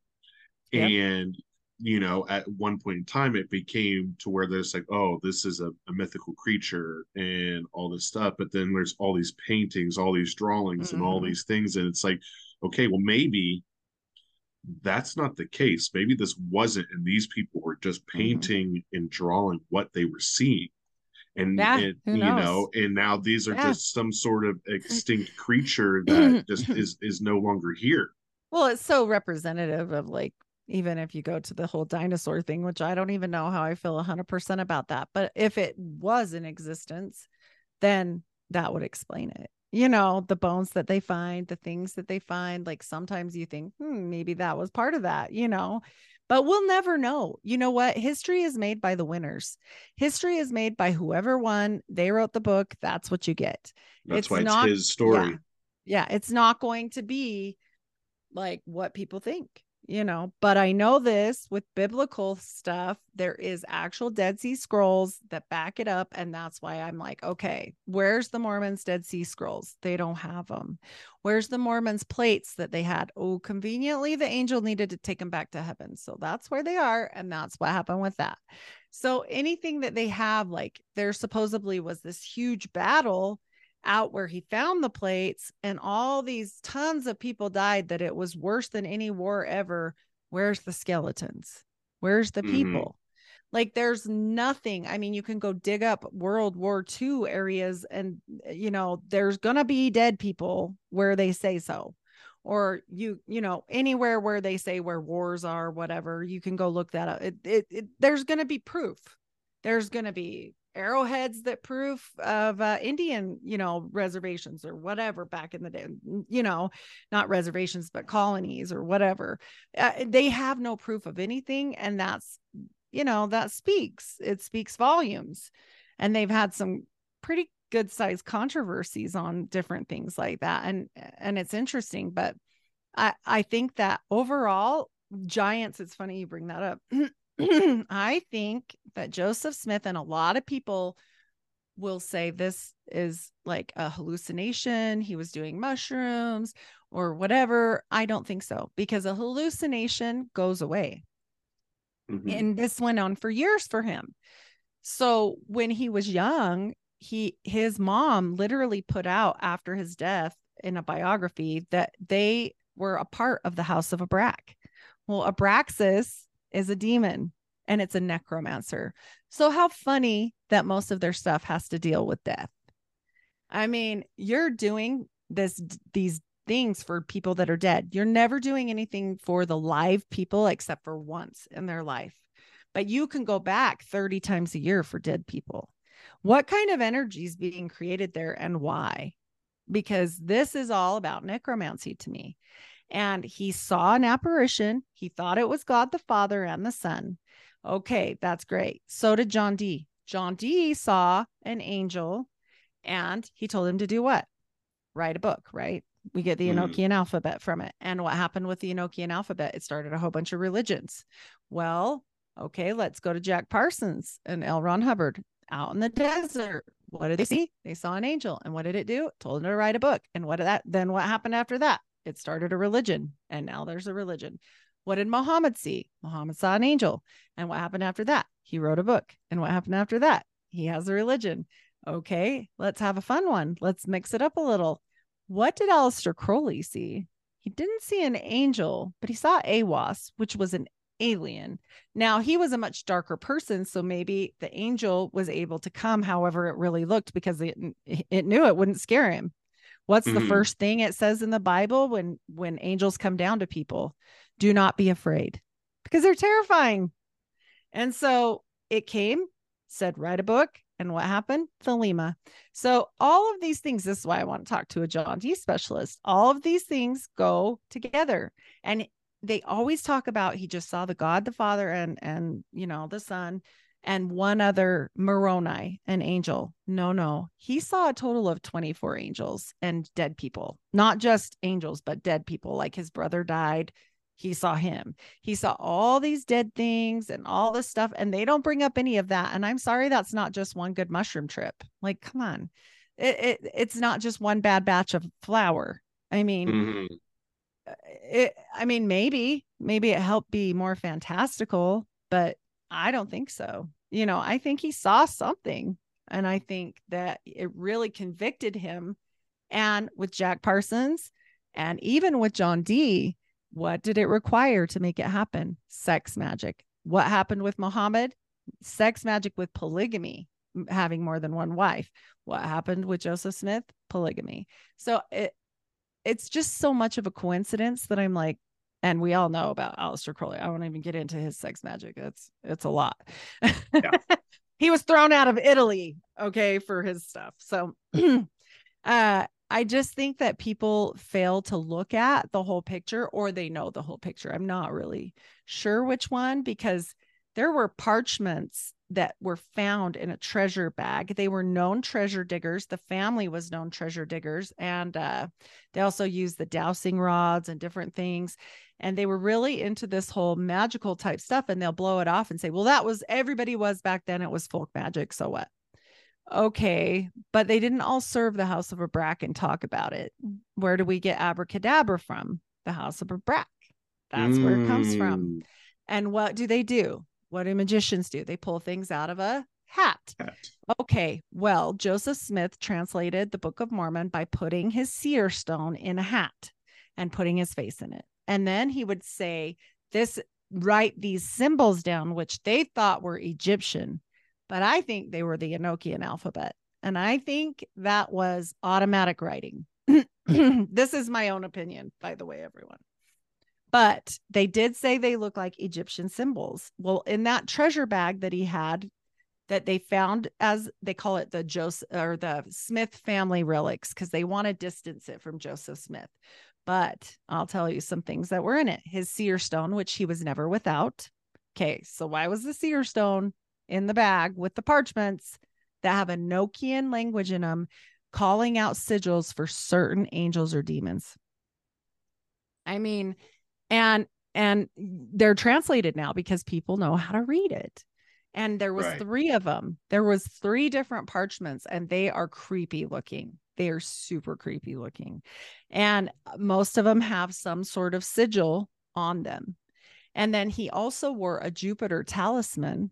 yep. and you know at one point in time it became to where there's like oh this is a, a, mythical creature and all this stuff but then there's all these paintings all these drawings mm-hmm. and all mm-hmm. these things and it's like okay well maybe that's not the case maybe this wasn't and these people were just mm-hmm. painting mm-hmm. and drawing what they were seeing and, yeah, you know and now these are yeah. just some sort of extinct [clears throat] creature that just [clears throat] is is no longer here. Well it's so representative of like even if you go to the whole dinosaur thing which i don't even know how i feel 100% about that but if it was in existence then that would explain it. You know the bones that they find the things that they find like sometimes you think hmm, maybe that was part of that you know but we'll never know. You know what? History is made by the winners. History is made by whoever won. They wrote the book. That's what you get. That's it's why it's not, his story. Yeah, yeah, it's not going to be like what people think you know but i know this with biblical stuff there is actual dead sea scrolls that back it up and that's why i'm like okay where's the mormons dead sea scrolls? They don't have them where's the mormons plates that they had? Oh conveniently the angel needed to take them back to heaven. So that's where they are and that's what happened with that. So anything that they have like there supposedly was this huge battle out where he found the plates and all these tons of people died that it was worse than any war ever. Where's the skeletons? Where's the mm-hmm. people? Like there's nothing. I mean you can go dig up world war ii areas and you know there's gonna be dead people where they say so. Or you you know anywhere where they say where wars are whatever you can go look that up. It, it, it there's gonna be proof. There's gonna be arrowheads that proof of uh, Indian, you know, reservations or whatever back in the day, you know, not reservations, but colonies or whatever. Uh, they have no proof of anything. And that's, you know, that speaks, it speaks volumes. And they've had some pretty good sized controversies on different things like that. And, and it's interesting, but I, I think that overall, giants, it's funny you bring that up. [clears throat] [laughs] I think that Joseph Smith and a lot of people will say this is like a hallucination. He was doing mushrooms or whatever. I don't think so because a hallucination goes away. Mm-hmm. And this went on for years for him. So when he was young, he his mom literally put out after his death in a biography that they were a part of the house of Abrac. Well, Abraxas is a demon and it's a necromancer. So, how funny that most of their stuff has to deal with death. I mean, you're doing this, these things for people that are dead. You're never doing anything for the live people except for once in their life. But you can go back 30 times a year for dead people. What kind of energy is being created there and why? Because this is all about necromancy to me and he saw an apparition. He thought it was God the Father and the Son. Okay, that's great. So did John Dee. John Dee saw an angel and he told him to do what? Write a book, right? We get the mm. Enochian alphabet from it. And what happened with the Enochian alphabet? It started a whole bunch of religions. Well, okay, let's go to Jack Parsons and L. Ron Hubbard out in the desert. What did they see? They saw an angel. And what did it do? It told them to write a book. And what did that then what happened after that? It started a religion. And now there's a religion. What did Muhammad see? Muhammad saw an angel. And what happened after that? He wrote a book. And what happened after that? He has a religion. Okay, let's have a fun one. Let's mix it up a little. What did Aleister Crowley see? He didn't see an angel, but he saw Aiwass, which was an alien. Now, he was a much darker person, so maybe the angel was able to come however it really looked because it it knew it wouldn't scare him. What's mm-hmm. the first thing it says in the Bible when when angels come down to people? Do not be afraid because they're terrifying. And so it came, said write a book, and what happened? Thelema. So all of these things, this is why I want to talk to a John Dee specialist. All of these things go together. And they always talk about he just saw the God the Father and and you know the Son and one other Moroni, an angel. No, no. He saw a total of 24 angels and dead people. Not just angels, but dead people. Like his brother died. He saw him. He saw all these dead things and all this stuff. And they don't bring up any of that. And I'm sorry, that's not just one good mushroom trip. Like, come on. It, it it's not just one bad batch of flour. I mean, mm-hmm it i mean maybe maybe it helped be more fantastical but i don't think so you know i think he saw something and i think that it really convicted him. And with jack parsons and even with john Dee, what did it require to make it happen? Sex magic. What happened with muhammad sex magic with polygamy having more than one wife. What happened with joseph smith? Polygamy. So it it's just so much of a coincidence that I'm like, and we all know about Aleister Crowley. I won't even get into his sex magic. It's it's a lot. Yeah. [laughs] he was thrown out of Italy, okay, for his stuff. So [clears throat] uh I just think that people fail to look at the whole picture or they know the whole picture. I'm not really sure which one because there were parchments that were found in a treasure bag. They were known treasure diggers. The family was known treasure diggers. And uh, they also used the dowsing rods and different things. And they were really into this whole magical type stuff. And they'll blow it off and say, well, that was everybody was back then. It was folk magic. So what? Okay. But they didn't all serve the House of Abrac and talk about it. Where do we get abracadabra from? The House of Abrac. That's mm. where it comes from. Mm. And what do they do? What do magicians do? They pull things out of a hat. hat. Okay, well, Joseph Smith translated the Book of Mormon by putting his seer stone in a hat and putting his face in it. And then he would say, This, write these symbols down, which they thought were Egyptian, but I think they were the Enochian alphabet. And I think that was automatic writing. [clears throat] this is my own opinion, by the way, everyone but they did say they look like Egyptian symbols. Well, in that treasure bag that he had, that they found as they call it the Joseph or the Smith family relics, because they want to distance it from Joseph Smith. But I'll tell you some things that were in it. His seer stone, which he was never without. Okay, so why was the seer stone in the bag with the parchments that have Enochian language in them, calling out sigils for certain angels or demons? I mean, and and they're translated now because people know how to read it. And there was right. three of them there was three different parchments and they are creepy looking. They are super creepy looking. And uh, most of them have some sort of sigil on them. And then he also wore a jupiter talisman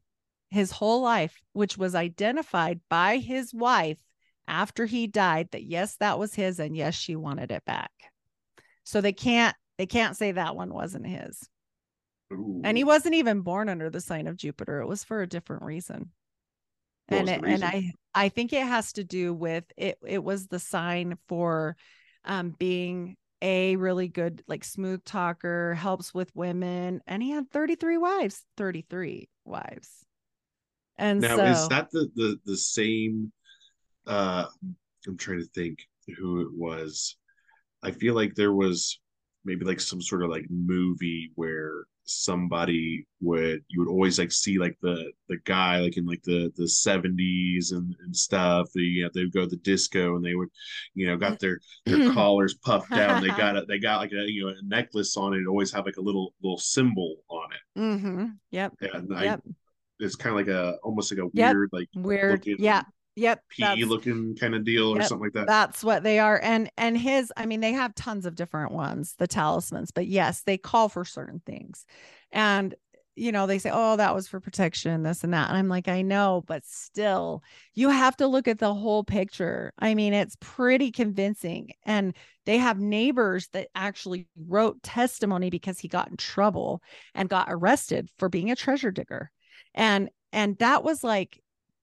his whole life which was identified by his wife after he died that yes that was his and yes she wanted it back. So they can't they can't say that one wasn't his. Ooh. And he wasn't even born under the sign of Jupiter. It was for a different reason. What and it, reason? and I I think it has to do with it it was the sign for um being a really good like smooth talker, helps with women, and he had 33 wives, 33 wives. And now so, is that the the the same uh I'm trying to think who it was. I feel like there was maybe like some sort of like movie where somebody would you would always like see like the the guy like in like the the 70s and, and stuff the you know they would go to the disco and they would you know got their their collars puffed down they [laughs] got it they got like a you know a necklace on it always have like a little little symbol on it mm-hmm. yep and yep. I, it's kind of like a almost like a yep. weird like weird yeah Yep. PE looking kind of deal yep, or something like that. That's what they are. And and his, I mean, they have tons of different ones, the talismans, but yes, they call for certain things. And you know, they say, oh, that was for protection, this and that. And I'm like, I know, but still, you have to look at the whole picture. I mean, it's pretty convincing. And they have neighbors that actually wrote testimony because he got in trouble and got arrested for being a treasure digger. And and that was like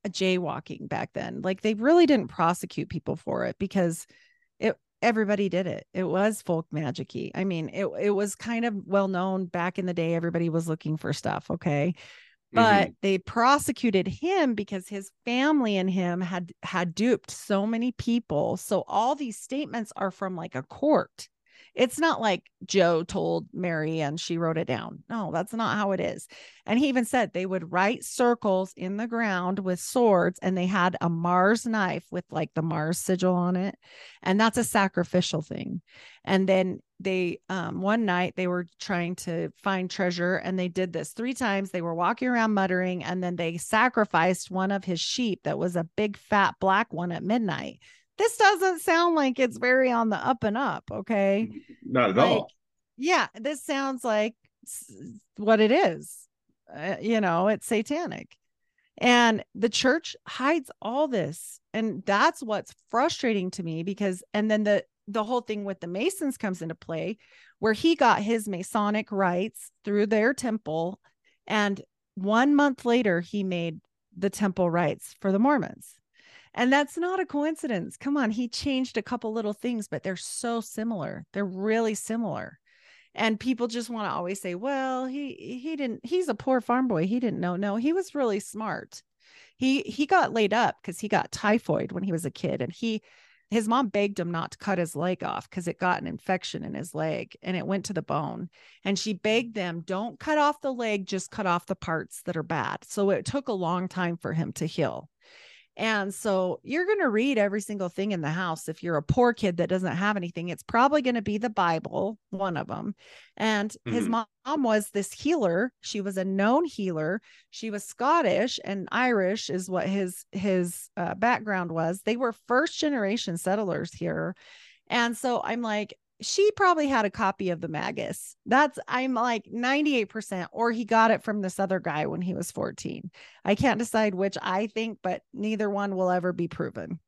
jaywalking back then. Like they really didn't prosecute people for it because it everybody did it. It was folk magicy. I mean, it it was kind of well known back in the day. Everybody was looking for stuff. Okay. But mm-hmm. they prosecuted him because his family and him had had duped so many people. So all these statements are from like a court. It's not like Joe told Mary and she wrote it down. No, that's not how it is. And he even said they would write circles in the ground with swords and they had a Mars knife with like the Mars sigil on it. And that's a sacrificial thing. And then they um one night they were trying to find treasure and they did this three times they were walking around muttering and then they sacrificed one of his sheep that was a big fat black one at midnight this doesn't sound like it's very on the up and up. Okay. Not at like, all. Yeah. This sounds like what it is. Uh, you know, it's satanic. And the church hides all this. And that's what's frustrating to me because, and then the, the whole thing with the Masons comes into play where he got his Masonic rites through their temple. And one month later, he made the temple rites for the Mormons. And that's not a coincidence. Come on, he changed a couple little things, but they're so similar. They're really similar. And people just want to always say, "Well, he he didn't he's a poor farm boy. He didn't know." No, he was really smart. He he got laid up cuz he got typhoid when he was a kid and he his mom begged him not to cut his leg off because it got an infection in his leg and it went to the bone. And she begged them, don't cut off the leg, just cut off the parts that are bad. So it took a long time for him to heal. And so you're going to read every single thing in the house. If you're a poor kid that doesn't have anything, it's probably going to be the Bible, one of them. And mm-hmm. his mom was this healer. She was a known healer. She was Scottish and Irish is what his his uh, background was. They were first generation settlers here. And so I'm like, she probably had a copy of the Magus. That's I'm like 98%, or he got it from this other guy when he was 14. I can't decide which I think, but neither one will ever be proven.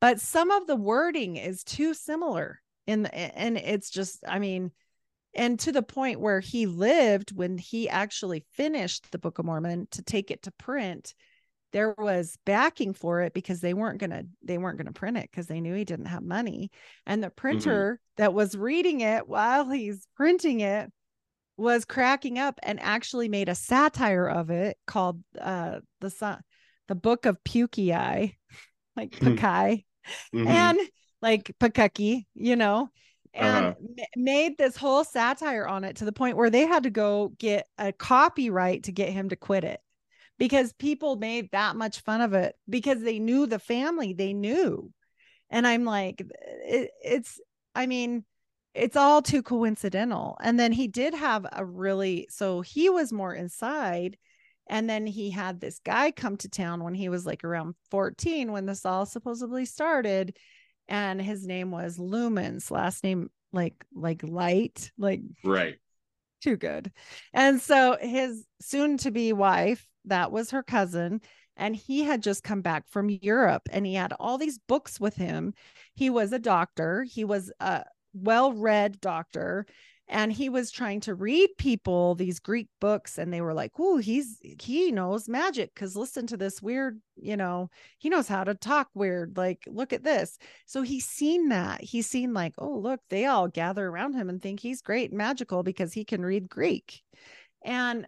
But some of the wording is too similar in the, and it's just, I mean, and to the point where he lived when he actually finished the Book of Mormon to take it to print there was backing for it because they weren't going to they weren't going to print it because they knew he didn't have money and the mm-hmm. printer mm-hmm. that was reading it while he's printing it was cracking up and actually made a satire of it called uh the the book of Pukei [laughs] like Pakai mm-hmm. and like Pakuki you know and uh-huh. m- made this whole satire on it to the point where they had to go get a copyright to get him to quit it because people made that much fun of it because they knew the family they knew. And i'm like it, it's i mean it's all too coincidental. And then he did have a really so he was more inside. And then he had this guy come to town when he was like around 14 when this all supposedly started. And his name was lumens last name like like light like right. too good. And so his soon to be wife that was her cousin and he had just come back from Europe and he had all these books with him. He was a doctor, he was a well read doctor, and he was trying to read people these Greek books. And they were like, Oh, he's he knows magic because listen to this weird, you know, he knows how to talk weird. Like, look at this. So he's seen that. He's seen, like, oh, look, they all gather around him and think he's great and magical because he can read Greek. And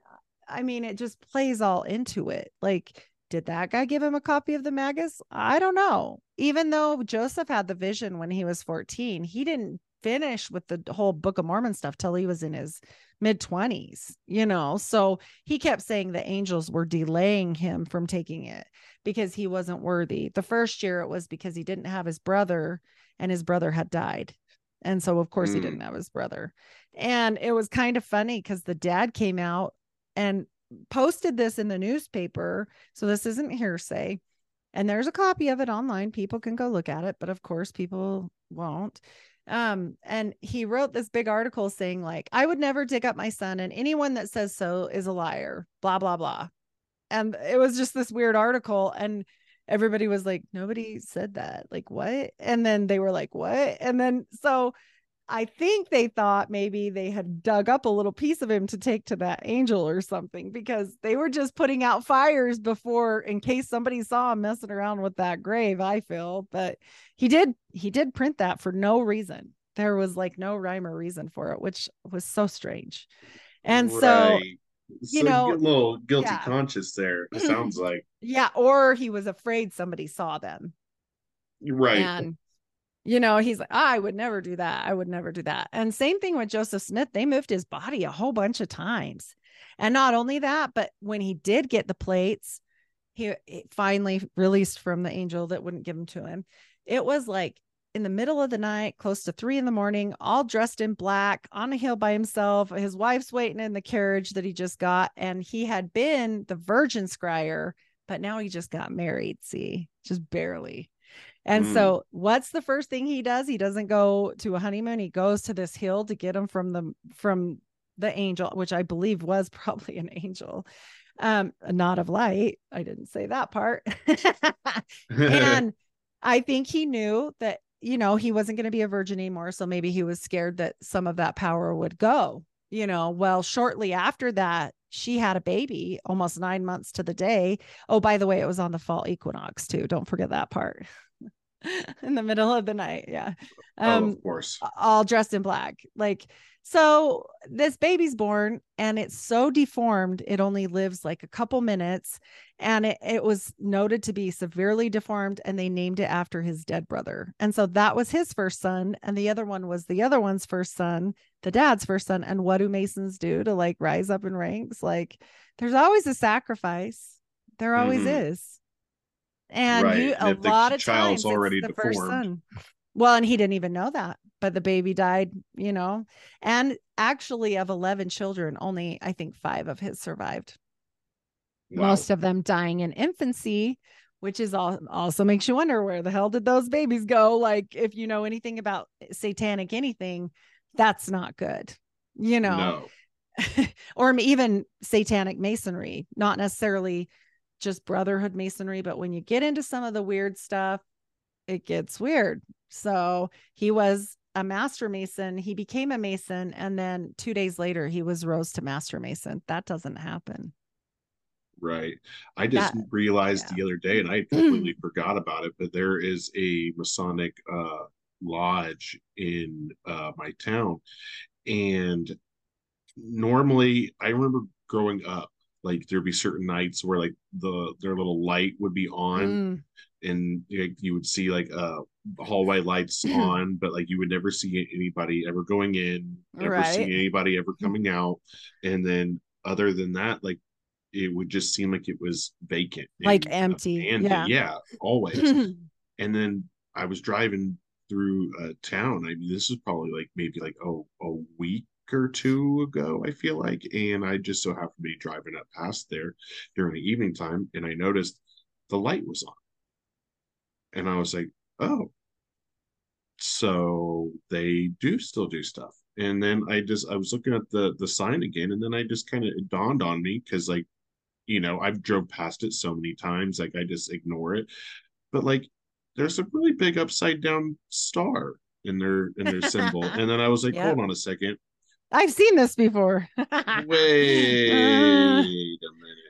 I mean, it just plays all into it. Like, did that guy give him a copy of the Magus? I don't know. Even though Joseph had the vision when he was 14, he didn't finish with the whole Book of Mormon stuff till he was in his mid 20s, you know. So he kept saying the angels were delaying him from taking it because he wasn't worthy. The first year it was because he didn't have his brother and his brother had died. And so, of course, mm. he didn't have his brother. And it was kind of funny because the dad came out and posted this in the newspaper. So this isn't hearsay. And there's a copy of it online. People can go look at it, but of course, people won't. Um, and he wrote this big article saying, like, I would never dig up my son, and anyone that says so is a liar, blah, blah, blah. And it was just this weird article. And everybody was like, nobody said that. Like, what? And then they were like, what? And then so I think they thought maybe they had dug up a little piece of him to take to that angel or something because they were just putting out fires before in case somebody saw him messing around with that grave. I feel, but he did he did print that for no reason. There was like no rhyme or reason for it, which was so strange. And right. so you so know, a little guilty yeah. conscience there. It mm-hmm. sounds like yeah, or he was afraid somebody saw them. Right. And you know, he's like, oh, I would never do that. I would never do that. And same thing with Joseph Smith. They moved his body a whole bunch of times. And not only that, but when he did get the plates, he finally released from the angel that wouldn't give them to him. It was like in the middle of the night, close to three in the morning, all dressed in black on a hill by himself. His wife's waiting in the carriage that he just got. And he had been the virgin scryer, but now he just got married. See, just barely. And mm. so, what's the first thing he does? He doesn't go to a honeymoon. He goes to this hill to get him from the from the angel, which I believe was [laughs] probably an angel, um, not of light. I didn't say that part. [laughs] [laughs] and I think he knew that you know he wasn't going to be a virgin anymore, so maybe he was scared that some of that power would go. You know, well, shortly after that, she had a baby almost nine months to the day. Oh, by the way, it was on the fall equinox too. Don't forget that part. [laughs] in the middle of the night. Yeah. Um, oh, of course. All dressed in black. Like, so this baby's born and it's so deformed, it only lives like a couple minutes. And it, it was noted to be severely deformed, and they named it after his dead brother. And so that was his first son. And the other one was the other one's first son, the dad's first son. And what do Masons do to like rise up in ranks? Like, there's always a sacrifice. There always mm-hmm. is. And right. you a and lot of child's times already the deformed. first son. Well, and he didn't even know that, but the baby died, you know. And actually, of 11 children, only I think five of his survived. Wow. Most of them dying in infancy, which is all also makes you wonder where the hell did those babies go? Like, if you know anything about satanic anything, that's not good, you know, no. [laughs] or even satanic masonry, not necessarily just brotherhood masonry. But when you get into some of the weird stuff, it gets weird. So he was a master mason. He became a mason. And then two days later, he was rose to master mason. That doesn't happen. Right. I just that, realized yeah. the other day, and I completely [clears throat] forgot about it, but there is a Masonic uh, lodge in uh, my town. And normally, I remember growing up, like there'd be certain nights where like the their little light would be on mm. and like, you would see like uh hallway lights [clears throat] on but like you would never see anybody ever going in never right. see anybody ever coming out and then other than that like it would just seem like it was vacant like empty and yeah. yeah always [laughs] and then i was driving through uh, town i mean this is probably like maybe like oh a week or two ago, I feel like, and I just so happened to be driving up past there during the evening time, and I noticed the light was on, and I was like, "Oh, so they do still do stuff." And then I just I was looking at the the sign again, and then I just kind of dawned on me because like, you know, I've drove past it so many times, like I just ignore it, but like, there's a really big upside down star in their in their symbol, [laughs] and then I was like, yep. hold on a second I've seen this before. [laughs] Wait uh, a minute.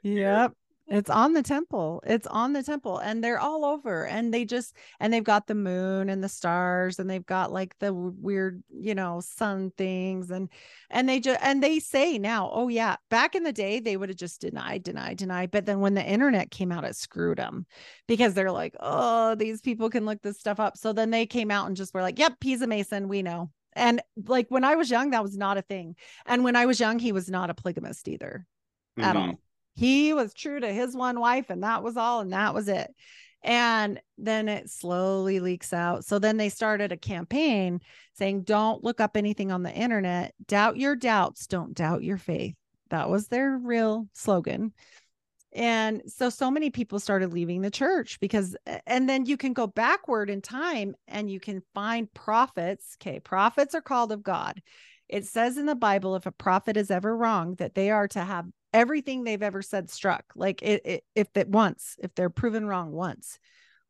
Yep. It's on the temple. It's on the temple and they're all over and they just and they've got the moon and the stars and they've got like the weird, you know, sun things and and they just and they say now, "Oh yeah, back in the day they would have just denied, denied, denied, but then when the internet came out it screwed them because they're like, "Oh, these people can look this stuff up." So then they came out and just were like, "Yep, he's a mason, we know." And like when I was young, that was not a thing. And when I was young, he was not a polygamist either mm-hmm. at all. He was true to his one wife, and that was all, and that was it. And then it slowly leaks out. So then they started a campaign saying, Don't look up anything on the internet. Doubt your doubts. Don't doubt your faith. That was their real slogan. And so, so many people started leaving the church because, and then you can go backward in time and you can find prophets. Okay. Prophets are called of God. It says in the Bible, if a prophet is ever wrong, that they are to have everything they've ever said struck. Like it, it if it once, if they're proven wrong once.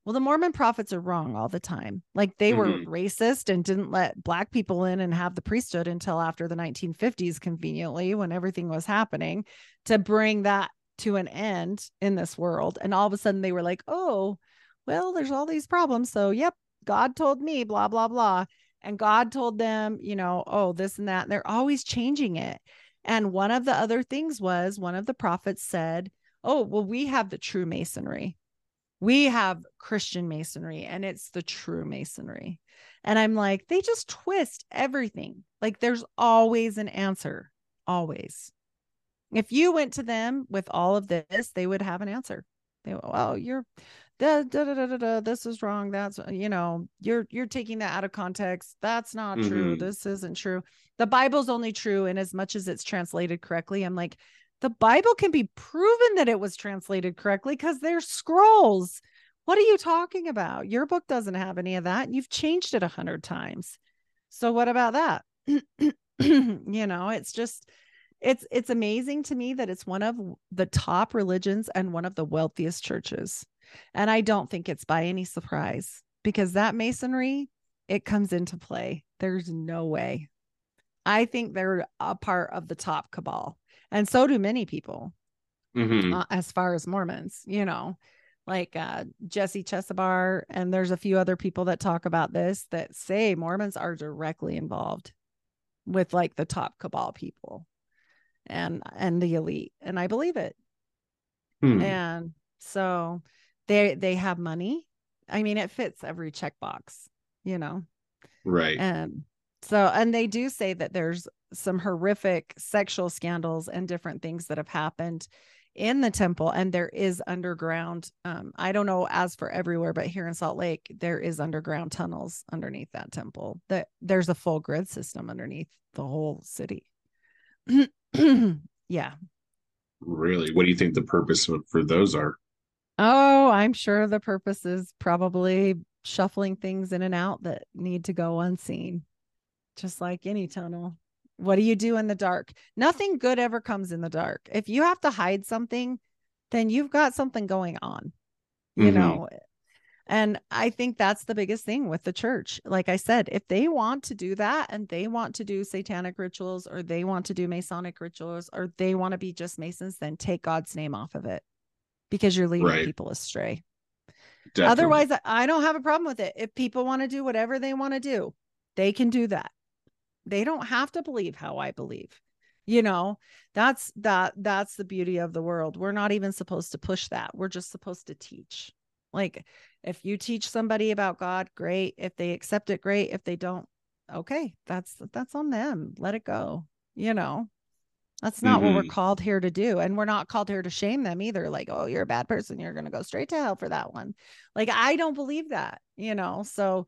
Well, the Mormon prophets are wrong all the time. Like they mm-hmm. were racist and didn't let black people in and have the priesthood until after the 1950s, conveniently, when everything was happening to bring that to an end in this world. And all of a sudden they were like, oh, well, there's all these problems. So, yep, God told me, blah, blah, blah. And God told them, you know, oh, this and that. And they're always changing it. And one of the other things was one of the prophets said, oh, well, we have the true masonry. We have Christian masonry and it's the true masonry. And I'm like, they just twist everything. Like there's always an answer, always. If you went to them with all of this, they would have an answer. They, well, you're da, da, da, da, da, this is wrong. That's you know, you're you're taking that out of context. That's not mm-hmm. true. This isn't true. The Bible's only true in as much as it's translated correctly. I'm like, the Bible can be proven that it was translated correctly because they're scrolls. What are you talking about? Your book doesn't have any of that. You've changed it a hundred times. So what about that? [clears throat] you know, it's just it's it's amazing to me that it's one of the top religions and one of the wealthiest churches. And i don't think it's by any surprise because that masonry it comes into play. There's no way. I think they're a part of the top cabal and so do many people mm-hmm. uh, as far as mormons you know like uh, Jessie Czebotar, and there's a few other people that talk about this that say Mormons are directly involved with like the top cabal people and and the elite and i believe it. Hmm. and so they they have money. I mean it fits every checkbox you know? Right. And so and they do say that there's some horrific sexual scandals and different things that have happened in the temple and there is underground um i don't know as for everywhere but here in salt lake there is underground tunnels underneath that temple. That there's a full grid system underneath the whole city [clears throat] [clears throat] yeah. Really? What do you think the purpose for those are? Oh, I'm sure the purpose is probably shuffling things in and out that need to go unseen, just like any tunnel. What do you do in the dark? Nothing good ever comes in the dark. If you have to hide something, then you've got something going on. You mm-hmm. know, and I think that's the biggest thing with the church. Like I said, if they want to do that and they want to do satanic rituals or they want to do Masonic rituals or they want to be just Masons, then take God's name off of it because you're leading right. people astray. Definitely. Otherwise, I don't have a problem with it. If people want to do whatever they want to do, they can do that. They don't have to believe how I believe. You know, that's that that's the beauty of the world. We're not even supposed to push that. We're just supposed to teach. Like if you teach somebody about God, great. If they accept it, great. If they don't, okay, that's that's on them. Let it go. You know. That's not mm-hmm. what we're mm-hmm. called here to do. And we're not called here to shame them either. Like, oh, you're a bad person. You're going to go straight to hell for that one. Like, I don't believe that, you know? So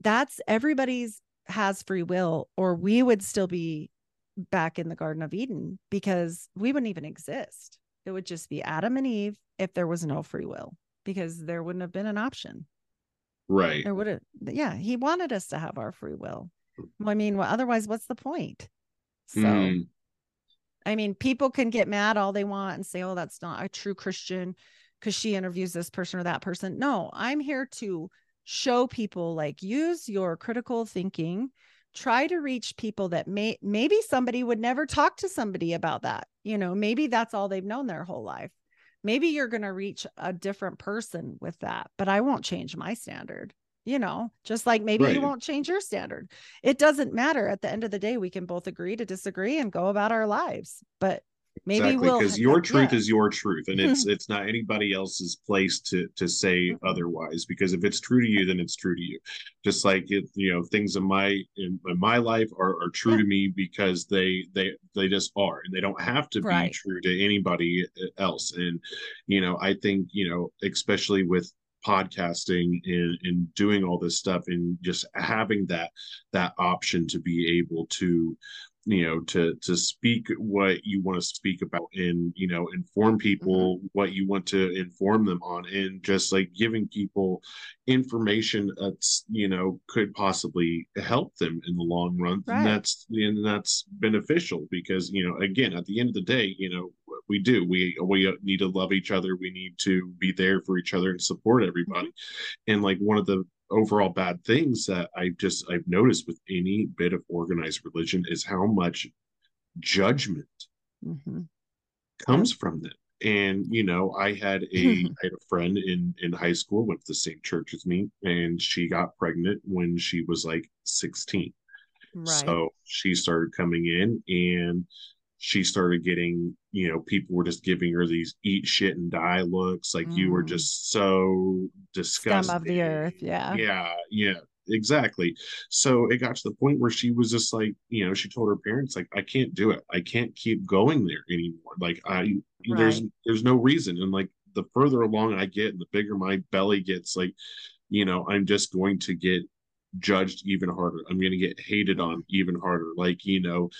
that's everybody's has free will, or we would still be back in the Garden of Eden because we wouldn't even exist. It would just be Adam and Eve if there was no free will because there wouldn't have been an option. Right. Or would it? Yeah, he wanted us to have our free will. I mean, well, otherwise, what's the point? So, mm. I mean, people can get mad all they want and say, oh, that's not a true Christian because she interviews this person or that person. No, I'm here to show people like use your critical thinking try to reach people that may maybe somebody would never talk to somebody about that you know maybe that's all they've known their whole life maybe you're going to reach a different person with that but i won't change my standard you know just like maybe right. you won't change your standard it doesn't matter at the end of the day we can both agree to disagree and go about our lives but maybe exactly we'll because your truth yeah. is your truth and it's [laughs] it's not anybody else's place to to say Mhm. otherwise because if it's true to you then it's true to you just like it you know things in my in, in my life are, are true Yeah. to me because they they they just are and they don't have to Right. be true to anybody else and you know i think you know especially with podcasting and, and doing all this stuff and just having that that option to be able to you know to to speak what you want to speak about and you know inform people mm-hmm. what you want to inform them on and just like giving people information that's you know could possibly help them in the long run. Right. and that's and that's beneficial because you know again at the end of the day you know we do. We we need to love each other. We need to be there for each other and support everybody. Mm-hmm. And like one of the overall bad things that I just I've noticed with any bit of organized religion is how much judgment Mhm. comes from them. And you know, I had a [laughs] I had a friend in in high school went to the same church as me, and she got pregnant when she was like 16. right So she started coming in and she started getting, you know, people were just giving her these eat shit and die looks like you were Mm. just so disgusting. scum of the earth yeah Yeah, yeah, exactly. So it got to the point where she was just like, you know, she told her parents, like, I can't do it. I can't keep going there anymore. Like I there's Right. there's no reason. And like the further along I get and the bigger my belly gets, like, you know, I'm just going to get judged even harder. I'm going to get hated on even harder. Like, you know,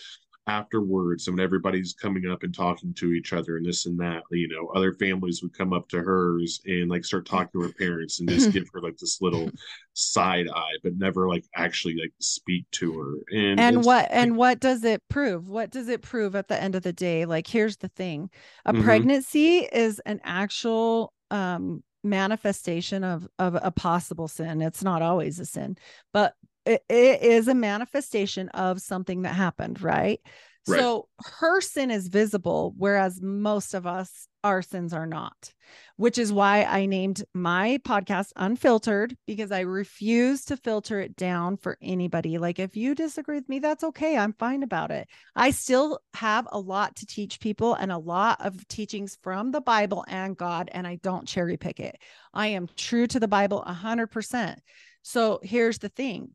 afterwards, and when everybody's coming up and talking to each other and this and that, you know, other families would come up to hers and like start talking to her parents and just [laughs] give her like this little side eye, but never like actually like speak to her. And and what and what does it prove what does it prove at the end of the day like here's the thing a Mhm. pregnancy is an actual um manifestation of of a possible sin it's not always a sin but it, it is a manifestation of something that happened right Right. so her sin is visible whereas most of us our sins are not which is why I named my podcast Unfiltered because I refuse to filter it down for anybody. Like, if you disagree with me, that's okay. I'm fine about it. I still have a lot to teach people and a lot of teachings from the Bible and God, and I don't cherry pick it. I am true to the Bible 100%. So here's the thing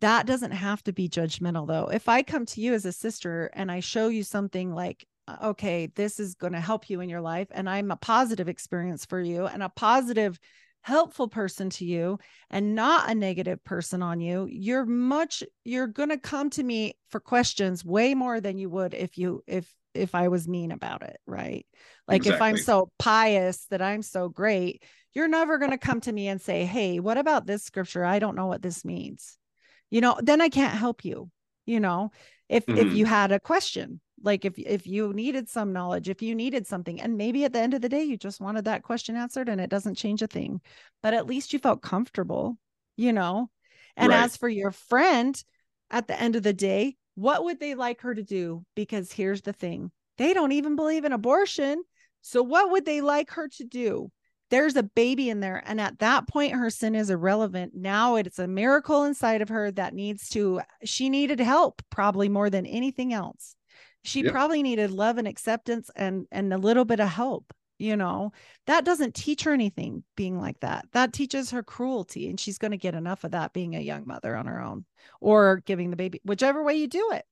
that doesn't have to be judgmental, though. If I come to you as a sister and I show you something like, uh, okay, this is going to help you in your life, and I'm a positive experience for you and a positive, helpful person to you, and not a negative person on you, you're much, you're going to come to me for questions way more than you would if you, if, if I was mean about it, right? Like if I'm so pious that I'm so great, you're never going to come to me and say, Hey, what about this scripture? I don't know what this means. You know, then I can't help you. You know, if if Mhm. you had a question, like if if you needed some knowledge, if you needed something, and maybe at the end of the day you just wanted that question answered and it doesn't change a thing, but at least you felt comfortable, you know. And Right. as for your friend, at the end of the day, what would they like her to do? Because here's the thing they don't even believe in abortion. So, what would they like her to do? There's a baby in there. And at that point, her sin is irrelevant. Now it's a miracle inside of her that needs to, she needed help probably more than anything else. She Yep. probably needed love and acceptance and, and a little bit of help. You know, that doesn't teach her anything being like that. That teaches her cruelty. And she's going to get enough of that being a young mother on her own or giving the baby, whichever way you do it,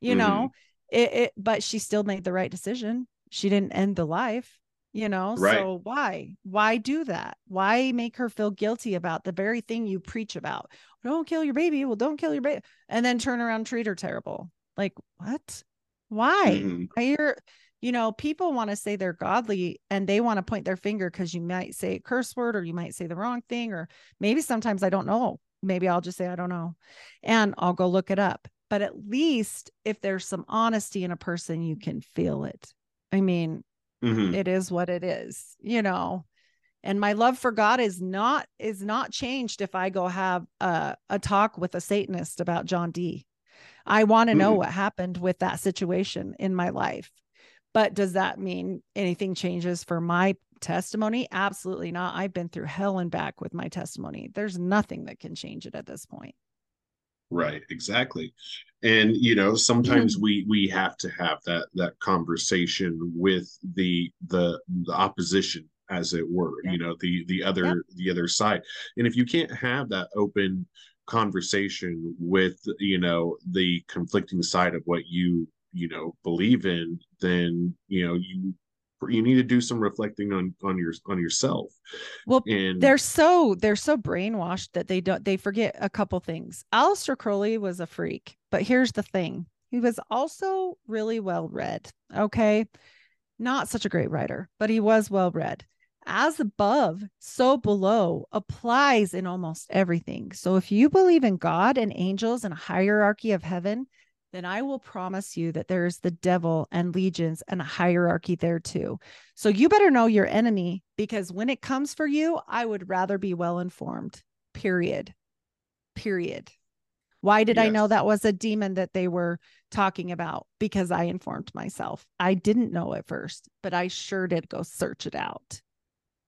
you Mhm. know, it, it, but she still made the right decision. She didn't end the life, you know, Right. so why, why do that? Why make her feel guilty about the very thing you preach about? Don't kill your baby. Well, don't kill your baby. And then turn around, treat her terrible. Like, what? Why? Mhm. Why you're, you know, people want to say they're godly and they want to point their finger because you might say a curse word or you might say the wrong thing, or maybe sometimes I don't know. Maybe I'll just say, I don't know. And I'll go look it up. But at least if there's some honesty in a person, you can feel it. I mean, Mhm. it is what it is, you know. And my love for God is not is not changed if I go have a, a talk with a Satanist about John Dee. I want to know Mm-mm. what happened with that situation in my life. But does that mean anything changes for my testimony? Absolutely not. I've been through hell and back with my testimony. There's nothing that can change it at this point. Right, exactly. And you know, sometimes mm-hmm. we we have to have that that conversation with the the the opposition as it were, yeah. you know, the the other yeah. the other side. And if you can't have that open conversation with, you know, the conflicting side of what you, you know, believe in, then, you know, you you need to do some reflecting on on your on yourself. Well and they're so they're so brainwashed that they don't they forget a couple things. Aleister Crowley was a freak but here's the thing. He was also really well read okay? Not such a great writer but he was well read. As above so below applies in almost everything. So if you believe in god and angels and a hierarchy of heaven then I will promise you that there's the devil and legions and a hierarchy there too. So you better know your enemy because when it comes for you, I would rather be well informed. Period. Period. Why did yes. I know that was a demon that they were talking about? Because I informed myself. I didn't know at first, but I sure did go search it out.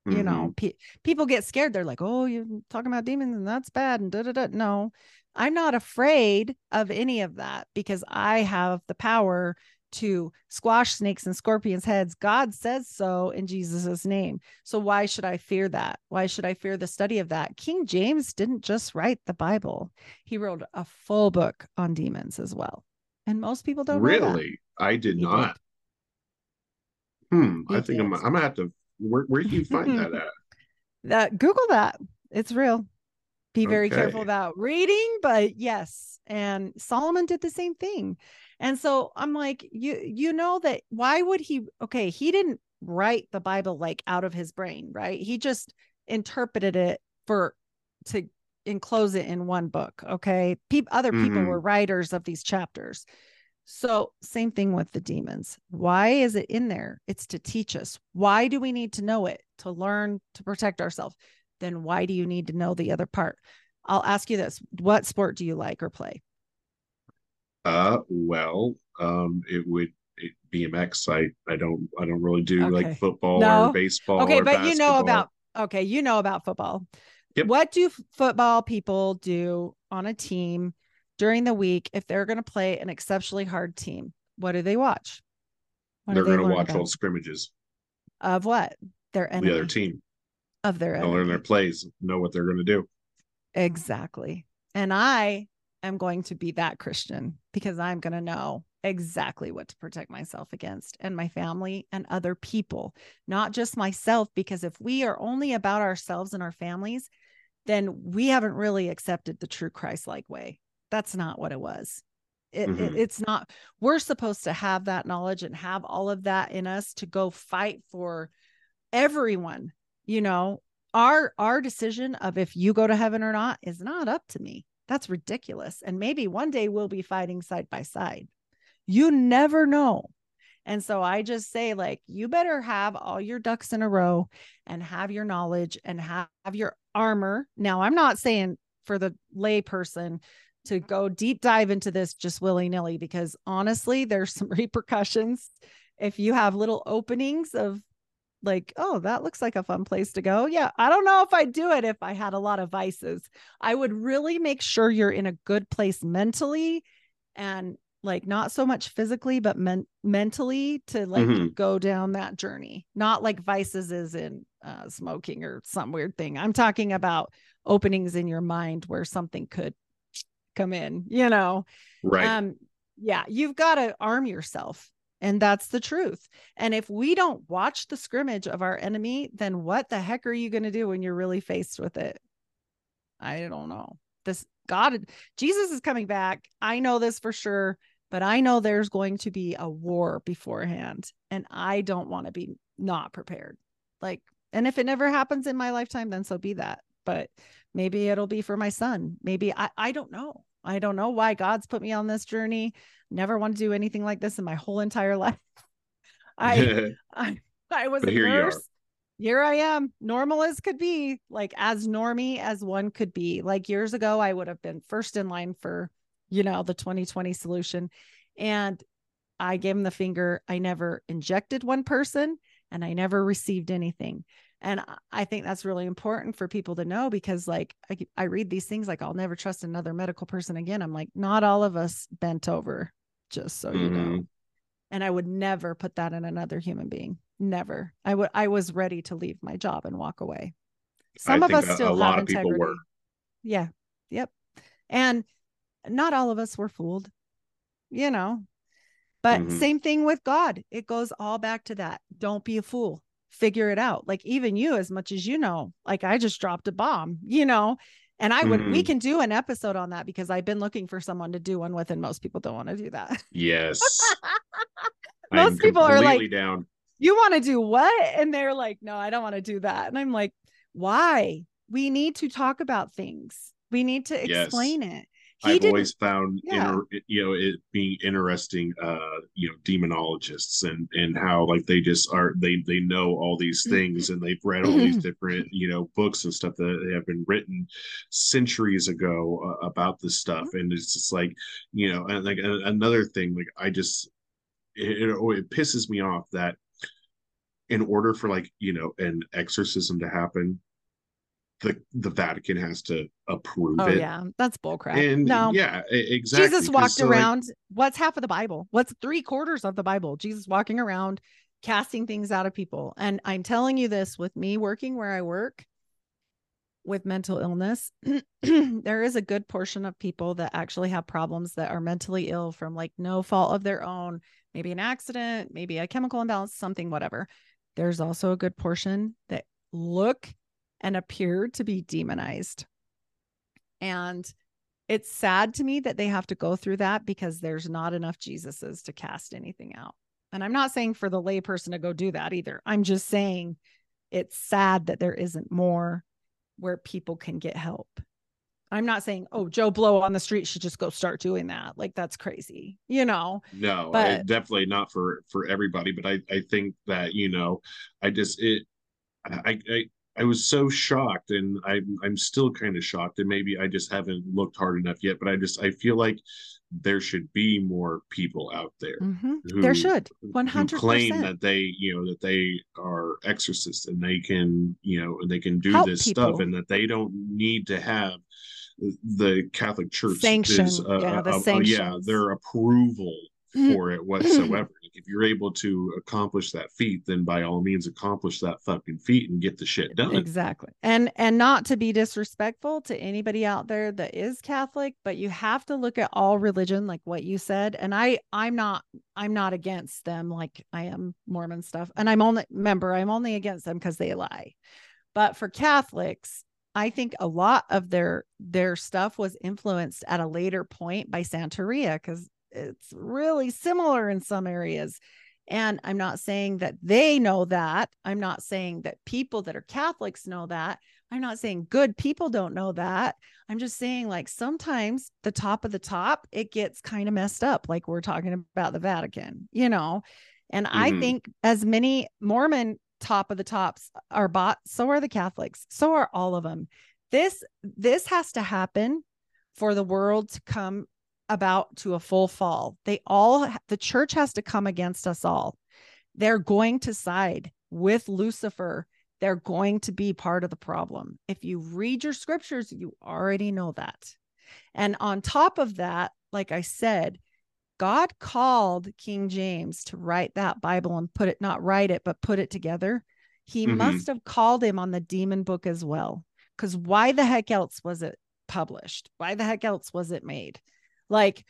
Mm-hmm. You know, pe- people get scared. They're like, "Oh, you're talking about demons, and that's bad." And da da da. No, I'm not afraid of any of that because I have the power to squash snakes and scorpions' heads. God says so in Jesus' name. So why should I fear that? Why should I fear the study of that? King James didn't just write the Bible, he wrote a full book on demons as well. And most people don't really. I did he not. Did. Hmm. He I think I'm, I'm gonna have to. Where where can you find that [laughs] at? That Google that. It's real be very okay. careful about reading but yes and solomon did the same thing and so i'm like you you know that why would he okay he didn't write the bible like out of his brain right he just interpreted it for to enclose it in one book okay Pe- other people mm-hmm. were writers of these chapters so same thing with the demons why is it in there it's to teach us why do we need to know it to learn to protect ourselves then why do you need to know the other part? I'll ask you this. What sport do you like or play? Uh well, um it would it, BMX. I I don't I don't really do okay. like football no. or baseball. Okay, but basketball. you know about okay, you know about football. Yep. What do football people do on a team during the week if they're going to play an exceptionally hard team? What do they watch? What they're going to watch old scrimmages of what their enemy. the other team of their They'll learn their plays, know what they're going to do. Exactly. And I am going to be that Christian because I'm going to know exactly what to protect myself against and my family and other people, not just myself. Because if we are only about ourselves and our families, then we haven't really accepted the true Christ like way. That's not what it was. It, mm-hmm. it, it's not, we're supposed to have that knowledge and have all of that in us to go fight for everyone you know? Our our decision of if you go to heaven or not is not up to me. That's ridiculous. And maybe one day we'll be fighting side by side. You never know. And so i just say like you better have all your ducks in a row and have your knowledge and have your armor. Now i'm not saying for the lay person to go deep dive into this just willy-nilly because honestly there's some [laughs] repercussions if you have little openings of like, oh, that looks like a fun place to go. Yeah, I don't know if I'd do it if I had a lot of vices. I would really make sure you're in a good place mentally and like not so much physically, but men- mentally to like mm-hmm. go down that journey. Not like vices is in uh, smoking or some weird thing. I'm talking about openings in your mind where something could come in, you know? Right. Um, yeah, you've got to arm yourself and that's the truth. And if we don't watch the scrimmage of our enemy, then what the heck are you going to do when you're really faced with it? I don't know. This God, Jesus is coming back. I know this for sure, but I know there's going to be a war beforehand. And I don't want to be not prepared. Like, and if it never happens in my lifetime, then so be that. But maybe it'll be for my son. Maybe I, I don't know. I don't know why God's put me on this journey. Never want to do anything like this in my whole entire [laughs] life. I, [laughs] I I was but a nurse. Here I am, normal as could be, like as normy as one could be. Like years ago, I would have been first in line for, you know, the 2020 solution. And I gave him the finger. I never injected one person and I never received anything. And I think that's really important for people to know because, like, I, I read these things like, I'll never trust another medical person again. I'm like, not all of us bent over, just so mm-hmm. you know. Mm-hmm. And I would never put that in another human being. Never. I would, I was ready to leave my job and walk away. Some I of us still have integrity. Yeah. Yep. And not all of us were fooled, you know, but mm-hmm. same thing with God. It goes all back to that. Don't be a fool figure it out. Like even you, as much as you know, like I just dropped a bomb, you know, and I would, mm-hmm. we can do an episode on that because I've been looking for someone to do one with, and most people don't want to do that. Yes. [laughs] most people are like, down. you want to do what? And they're like, no, I don't want to do that. And I'm like, why? We need to talk about things. We need to explain yes. it. He I've always found yeah. inter, you know it being interesting uh you know demonologists and and how like they just are they they know all these things and they've read all these [clears throat] different you know books and stuff that have been written centuries ago uh, about this stuff. And it's just like you know and like another thing like I just it, it, it pisses me off that in order for like you know an exorcism to happen the the Vatican has to approve oh, it. yeah, that's bullcrap. And no, yeah, exactly. Jesus walked so around. Like, what's half of the Bible? What's three quarters of the Bible? Jesus walking around, casting things out of people. And I'm telling you this with me working where I work with mental illness, [clears throat] there is a good portion of people that actually have problems that are mentally ill from like no fault of their own, maybe an accident, maybe a chemical imbalance, something, whatever. There's also a good portion that look and appear to be demonized. And it's sad to me that they have to go through that because there's not enough Jesuses to cast anything out. And I'm not saying for the layperson to go do that either. I'm just saying it's sad that there isn't more where people can get help. I'm not saying, oh, Joe Blow on the street should just go start doing that. Like that's crazy, you know. No, but, definitely not for for everybody. But I I think that you know, I just it, I I I was so shocked, and I'm I'm still kind of shocked, and maybe I just haven't looked hard enough yet. But I just I feel like there should be more people out there. Mm-hmm. Who, there should one hundred claim that they you know that they are exorcists and they can you know and they can do Help this people. stuff and that they don't need to have the Catholic Church sanction, is, uh, yeah, the uh, uh, yeah, their approval. Mm-hmm. for it mm-hmm. whatsoever. like if you're able to accomplish that feat, then by all means accomplish that fucking feat and get the shit done. Exactly. And and not to be disrespectful to anybody out there that is Catholic, but you have to look at all religion like what you said. And I I'm not I'm not against them like I am Mormon stuff. And I'm only remember I'm only against them because they lie. But for Catholics, I think a lot of their their stuff was influenced at a later point by Santeria because it's really similar in some areas. And I'm not saying that they know that. I'm not saying that people that are Catholics know that. I'm not saying good people don't know that. I'm just saying, like, sometimes the top of the top, it gets kind of messed up, like we're talking about the Vatican, you know? And mm-hmm. I think as many Mormon top of the tops are bought, so are the Catholics, so are all of them. This this has to happen for the world to come about to a full fall. They all, the church has to come against us all. They're going to side with Lucifer. They're going to be part of the problem. If you read your scriptures, you already know that. And on top of that, like I said, God called King James to write that Bible and put it, not write it, but put it together. He mm-hmm. must have called him on the demon book as well. Because why the heck else was it published? Why the heck else was it made? Like,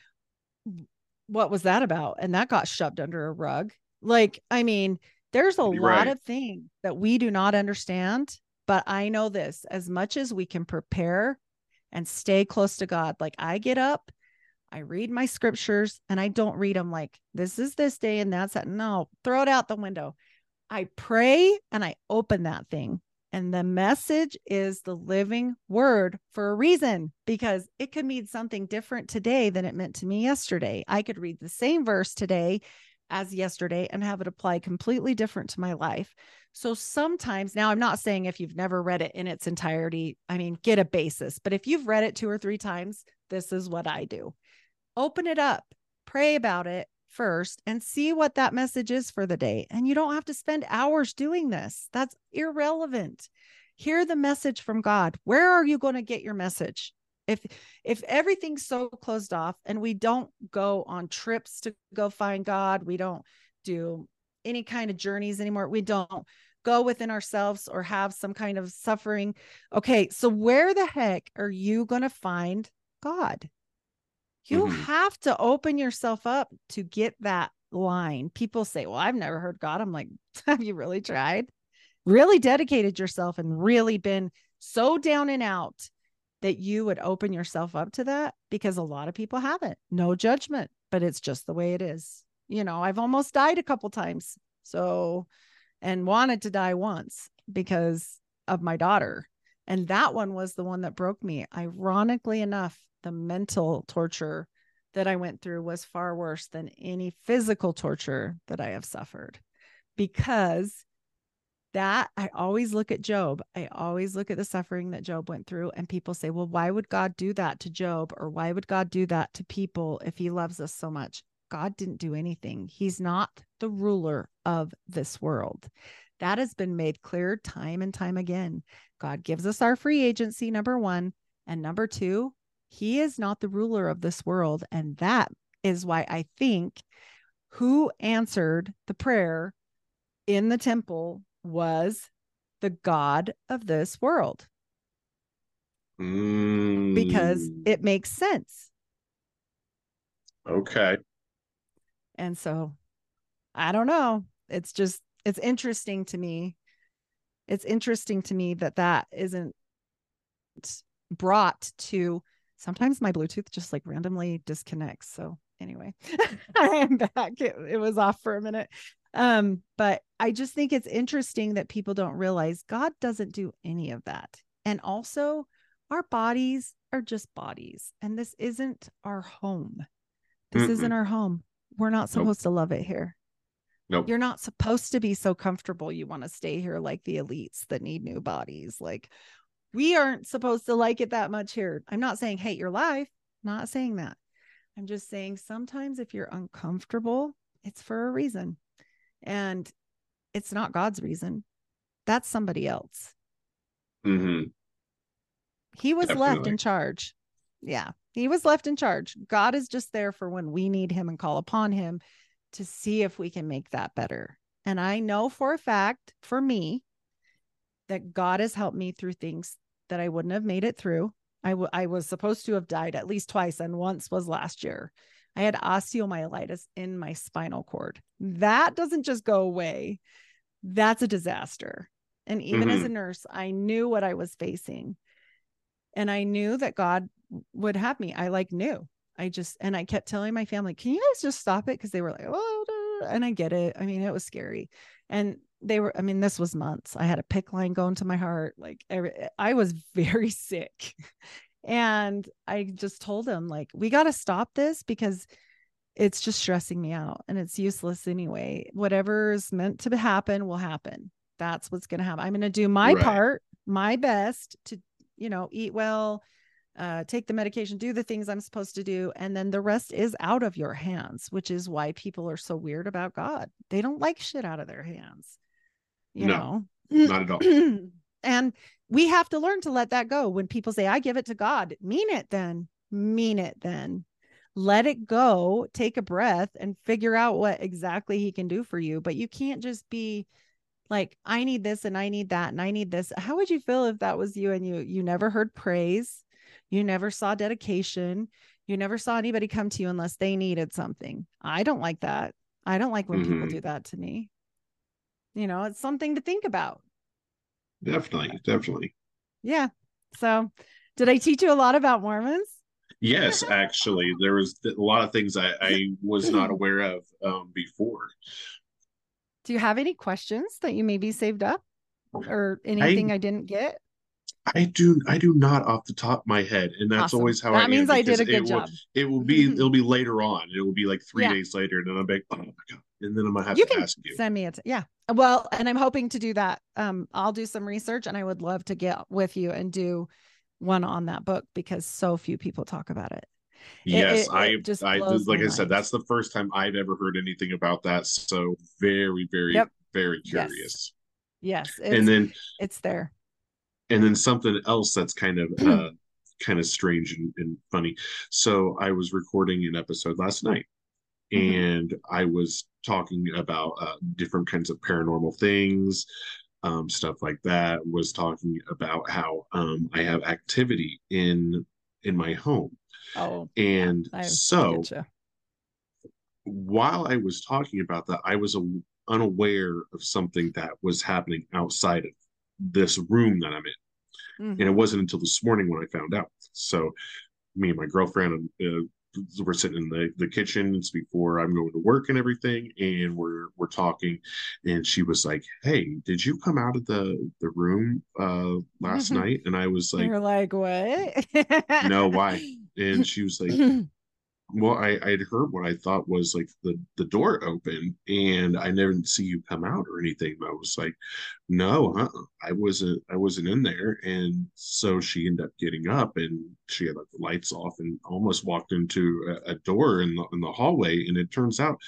what was that about? And that got shoved under a rug. Like, I mean, there's a You're lot right. of things that we do not understand. But I know this as much as we can prepare and stay close to God. Like, I get up, I read my scriptures, and I don't read them like this is this day and that's that. No, throw it out the window. I pray and I open that thing and the message is the living word for a reason because it could mean something different today than it meant to me yesterday. I could read the same verse today as yesterday and have it apply completely different to my life. So sometimes, now I'm not saying if you've never read it in its entirety, I mean, get a basis, but if you've read it two or three times, this is what I do open it up, pray about it, first and see what that message is for the day. And you don't have to spend hours doing this. That's irrelevant. Hear the message from God. Where are you going to get your message? If if everything's so closed off and we don't go on trips to go find God, we don't do any kind of journeys anymore. We don't go within ourselves or have some kind of suffering. Okay, so where the heck are you going to find God? You mm-hmm. have to open yourself up to get that line. People say, Well, I've never heard God. I'm like, [laughs] Have you really tried? Really dedicated yourself and really been so down and out that you would open yourself up to that? Because a lot of people haven't. No judgment, but it's just the way it is. You know, I've almost died a couple times. So, and wanted to die once because of my daughter. And that one was the one that broke me. Ironically enough, the mental torture that I went through was far worse than any physical torture that I have suffered because that I always look at Job. I always look at the suffering that Job went through, and people say, Well, why would God do that to Job? Or why would God do that to people if he loves us so much? God didn't do anything. He's not the ruler of this world. That has been made clear time and time again. God gives us our free agency, number one. And number two, he is not the ruler of this world. And that is why I think who answered the prayer in the temple was the God of this world. Mm. Because it makes sense. Okay. And so I don't know. It's just, it's interesting to me. It's interesting to me that that isn't brought to sometimes my Bluetooth just like randomly disconnects. So anyway, [laughs] I am back. It, it was off for a minute. Um, but I just think it's interesting that people don't realize God doesn't do any of that. And also, our bodies are just bodies, and this isn't our home. This Mm-mm. isn't our home. We're not supposed nope. to love it here. Nope. You're not supposed to be so comfortable. You want to stay here like the elites that need new bodies. Like, we aren't supposed to like it that much here. I'm not saying hate your life, not saying that. I'm just saying sometimes if you're uncomfortable, it's for a reason. And it's not God's reason. That's somebody else. Mm-hmm. He was Definitely. left in charge. Yeah, he was left in charge. God is just there for when we need him and call upon him to see if we can make that better. And I know for a fact, for me, that God has helped me through things that I wouldn't have made it through. I, w- I was supposed to have died at least twice, and once was last year. I had osteomyelitis in my spinal cord. That doesn't just go away, that's a disaster. And even mm-hmm. as a nurse, I knew what I was facing. And I knew that God would have me. I like knew. I just, and I kept telling my family, can you guys just stop it? Because they were like, oh, and I get it. I mean, it was scary. And they were, I mean, this was months. I had a PICC line going to my heart. Like every, I was very [laughs] sick. and I just told him, like, we got to stop this because it's just stressing me out and it's useless anyway. Whatever's meant to happen will happen. That's what's going to happen. I'm going to do my right. part, my best to, you know, eat well, uh, take the medication, do the things I'm supposed to do. And then the rest is out of your hands, which is why people are so weird about God. They don't like shit out of their hands you no, know? not at all. [clears throat] And we have to learn to let that go. When people say i give it to god mean it then mean it then. Let it go take a breath and figure out what exactly he can do for you. But you can't just be like i need this and i need that and i need this. How would you feel if that was you and you you never heard praise? You never saw dedication? You never saw anybody come to you unless they needed something? I don't like that. I don't like when mm-hmm. people do that to me you know, it's something to think about. Definitely, definitely. Yeah. So, did I teach you a lot about Mormons? Yes, actually, there was a lot of things I, I was not [laughs] aware of um, before. Do you have any questions that you maybe saved up, or anything I, I didn't get? I do I do not off the top of my head, and that's awesome. always how that I means I did a good it job. Will, it will be [laughs] it'll be later on. It will be like three yeah. days later, and then I'm like, oh my god, and then I'm gonna have you to can ask you. Send me it. Yeah, well, and I'm hoping to do that. Um, I'll do some research, and I would love to get with you and do one on that book because so few people talk about it. Yes, it, it, I just I like I mind. said, that's the first time I've ever heard anything about that. So very, very, yep. very curious. Yes, yes and then it's there. And then something else that's kind of [clears throat] uh kind of strange and, and funny. So I was recording an episode last night mm-hmm. and I was talking about uh, different kinds of paranormal things, um, stuff like that. Was talking about how um, I have activity in in my home. Oh, and yeah, so while I was talking about that, I was unaware of something that was happening outside of this room that I'm in. Mm-hmm. And it mm-hmm. wasn't until this morning when I found out. So, me and my girlfriend uh, we're sitting in the, the kitchen. It's before I'm going to work and everything, and we're we're talking, and she was like, "Hey, did you come out of the the room uh last mm-hmm. night?" And I was like, "You're like what? no, why?" [laughs] And she was like, [laughs] well i i'd heard what i thought was like the the door open and i never see you come out or anything i was like no uh-uh. i wasn't i wasn't in there and so she ended up getting up and she had like the lights off and almost walked into a, a door in the in the hallway and it turns out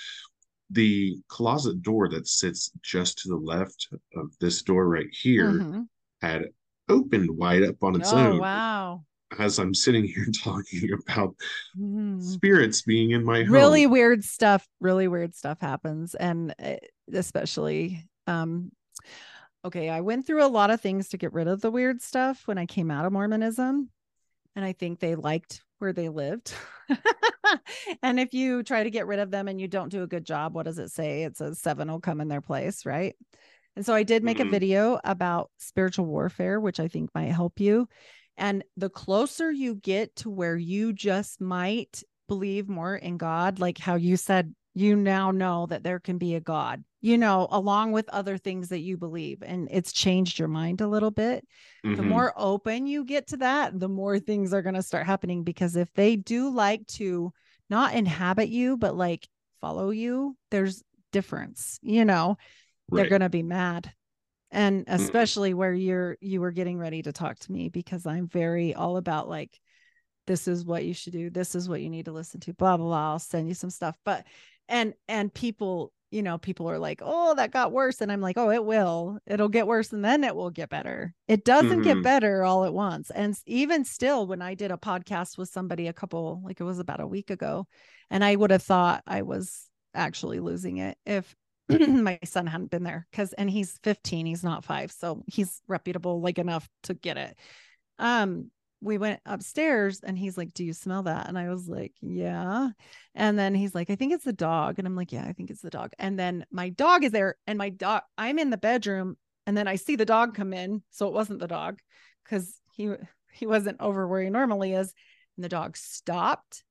the closet door that sits just to the left of this door right here mm-hmm. had opened wide up on its oh, own wow as I'm sitting here [laughs] talking about mm. spirits being in my home. Really weird stuff, really weird stuff happens. And eh, especially, um, okay, I went through a lot of things to get rid of the weird stuff when I came out of Mormonism. And I think they liked where they lived. [laughs] and if you try to get rid of them and you don't do a good job, what does it say? It says seven will come in their place, right? And so I did make mm-hmm. a video about spiritual warfare, which I think might help you. And the closer you get to where you just might believe more in God, like how you said, you now know that there can be a God, you know, along with other things that you believe. And it's changed your mind a little bit. Mm-hmm. The more open you get to that, the more things are going to start happening. Because if they do like to not inhabit you, but like follow you, there's difference, you know, right. they're going to be mad and especially mm-hmm. where you're you were getting ready to talk to me because i'm very all about like this is what you should do this is what you need to listen to blah blah blah i'll send you some stuff. But and and people you know people are like oh that got worse. And i'm like oh it will. It'll get worse and then it will get better. It doesn't mm-hmm. get better all at once. And even still when i did a podcast with somebody a couple like it was about a week ago and i would have thought i was actually losing it if [clears throat] my son hadn't been there because and he's 15 he's not five so he's reputable like enough to get it. Um we went upstairs and he's like do you smell that? And i was like yeah. And then he's like i think it's the dog. And i'm like yeah i think it's the dog. And then my dog is there and my dog i'm in the bedroom and then i see the dog come in so it wasn't the dog because he he wasn't over where he normally is. And the dog stopped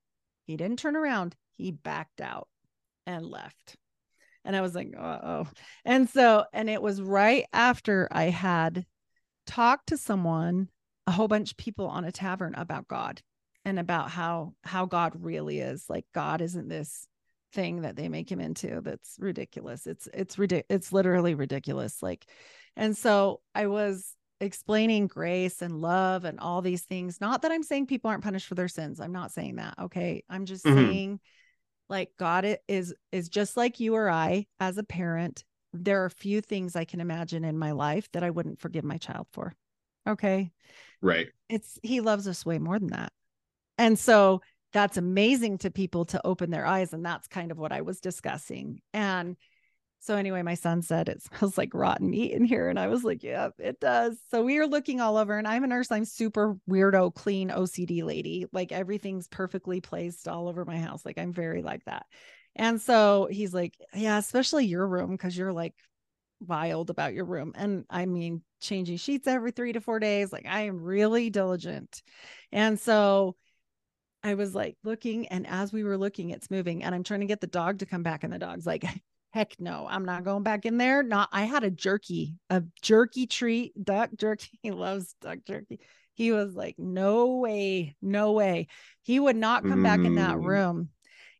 he didn't turn around he backed out and left and I was like, oh. And so, and it was right after I had talked to someone, a whole bunch of people on a tavern about God and about how how God really is. Like God isn't this thing that they make him into that's ridiculous. It's it's ridiculous. It's literally ridiculous. Like, and so I was explaining grace and love and all these things. Not that I'm saying people aren't punished for their sins. I'm not saying that. Okay. I'm just mm-hmm. saying like god is is just like you or i as a parent there are few things i can imagine in my life that i wouldn't forgive my child for okay? Right. It's he loves us way more than that. And so that's amazing to people to open their eyes and that's kind of what i was discussing. And so anyway, my son said it smells like rotten meat in here. And I was like, yeah, it does. So we are looking all over and I'm a nurse. I'm super weirdo, clean OCD lady. Like everything's perfectly placed all over my house. Like I'm very like that. And so he's like, yeah, especially your room, because you're like wild about your room. And I mean, changing sheets every three to four days. Like I am really diligent. And so I was like looking, and as we were looking, it's moving, and I'm trying to get the dog to come back, and the dog's like, [laughs] heck no, I'm not going back in there. Not, I had a jerky, a jerky treat, duck jerky. [laughs] He loves duck jerky. He was like, no way, no way. He would not come mm. back in that mm. room.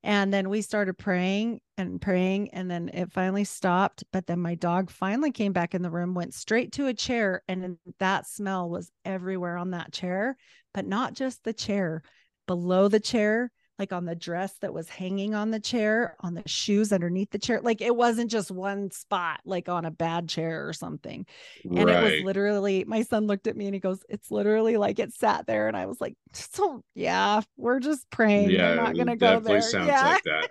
And then we started praying and praying, and then it finally stopped. But then my dog finally came back in the room, went straight to a chair, and that smell was everywhere on that chair, but not just the chair. below the chair, like on the dress that was hanging on the chair, on the shoes underneath the chair. Like it wasn't just one spot, like on a bad chair or something. And right. it was literally, my son looked at me and he goes, It's literally like it sat there. And I was like, So yeah, we're just praying. Yeah, we're not gonna go there. Sounds yeah. like [laughs] that.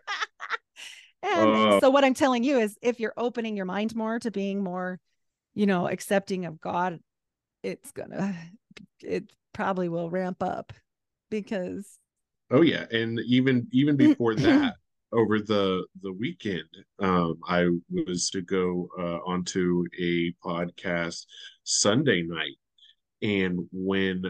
and uh, so what I'm telling you is if you're opening your mind more to being more, you know, accepting of God, it's gonna it probably will ramp up because Oh yeah, and even even before [laughs] that, over the the weekend, um, I was to go uh, onto a podcast Sunday night, and when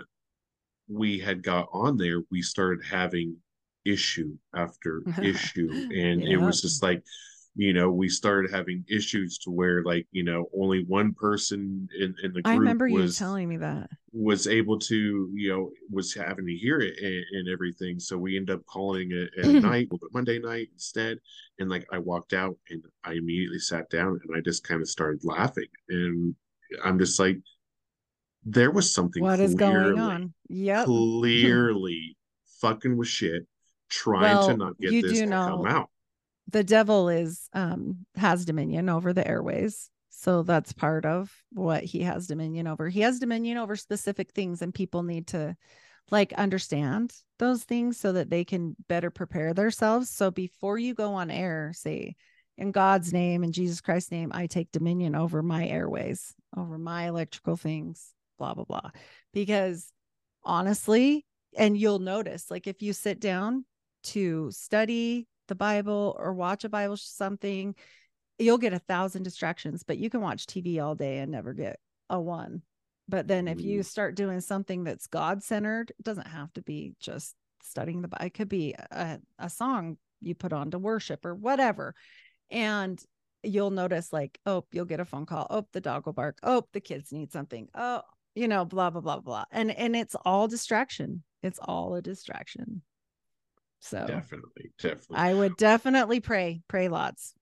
we had got on there, we started having issue after [laughs] issue, and it was just like you know we started having issues to where like you know only one person in, in the group I remember was, you telling me that. was able to you know was having to hear it and, and everything. So we end up calling it at [laughs] night Monday night instead. And like I walked out and I immediately sat down and I just kind of started laughing. And I'm just like there was something what is going on? Yeah [laughs] clearly fucking with shit trying well, to not get this to know, come out the devil is um has dominion over the airways. So that's part of what he has dominion over. He has dominion over specific things and people need to like understand those things so that they can better prepare themselves. So before you go on air say in god's name in jesus christ's name i take dominion over my airways over my electrical things blah blah blah. Because honestly and you'll notice like if you sit down to study the Bible or watch a Bible something, you'll get a thousand distractions, but you can watch TV all day and never get a one. But then if you start doing something that's God centered, it doesn't have to be just studying the Bible. It could be a, a song you put on to worship or whatever. And you'll notice like, oh, you'll get a phone call. Oh, the dog will bark. Oh, the kids need something. Oh, you know, blah, blah, blah, blah. And and it's all distraction. It's all a distraction. So definitely, definitely. I would definitely pray, pray lots.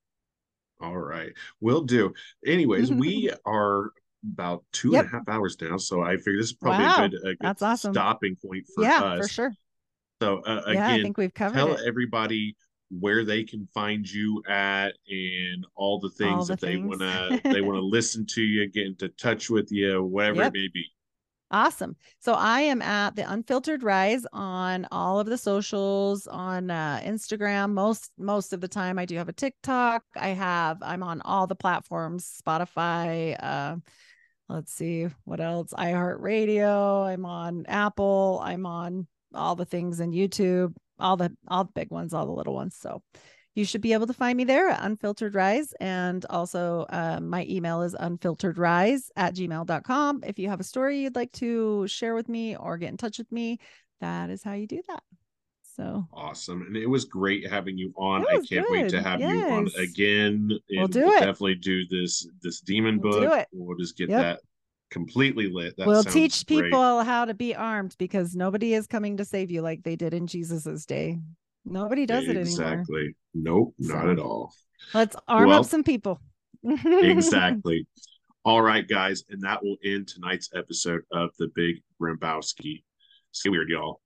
All right. we'll do. Anyways, [laughs] we are about two yep. and a half hours now. So I figure this is probably wow. a good, a good That's awesome. stopping point for yeah, us. for sure. So uh, again, yeah, I think we've covered tell it. everybody where they can find you at and all the things all the that things. [laughs] they want to they want to listen to you, get into touch with you, whatever yep. it may be. Awesome. So I am at the Unfiltered Rise on all of the socials on uh, Instagram. Most most of the time, I do have a TikTok. I have I'm on all the platforms, Spotify. Uh, let's see what else. iHeartRadio. I'm on Apple. I'm on all the things in YouTube. All the all the big ones, all the little ones. So you should be able to find me there at unfiltered rise and also um, my email is unfilteredrise at gmail.com if you have a story you'd like to share with me or get in touch with me that is how you do that so awesome and it was great having you on i can't good. wait to have yes. you on again we'll do we'll it definitely do this this demon we'll book we'll just get yep. that completely lit. That we'll teach people great. how to be armed because nobody is coming to save you like they did in Jesus's day. Nobody does exactly. it anymore. Exactly. Nope, so, not at all. Let's arm well, up some people. exactly. [laughs] All right, guys, and that will end tonight's episode of the Big Grimmbowski. Stay weird, y'all.